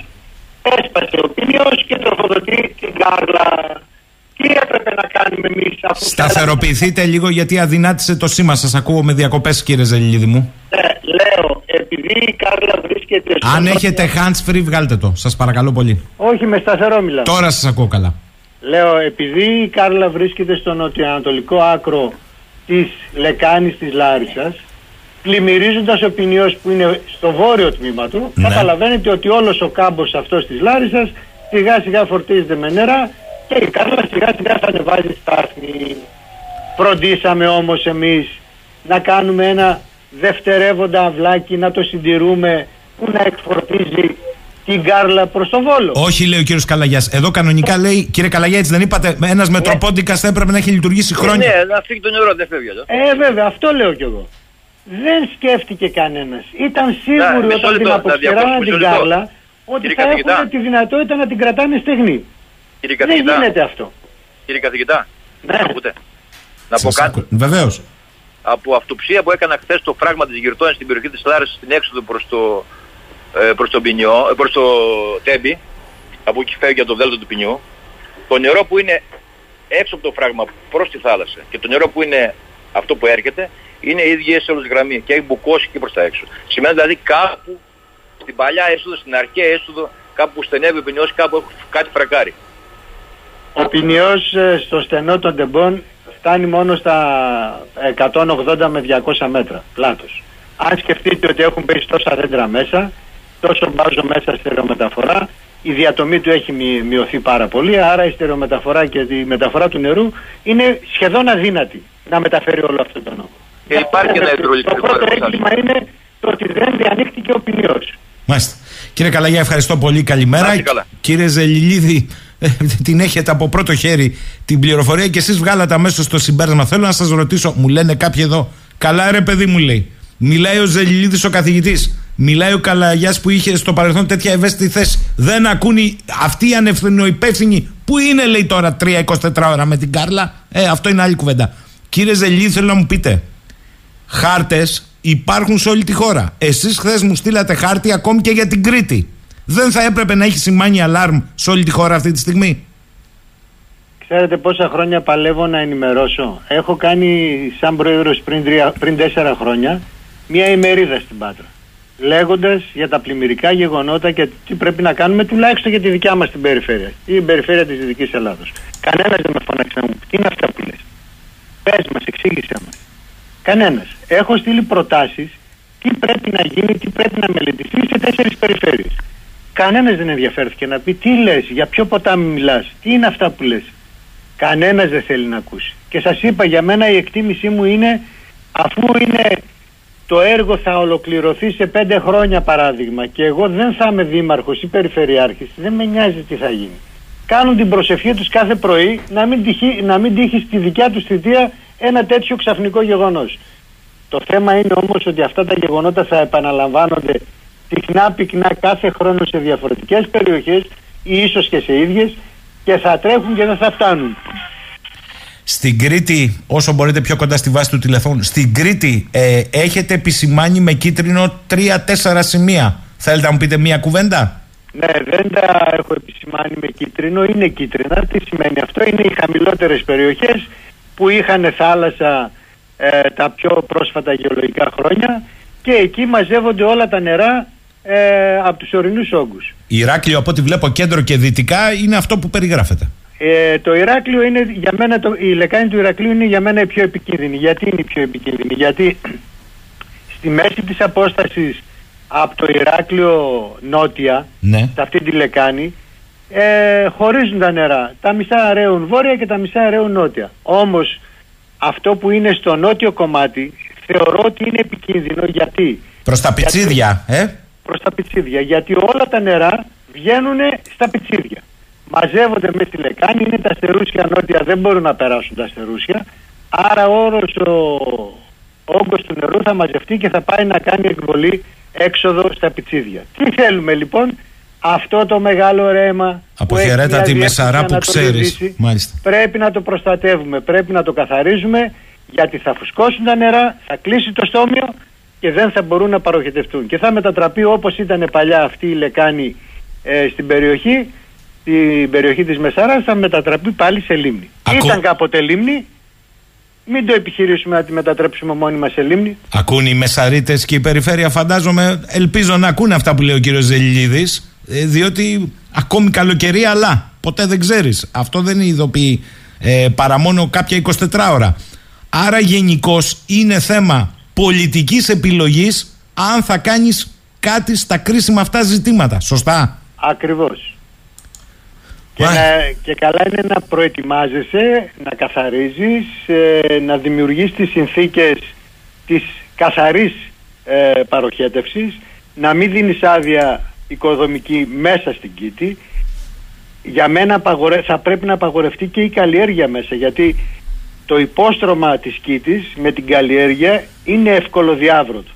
έσπασε ο πίνιος και τροφοδοτεί την Κάρλα τι έπρεπε να κάνουμε εμείς αφού. Σταθεροποιηθείτε λίγο γιατί αδυνάτησε το σήμα. Σας ακούω με διακοπές, κύριε Ζελίδη μου. Ναι, λέω, επειδή η Κάρλα βρίσκεται. Αν έχετε hands free, βγάλτε το. Σας παρακαλώ πολύ. Όχι, με σταθερό μιλάω. Τώρα σας ακούω καλά. Λέω, επειδή η Κάρλα βρίσκεται στο νοτιοανατολικό άκρο της λεκάνης της Λάρισας, πλημμυρίζοντας ο ποινιό που είναι στο βόρειο τμήμα του, ναι. καταλαβαίνετε ότι όλος ο κάμπος αυτός της Λάρισας σιγά σιγά φορτίζεται με νερά και η Κάρλας σιγά σιγά θα ανεβάζει στάθμη. Φροντίσαμε όμως εμείς να κάνουμε ένα δευτερεύοντα αυλάκι, να το συντηρούμε που να εκφορτίζει την Κάρλα προς το Βόλο. Όχι, λέει ο κύριος Καλαγιάς. Εδώ κανονικά λέει, κύριε Καλαγιά, έτσι δεν είπατε, ένας ναι. μετροπόντικας θα έπρεπε να έχει λειτουργήσει χρόνια. Ναι, να φύγει το νερό, δεν φεύγει εδώ. Ε, βέβαια, αυτό λέω κι εγώ. Δεν σκέφτηκε κανένας. Ήταν σίγουροι όταν την αποξηράναν την Κάρλα ότι θα έχουν τη δυνατότητα να την κρατάνε στεγνή. Κύριε δεν γίνεται αυτό. Κύριε καθηγητά, ναι. να Να πω κάτι. Βεβαίως. Από αυτοψία που έκανα χθες το φράγμα της Γυρτώνης στην περιοχή της Λάρα στην έξοδο προς το, ε, προς το, Πινιό, ε, προς το Τέμπι, από εκεί φεύγει για το δέλτο του Πινιού, το νερό που είναι έξω από το φράγμα προς τη θάλασσα και το νερό που είναι αυτό που έρχεται είναι η ίδια έσοδος γραμμή και έχει μπουκώσει και προς τα έξω. Σημαίνει δηλαδή κάπου στην παλιά έσοδο, στην αρχαία έσοδο, κάπου που στενεύει ο Πινιός, κάπου έχει κάτι φρακάρει. Ο Πινιός ε, στο στενό των τεμπών φτάνει μόνο στα 180 με 200 μέτρα πλάτος. Αν σκεφτείτε ότι έχουν πέσει τόσα δέντρα μέσα, τόσο μπάζω μέσα στερεομεταφορά, η διατομή του έχει μειωθεί πάρα πολύ, άρα η στερεομεταφορά και η μεταφορά του νερού είναι σχεδόν αδύνατη να μεταφέρει όλο αυτό το νόμο. Και υπάρχει ένα υδρολικό Το πρώτο έγκλημα είναι το ότι δεν διανοίχτηκε ο ποινιός. Μάλιστα. Κύριε Καλαγιά, ευχαριστώ πολύ. Καλημέρα. Κύριε Ζελιλίδη, ε, την έχετε από πρώτο χέρι την πληροφορία και εσείς βγάλατε αμέσως το συμπέρασμα. Θέλω να σας ρωτήσω, μου λένε κάποιοι εδώ, καλά ρε παιδί μου λέει. Μιλάει ο Ζελιλίδης ο καθηγητής. Μιλάει ο Καλαγιάς που είχε στο παρελθόν τέτοια ευαίσθητη θέση. Δεν ακούνε αυτοί οι ανευθυνοϊπεύθυνοι. Πού είναι, λέει τώρα, 3-24 ώρα με την Κάρλα; Ε, αυτό είναι άλλη κουβέντα. Κύριε Ζελιλίδη, θέλω να μου πείτε. Χάρτες υπάρχουν σε όλη τη χώρα. Εσείς χθες μου στείλατε χάρτη ακόμη και για την Κρήτη. Δεν θα έπρεπε να έχει σημάνει αλάρμ σε όλη τη χώρα αυτή τη στιγμή; Ξέρετε πόσα χρόνια παλεύω να ενημερώσω. Έχω κάνει σαν πρόεδρος πριν, πριν τέσσερα χρόνια μια ημερίδα στην Πάτρα λέγοντας για τα πλημμυρικά γεγονότα και τι πρέπει να κάνουμε τουλάχιστον για τη δικιά μας την περιφέρεια ή την περιφέρεια της Δυτικής Ελλάδος. Κανένας δεν με φώναξε να μου πει τι είναι αυτά που λες; Πες μας, εξήγησέ μας. Κανένας. Έχω στείλει προτάσεις τι πρέπει να γίνει, τι πρέπει να μελετηθεί σε τέσσερις περιφέρειες. Κανένας δεν ενδιαφέρθηκε να πει τι λες, για ποιο ποτάμι μιλάς, τι είναι αυτά που λες. Κανένας δεν θέλει να ακούσει. Και σας είπα για μένα η εκτίμησή μου είναι αφού είναι το έργο θα ολοκληρωθεί σε πέντε χρόνια παράδειγμα και εγώ δεν θα είμαι δήμαρχος ή περιφερειάρχης, δεν με νοιάζει τι θα γίνει. Κάνουν την προσευχή τους κάθε πρωί να μην, τυχεί, να μην τύχει στη δικιά τους θητεία ένα τέτοιο ξαφνικό γεγονός. Το θέμα είναι όμως ότι αυτά τα γεγονότα θα επαναλαμβάνονται συχνά πυκνά κάθε χρόνο σε διαφορετικές περιοχές ή ίσως και σε ίδιες και θα τρέχουν και δεν θα φτάνουν. Στην Κρήτη, όσο μπορείτε πιο κοντά στη βάση του τηλεφώνου, στην Κρήτη ε, έχετε επισημάνει με κίτρινο τρία-τέσσερα σημεία. Θέλετε να μου πείτε μία κουβέντα; Ναι, δεν τα έχω επισημάνει με κίτρινο, είναι κίτρινα. Τι σημαίνει αυτό, είναι οι χαμηλότερες περιοχές που είχαν θάλασσα ε, τα πιο πρόσφατα γεωλογικά χρόνια και εκεί μαζεύονται όλα τα νερά ε, από τους ορεινούς όγκους. Ηράκλειο από ό,τι βλέπω κέντρο και δυτικά είναι αυτό που περιγράφεται. Ε, το Ηράκλειο είναι για μένα, το, η λεκάνη του Ηρακλείου είναι για μένα η πιο επικίνδυνη. Γιατί είναι η πιο επικίνδυνη, Γιατί στη μέση της απόστασης από το Ηράκλειο νότια, ναι. σε αυτή τη λεκάνη, ε, χωρίζουν τα νερά. Τα μισά ρέουν βόρεια και τα μισά ρέουν νότια. Όμως αυτό που είναι στο νότιο κομμάτι θεωρώ ότι είναι επικίνδυνο γιατί... Προς τα πιτσίδια, ε; Προς τα πιτσίδια, γιατί όλα τα νερά βγαίνουν στα πιτσίδια μαζεύονται μες στη λεκάνη, είναι τα στερούσια νότια, δεν μπορούν να περάσουν τα στερούσια. Άρα ο όρος ο όγκος του νερού θα μαζευτεί και θα πάει να κάνει εκβολή έξοδο στα πιτσίδια. Τι θέλουμε λοιπόν, αυτό το μεγάλο ρέμα Αποχαιρέτα τη μεσαρά που ξέρεις Πρέπει να το προστατεύουμε, πρέπει να το καθαρίζουμε γιατί θα φουσκώσουν τα νερά, θα κλείσει το στόμιο και δεν θα μπορούν να παροχετευτούν. Και θα μετατραπεί όπως ήταν παλιά αυτή η λεκάνη ε, στην περιοχή στην περιοχή της Μεσάρας θα μετατραπεί πάλι σε λίμνη. Ήταν κάποτε λίμνη, μην το επιχειρήσουμε να τη μετατρέψουμε μόνοι μας σε λίμνη. Ακούν οι Μεσαρίτες και η περιφέρεια φαντάζομαι, ελπίζω να ακούνε αυτά που λέει ο κύριος Ζελιλίδης, ε, διότι ακόμη καλοκαιρία αλλά ποτέ δεν ξέρεις. Αυτό δεν ειδοποιεί ε, παρά μόνο κάποια 24 ώρα. Άρα γενικώς είναι θέμα πολιτικής επιλογής αν θα κάνεις κάτι στα κρίσιμα αυτά ζητήματα. Σωστά; Ακριβώς. Και, να, και καλά είναι να προετοιμάζεσαι, να καθαρίζεις, ε, να δημιουργείς τις συνθήκες της καθαρής ε, παροχέτευσης, να μην δίνεις άδεια οικοδομική μέσα στην κήτη. Για μένα θα πρέπει να απαγορευτεί και η καλλιέργεια μέσα, γιατί το υπόστρωμα της κήτης με την καλλιέργεια είναι εύκολο διάβρωτο.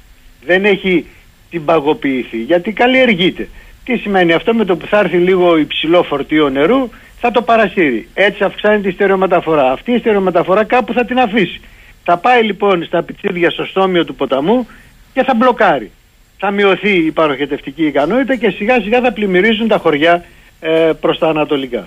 Δεν έχει την παγωποιηθεί, γιατί καλλιεργείται. Τι σημαίνει αυτό με το που θα έρθει λίγο υψηλό φορτίο νερού θα το παρασύρει. Έτσι αυξάνεται η στερεομεταφορά. Αυτή η στερεομεταφορά κάπου θα την αφήσει. Θα πάει λοιπόν στα πιτσίδια στο στόμιο του ποταμού και θα μπλοκάρει. Θα μειωθεί η παροχετευτική ικανότητα και σιγά σιγά θα πλημμυρίζουν τα χωριά ε, προς τα ανατολικά.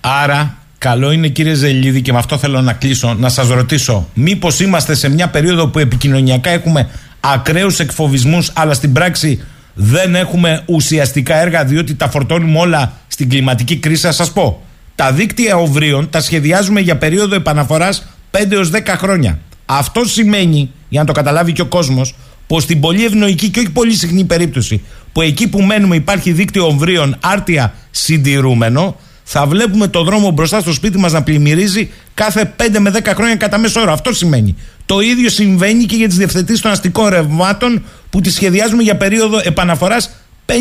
Άρα καλό είναι κύριε Ζελίδη και με αυτό θέλω να κλείσω να σας ρωτήσω μήπως είμαστε σε μια περίοδο που επικοινωνιακά έχουμε ακραίους εκφοβισμούς αλλά στην πράξη δεν έχουμε ουσιαστικά έργα διότι τα φορτώνουμε όλα στην κλιματική κρίση. Θα σας πω, τα δίκτυα οβρίων τα σχεδιάζουμε για περίοδο επαναφοράς 5 έως 10 χρόνια. Αυτό σημαίνει, για να το καταλάβει και ο κόσμος, πως στην πολύ ευνοϊκή και όχι πολύ συχνή περίπτωση που εκεί που μένουμε υπάρχει δίκτυο ομβρίων άρτια συντηρούμενο, θα βλέπουμε το δρόμο μπροστά στο σπίτι μας να πλημμυρίζει κάθε 5 με 10 χρόνια κατά μέσο όρο. Αυτό σημαίνει. Το ίδιο συμβαίνει και για τις διευθετήσεις των αστικών ρευμάτων που τις σχεδιάζουμε για περίοδο επαναφοράς 50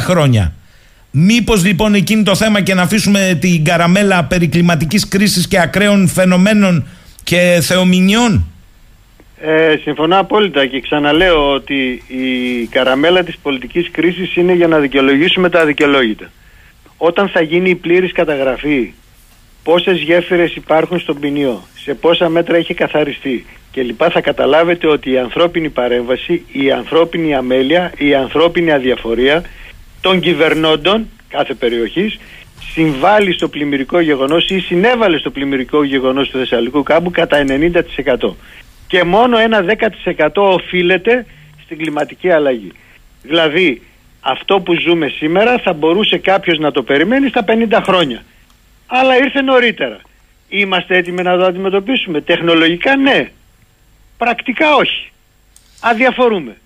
χρόνια. Μήπως λοιπόν εκείνη το θέμα και να αφήσουμε την καραμέλα περί κλιματικής κρίσης και ακραίων φαινομένων και θεομηνιών. Ε, συμφωνώ απόλυτα και ξαναλέω ότι η καραμέλα της πολιτικής κρίσης είναι για να δικαιολογήσουμε τα αδικαιολόγητα. Όταν θα γίνει η πλήρης καταγραφή πόσες γέφυρες υπάρχουν στον ποινιό, σε πόσα μέτρα έχει καθαριστεί και λοιπά θα καταλάβετε ότι η ανθρώπινη παρέμβαση, η ανθρώπινη αμέλεια, η ανθρώπινη αδιαφορία των κυβερνώντων κάθε περιοχής συμβάλλει στο πλημμυρικό γεγονός ή συνέβαλε στο πλημμυρικό γεγονός του Θεσσαλικού κάμπου κατά 90% και μόνο ένα 10% οφείλεται στην κλιματική αλλαγή. Δηλαδή αυτό που ζούμε σήμερα θα μπορούσε κάποιος να το περιμένει στα 50 χρόνια. Αλλά ήρθε νωρίτερα. Είμαστε έτοιμοι να το αντιμετωπίσουμε. Τεχνολογικά ναι. Πρακτικά όχι. Αδιαφορούμε.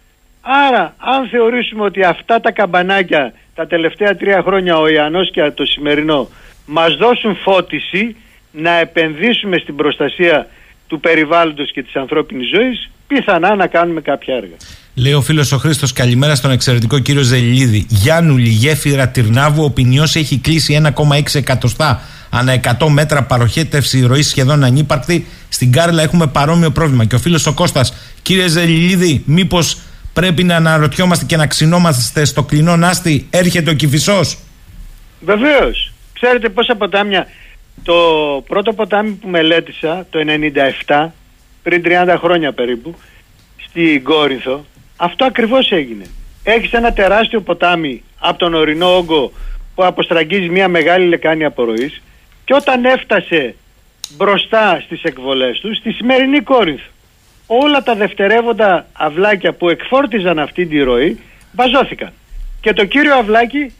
Άρα αν θεωρήσουμε ότι αυτά τα καμπανάκια τα τελευταία τρία χρόνια ο Ιαννός και το σημερινό μας δώσουν φώτιση να επενδύσουμε στην προστασία του περιβάλλοντος και της ανθρώπινης ζωής πιθανά να κάνουμε κάποια έργα. Λέει ο φίλος ο Χρήστος, καλημέρα στον εξαιρετικό κύριο Ζελίδη. Γιάννου Λιγέφυρα Τυρνάβου, ο ποινιό έχει κλείσει 1,6 εκατοστά ανά 100 μέτρα παροχέτευση ροή σχεδόν ανύπαρκτη. Στην Κάρλα έχουμε παρόμοιο πρόβλημα. Και ο φίλος ο Κώστας, κύριε Ζελίδη, μήπως πρέπει να αναρωτιόμαστε και να ξυνόμαστε στο κλεινό νάστι, έρχεται ο κυφισός. Βεβαίως. Ξέρετε πόσα ποτάμια. Το πρώτο ποτάμι που μελέτησα το 97, πριν 30 χρόνια περίπου, στην Κόρινθο, αυτό ακριβώς έγινε. Έχεις ένα τεράστιο ποτάμι από τον ορεινό όγκο που αποστραγγίζει μια μεγάλη λεκάνη απορροής και όταν έφτασε μπροστά στις εκβολές του, στη σημερινή Κόρινθο, όλα τα δευτερεύοντα αυλάκια που εκφόρτιζαν αυτή τη ροή βαζώθηκαν. Και το κύριο αυλάκι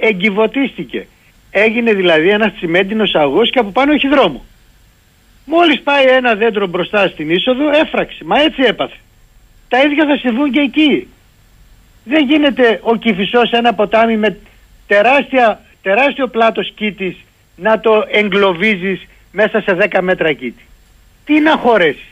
εγκυβωτίστηκε. Έγινε δηλαδή ένας τσιμέντινος αγός και από πάνω έχει δρόμο. Μόλις πάει ένα δέντρο μπροστά στην είσοδο έφραξε. Μα έτσι έπαθε. Τα ίδια θα συμβούν και εκεί. Δεν γίνεται ο Κηφισός ένα ποτάμι με τεράστια, τεράστιο πλάτος κήτης να το εγκλωβίζεις μέσα σε 10 μέτρα κήτη. Τι να χωρέσεις.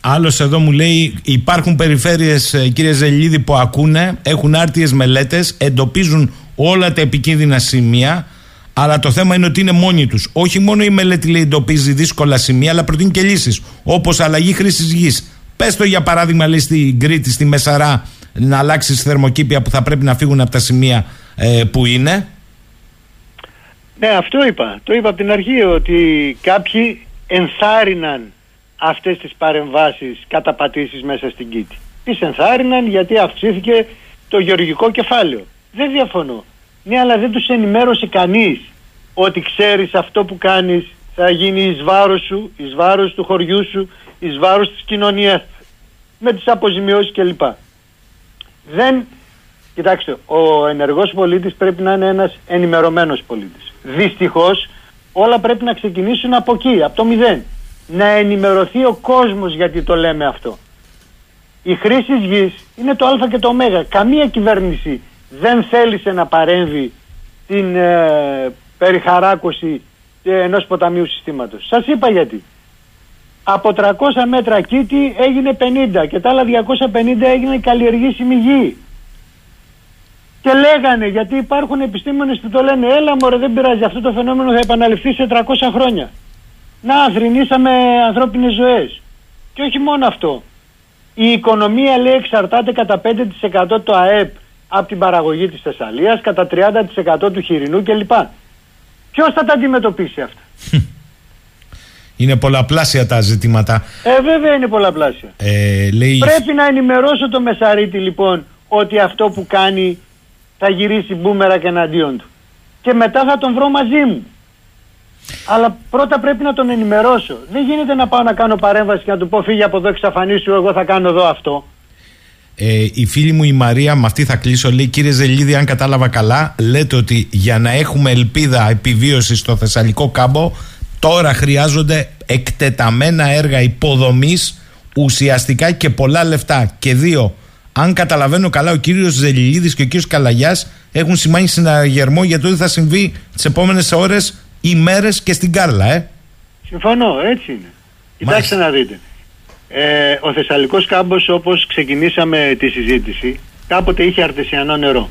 Άλλος εδώ μου λέει: Υπάρχουν περιφέρειες, ε, κύριε Ζελίδη, που ακούνε, έχουν άρτιες μελέτες, εντοπίζουν όλα τα επικίνδυνα σημεία. Αλλά το θέμα είναι ότι είναι μόνοι τους. Όχι μόνο η μελέτη λέει εντοπίζει δύσκολα σημεία, αλλά προτείνει και λύσεις. Όπως αλλαγή χρήσης γης. Πες το για παράδειγμα, λέει στην Κρήτη, στη Μεσαρά, να αλλάξεις θερμοκήπια που θα πρέπει να φύγουν από τα σημεία ε, που είναι. Ναι, αυτό είπα. Το είπα από την αρχή ότι κάποιοι ενθάρρυναν αυτές τις παρεμβάσεις καταπατήσεις μέσα στην Κίτη. Τις ενθάρρυναν γιατί αυξήθηκε το γεωργικό κεφάλαιο. Δεν διαφωνώ. Ναι, αλλά δεν τους ενημέρωσε κανείς ότι ξέρεις αυτό που κάνεις θα γίνει εις βάρος σου, εις βάρος του χωριού σου, εις βάρος της κοινωνίας με τις αποζημιώσεις κλπ. Δεν, κοιτάξτε, ο ενεργός πολίτης πρέπει να είναι ένας ενημερωμένος πολίτης. Δυστυχώς όλα πρέπει να ξεκινήσουν από εκεί, από το μηδέν. Να ενημερωθεί ο κόσμος γιατί το λέμε αυτό. Η χρήση γης είναι το α και το ω. Καμία κυβέρνηση δεν θέλησε να παρέμβει την ε, περιχαράκωση ενός ποταμίου συστήματος. Σας είπα γιατί. Από 300 μέτρα κήτη έγινε 50 και τα άλλα 250 έγινε καλλιεργήσιμη γη. Και λέγανε, γιατί υπάρχουν επιστήμονες που το λένε, έλα μωρέ δεν πειράζει, αυτό το φαινόμενο θα επαναληφθεί σε 300 χρόνια. Να, θρυνήσαμε ανθρώπινες ζωές. Και όχι μόνο αυτό. Η οικονομία λέει εξαρτάται κατά 5% το ΑΕΠ από την παραγωγή της Θεσσαλίας, κατά 30% του χοιρινού κλπ. Ποιος θα τα αντιμετωπίσει αυτά; Είναι πολλαπλάσια τα ζητήματα. Ε, βέβαια είναι πολλαπλάσια. Ε, λέει... Πρέπει να ενημερώσω το Μεσαρίτη λοιπόν ότι αυτό που κάνει θα γυρίσει μπούμερα και εναντίον του. Και μετά θα τον βρω μαζί μου. Αλλά πρώτα πρέπει να τον ενημερώσω. Δεν γίνεται να πάω να κάνω παρέμβαση και να του πω φύγει από εδώ εξαφανίσου, εγώ θα κάνω εδώ αυτό. Ε, η φίλη μου η Μαρία, με αυτή θα κλείσω, λέει κύριε Ζελίδη, αν κατάλαβα καλά, λέτε ότι για να έχουμε ελπίδα επιβίωσης στο Θεσσαλικό κάμπο, τώρα χρειάζονται εκτεταμένα έργα υποδομής, ουσιαστικά και πολλά λεφτά. Και δύο, αν καταλαβαίνω καλά, ο κύριος Ζελίδης και ο κύριος Καλαγιάς έχουν σημάνει συναγερμό για το ότι θα συμβεί τις επόμενες ώρες, ημέρες και στην Κάρλα, ε. Συμφωνώ, έτσι είναι. Κοιτάξτε να δείτε. Ε, ο Θεσσαλικός κάμπος όπως ξεκινήσαμε τη συζήτηση κάποτε είχε αρτεσιανό νερό.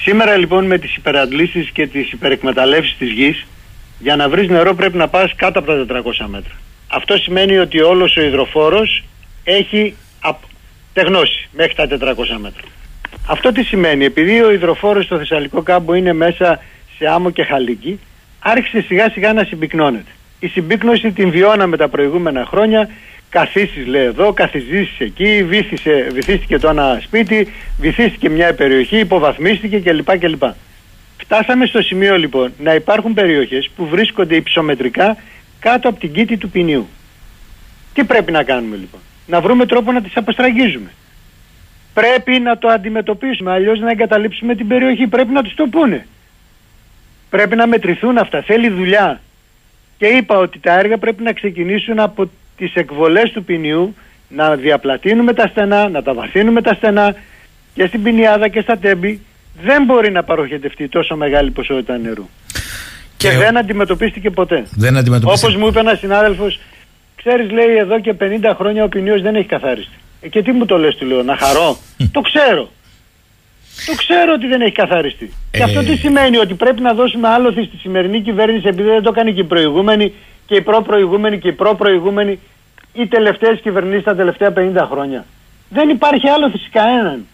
Σήμερα λοιπόν με τις υπεραντλήσεις και τις υπερεκμεταλλεύσεις της γης για να βρεις νερό πρέπει να πας κάτω από τα 400 μέτρα. Αυτό σημαίνει ότι όλος ο υδροφόρος έχει τεγνώσει μέχρι τα 400 μέτρα. Αυτό τι σημαίνει, επειδή ο υδροφόρος στο Θεσσαλικό κάμπο είναι μέσα σε άμμο και χαλίκι, άρχισε σιγά σιγά να συμπυκνώνεται. Η συμπύκνωση την βιώναμε τα προηγούμενα χρόνια καθίσεις λέει εδώ, καθιζήσεις εκεί, βύθισε, βυθίστηκε το ένα σπίτι, βυθίστηκε μια περιοχή, υποβαθμίστηκε κλπ. κλπ. Φτάσαμε στο σημείο λοιπόν να υπάρχουν περιοχές που βρίσκονται υψομετρικά κάτω από την κήτη του ποινίου. Τι πρέπει να κάνουμε λοιπόν; Να βρούμε τρόπο να τις αποστραγγίζουμε. Πρέπει να το αντιμετωπίσουμε, αλλιώς να εγκαταλείψουμε την περιοχή. Πρέπει να τους το πούνε. Πρέπει να μετρηθούν αυτά. Θέλει δουλειά. Και είπα ότι τα έργα πρέπει να ξεκινήσουν από τις εκβολές του ποινιού να διαπλατείνουμε τα στενά, να τα βαθύνουμε τα στενά και στην ποινιάδα και στα τέμπη δεν μπορεί να παροχετευτεί τόσο μεγάλη ποσότητα νερού. Και, και δεν αντιμετωπίστηκε ποτέ. Δεν αντιμετωπίστηκε. Όπως μου είπε ένας συνάδελφος, ξέρεις λέει εδώ και 50 χρόνια ο ποινιός δεν έχει καθάριστη. Ε, και τι μου το λες του λέω, να χαρώ. το ξέρω. Το ξέρω ότι δεν έχει καθαριστεί. Και αυτό τι ε. σημαίνει, ότι πρέπει να δώσουμε άλοθη στη σημερινή κυβέρνηση επειδή δεν το κάνει και η προηγούμενη και η προ-προηγούμενη και η προ-προηγούμενη οι τελευταίες κυβερνήσεις τα τελευταία 50 χρόνια. Δεν υπάρχει άλλο φυσικά έναν.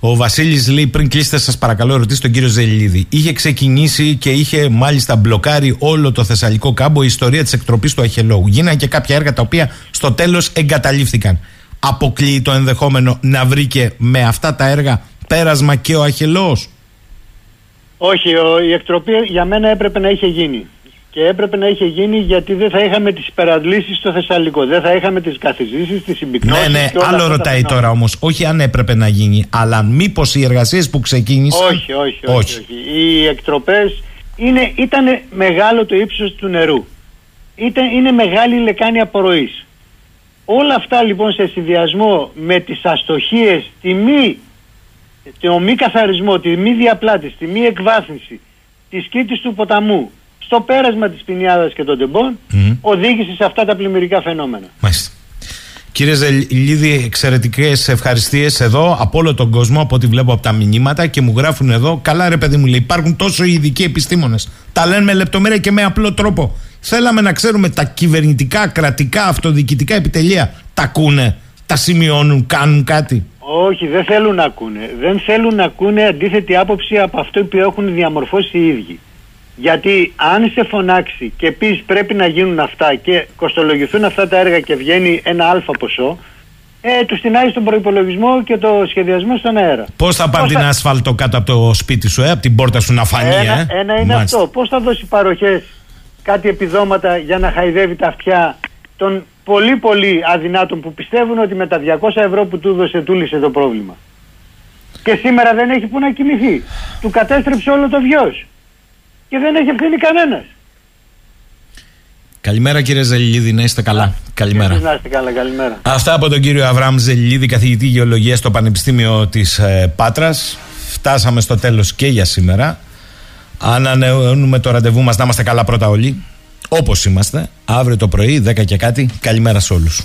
Ο Βασίλης λέει πριν κλείσετε, σας παρακαλώ, ρωτήστε τον κύριο Ζελίδη. Είχε ξεκινήσει και είχε μάλιστα μπλοκάρει όλο το Θεσσαλικό κάμπο η ιστορία της εκτροπής του Αχελόγου. Γίνανε και κάποια έργα τα οποία στο τέλος εγκαταλείφθηκαν. Αποκλείει το ενδεχόμενο να βρήκε με αυτά τα έργα πέρασμα και ο Αχελός; Όχι, η εκτροπή για μένα έπρεπε να είχε γίνει και έπρεπε να είχε γίνει γιατί δεν θα είχαμε τις υπεραντλήσεις στο Θεσσαλικό. Δεν θα είχαμε τις καθιζήσει, τις συμπυκνώσεις. Ναι, ναι, άλλο ρωτάει τώρα όμως. Όχι αν έπρεπε να γίνει, αλλά μήπως οι εργασίες που ξεκίνησαν. Όχι, όχι, όχι. όχι. Οι εκτροπές ήταν μεγάλο το ύψος του νερού. Ήταν, είναι μεγάλη η λεκάνη απορροής. Όλα αυτά λοιπόν σε συνδυασμό με τις αστοχίες, τη μη, το μη καθαρισμό, τη μη διαπλάτηση, τη μη εκβάθυνση της κήτης του ποταμού, στο πέρασμα της ποινιάδας και των τεμπών mm. οδήγησε σε αυτά τα πλημμυρικά φαινόμενα. Μάλιστα. Κύριε Ζελίδη, εξαιρετικές ευχαριστίες εδώ από όλο τον κόσμο, από ό,τι βλέπω από τα μηνύματα και μου γράφουν εδώ. Καλά, ρε παιδί μου, λέει, υπάρχουν τόσο ειδικοί επιστήμονες. Τα λένε με λεπτομέρεια και με απλό τρόπο. Θέλαμε να ξέρουμε τα κυβερνητικά, κρατικά, αυτοδιοικητικά επιτελεία. Τα ακούνε, τα σημειώνουν, κάνουν κάτι. Όχι, δεν θέλουν να ακούνε. Δεν θέλουν να ακούνε αντίθετη άποψη από αυτό που έχουν διαμορφώσει οι ίδιοι. Γιατί αν σε φωνάξει και πεις πρέπει να γίνουν αυτά και κοστολογηθούν αυτά τα έργα και βγαίνει ένα αλφα ποσό, ε, τους στηνάζει τον προπολογισμό και το σχεδιασμό στον αέρα. Πώς θα πάρει την ασφάλτο κάτω από το σπίτι σου, ε, από την πόρτα σου να φανεί, ένα, ε; Ένα είναι αυτό. Πώς θα δώσει παροχές, κάτι επιδόματα για να χαϊδεύει τα αυτιά των πολύ πολύ αδυνάτων που πιστεύουν ότι με τα 200 ευρώ που του έδωσε του λύσε το πρόβλημα. Και σήμερα δεν έχει που να κοιμηθεί. Του κατέστρεψε όλο το βιός και δεν έχει ευθύνη κανένας. Καλημέρα κύριε Ζελιλίδη, να είστε καλά. Καλημέρα. Να είστε καλά, καλημέρα. Αυτά από τον κύριο Αβραμ Ζελιλίδη, καθηγητή γεωλογίας στο Πανεπιστήμιο της ε, Πάτρας. φτάσαμε στο τέλος και για σήμερα. Ανανεώνουμε το ραντεβού μας να είμαστε καλά πρώτα όλοι. Όπως είμαστε. Αύριο το πρωί 10 και κάτι. Καλημέρα σε όλους.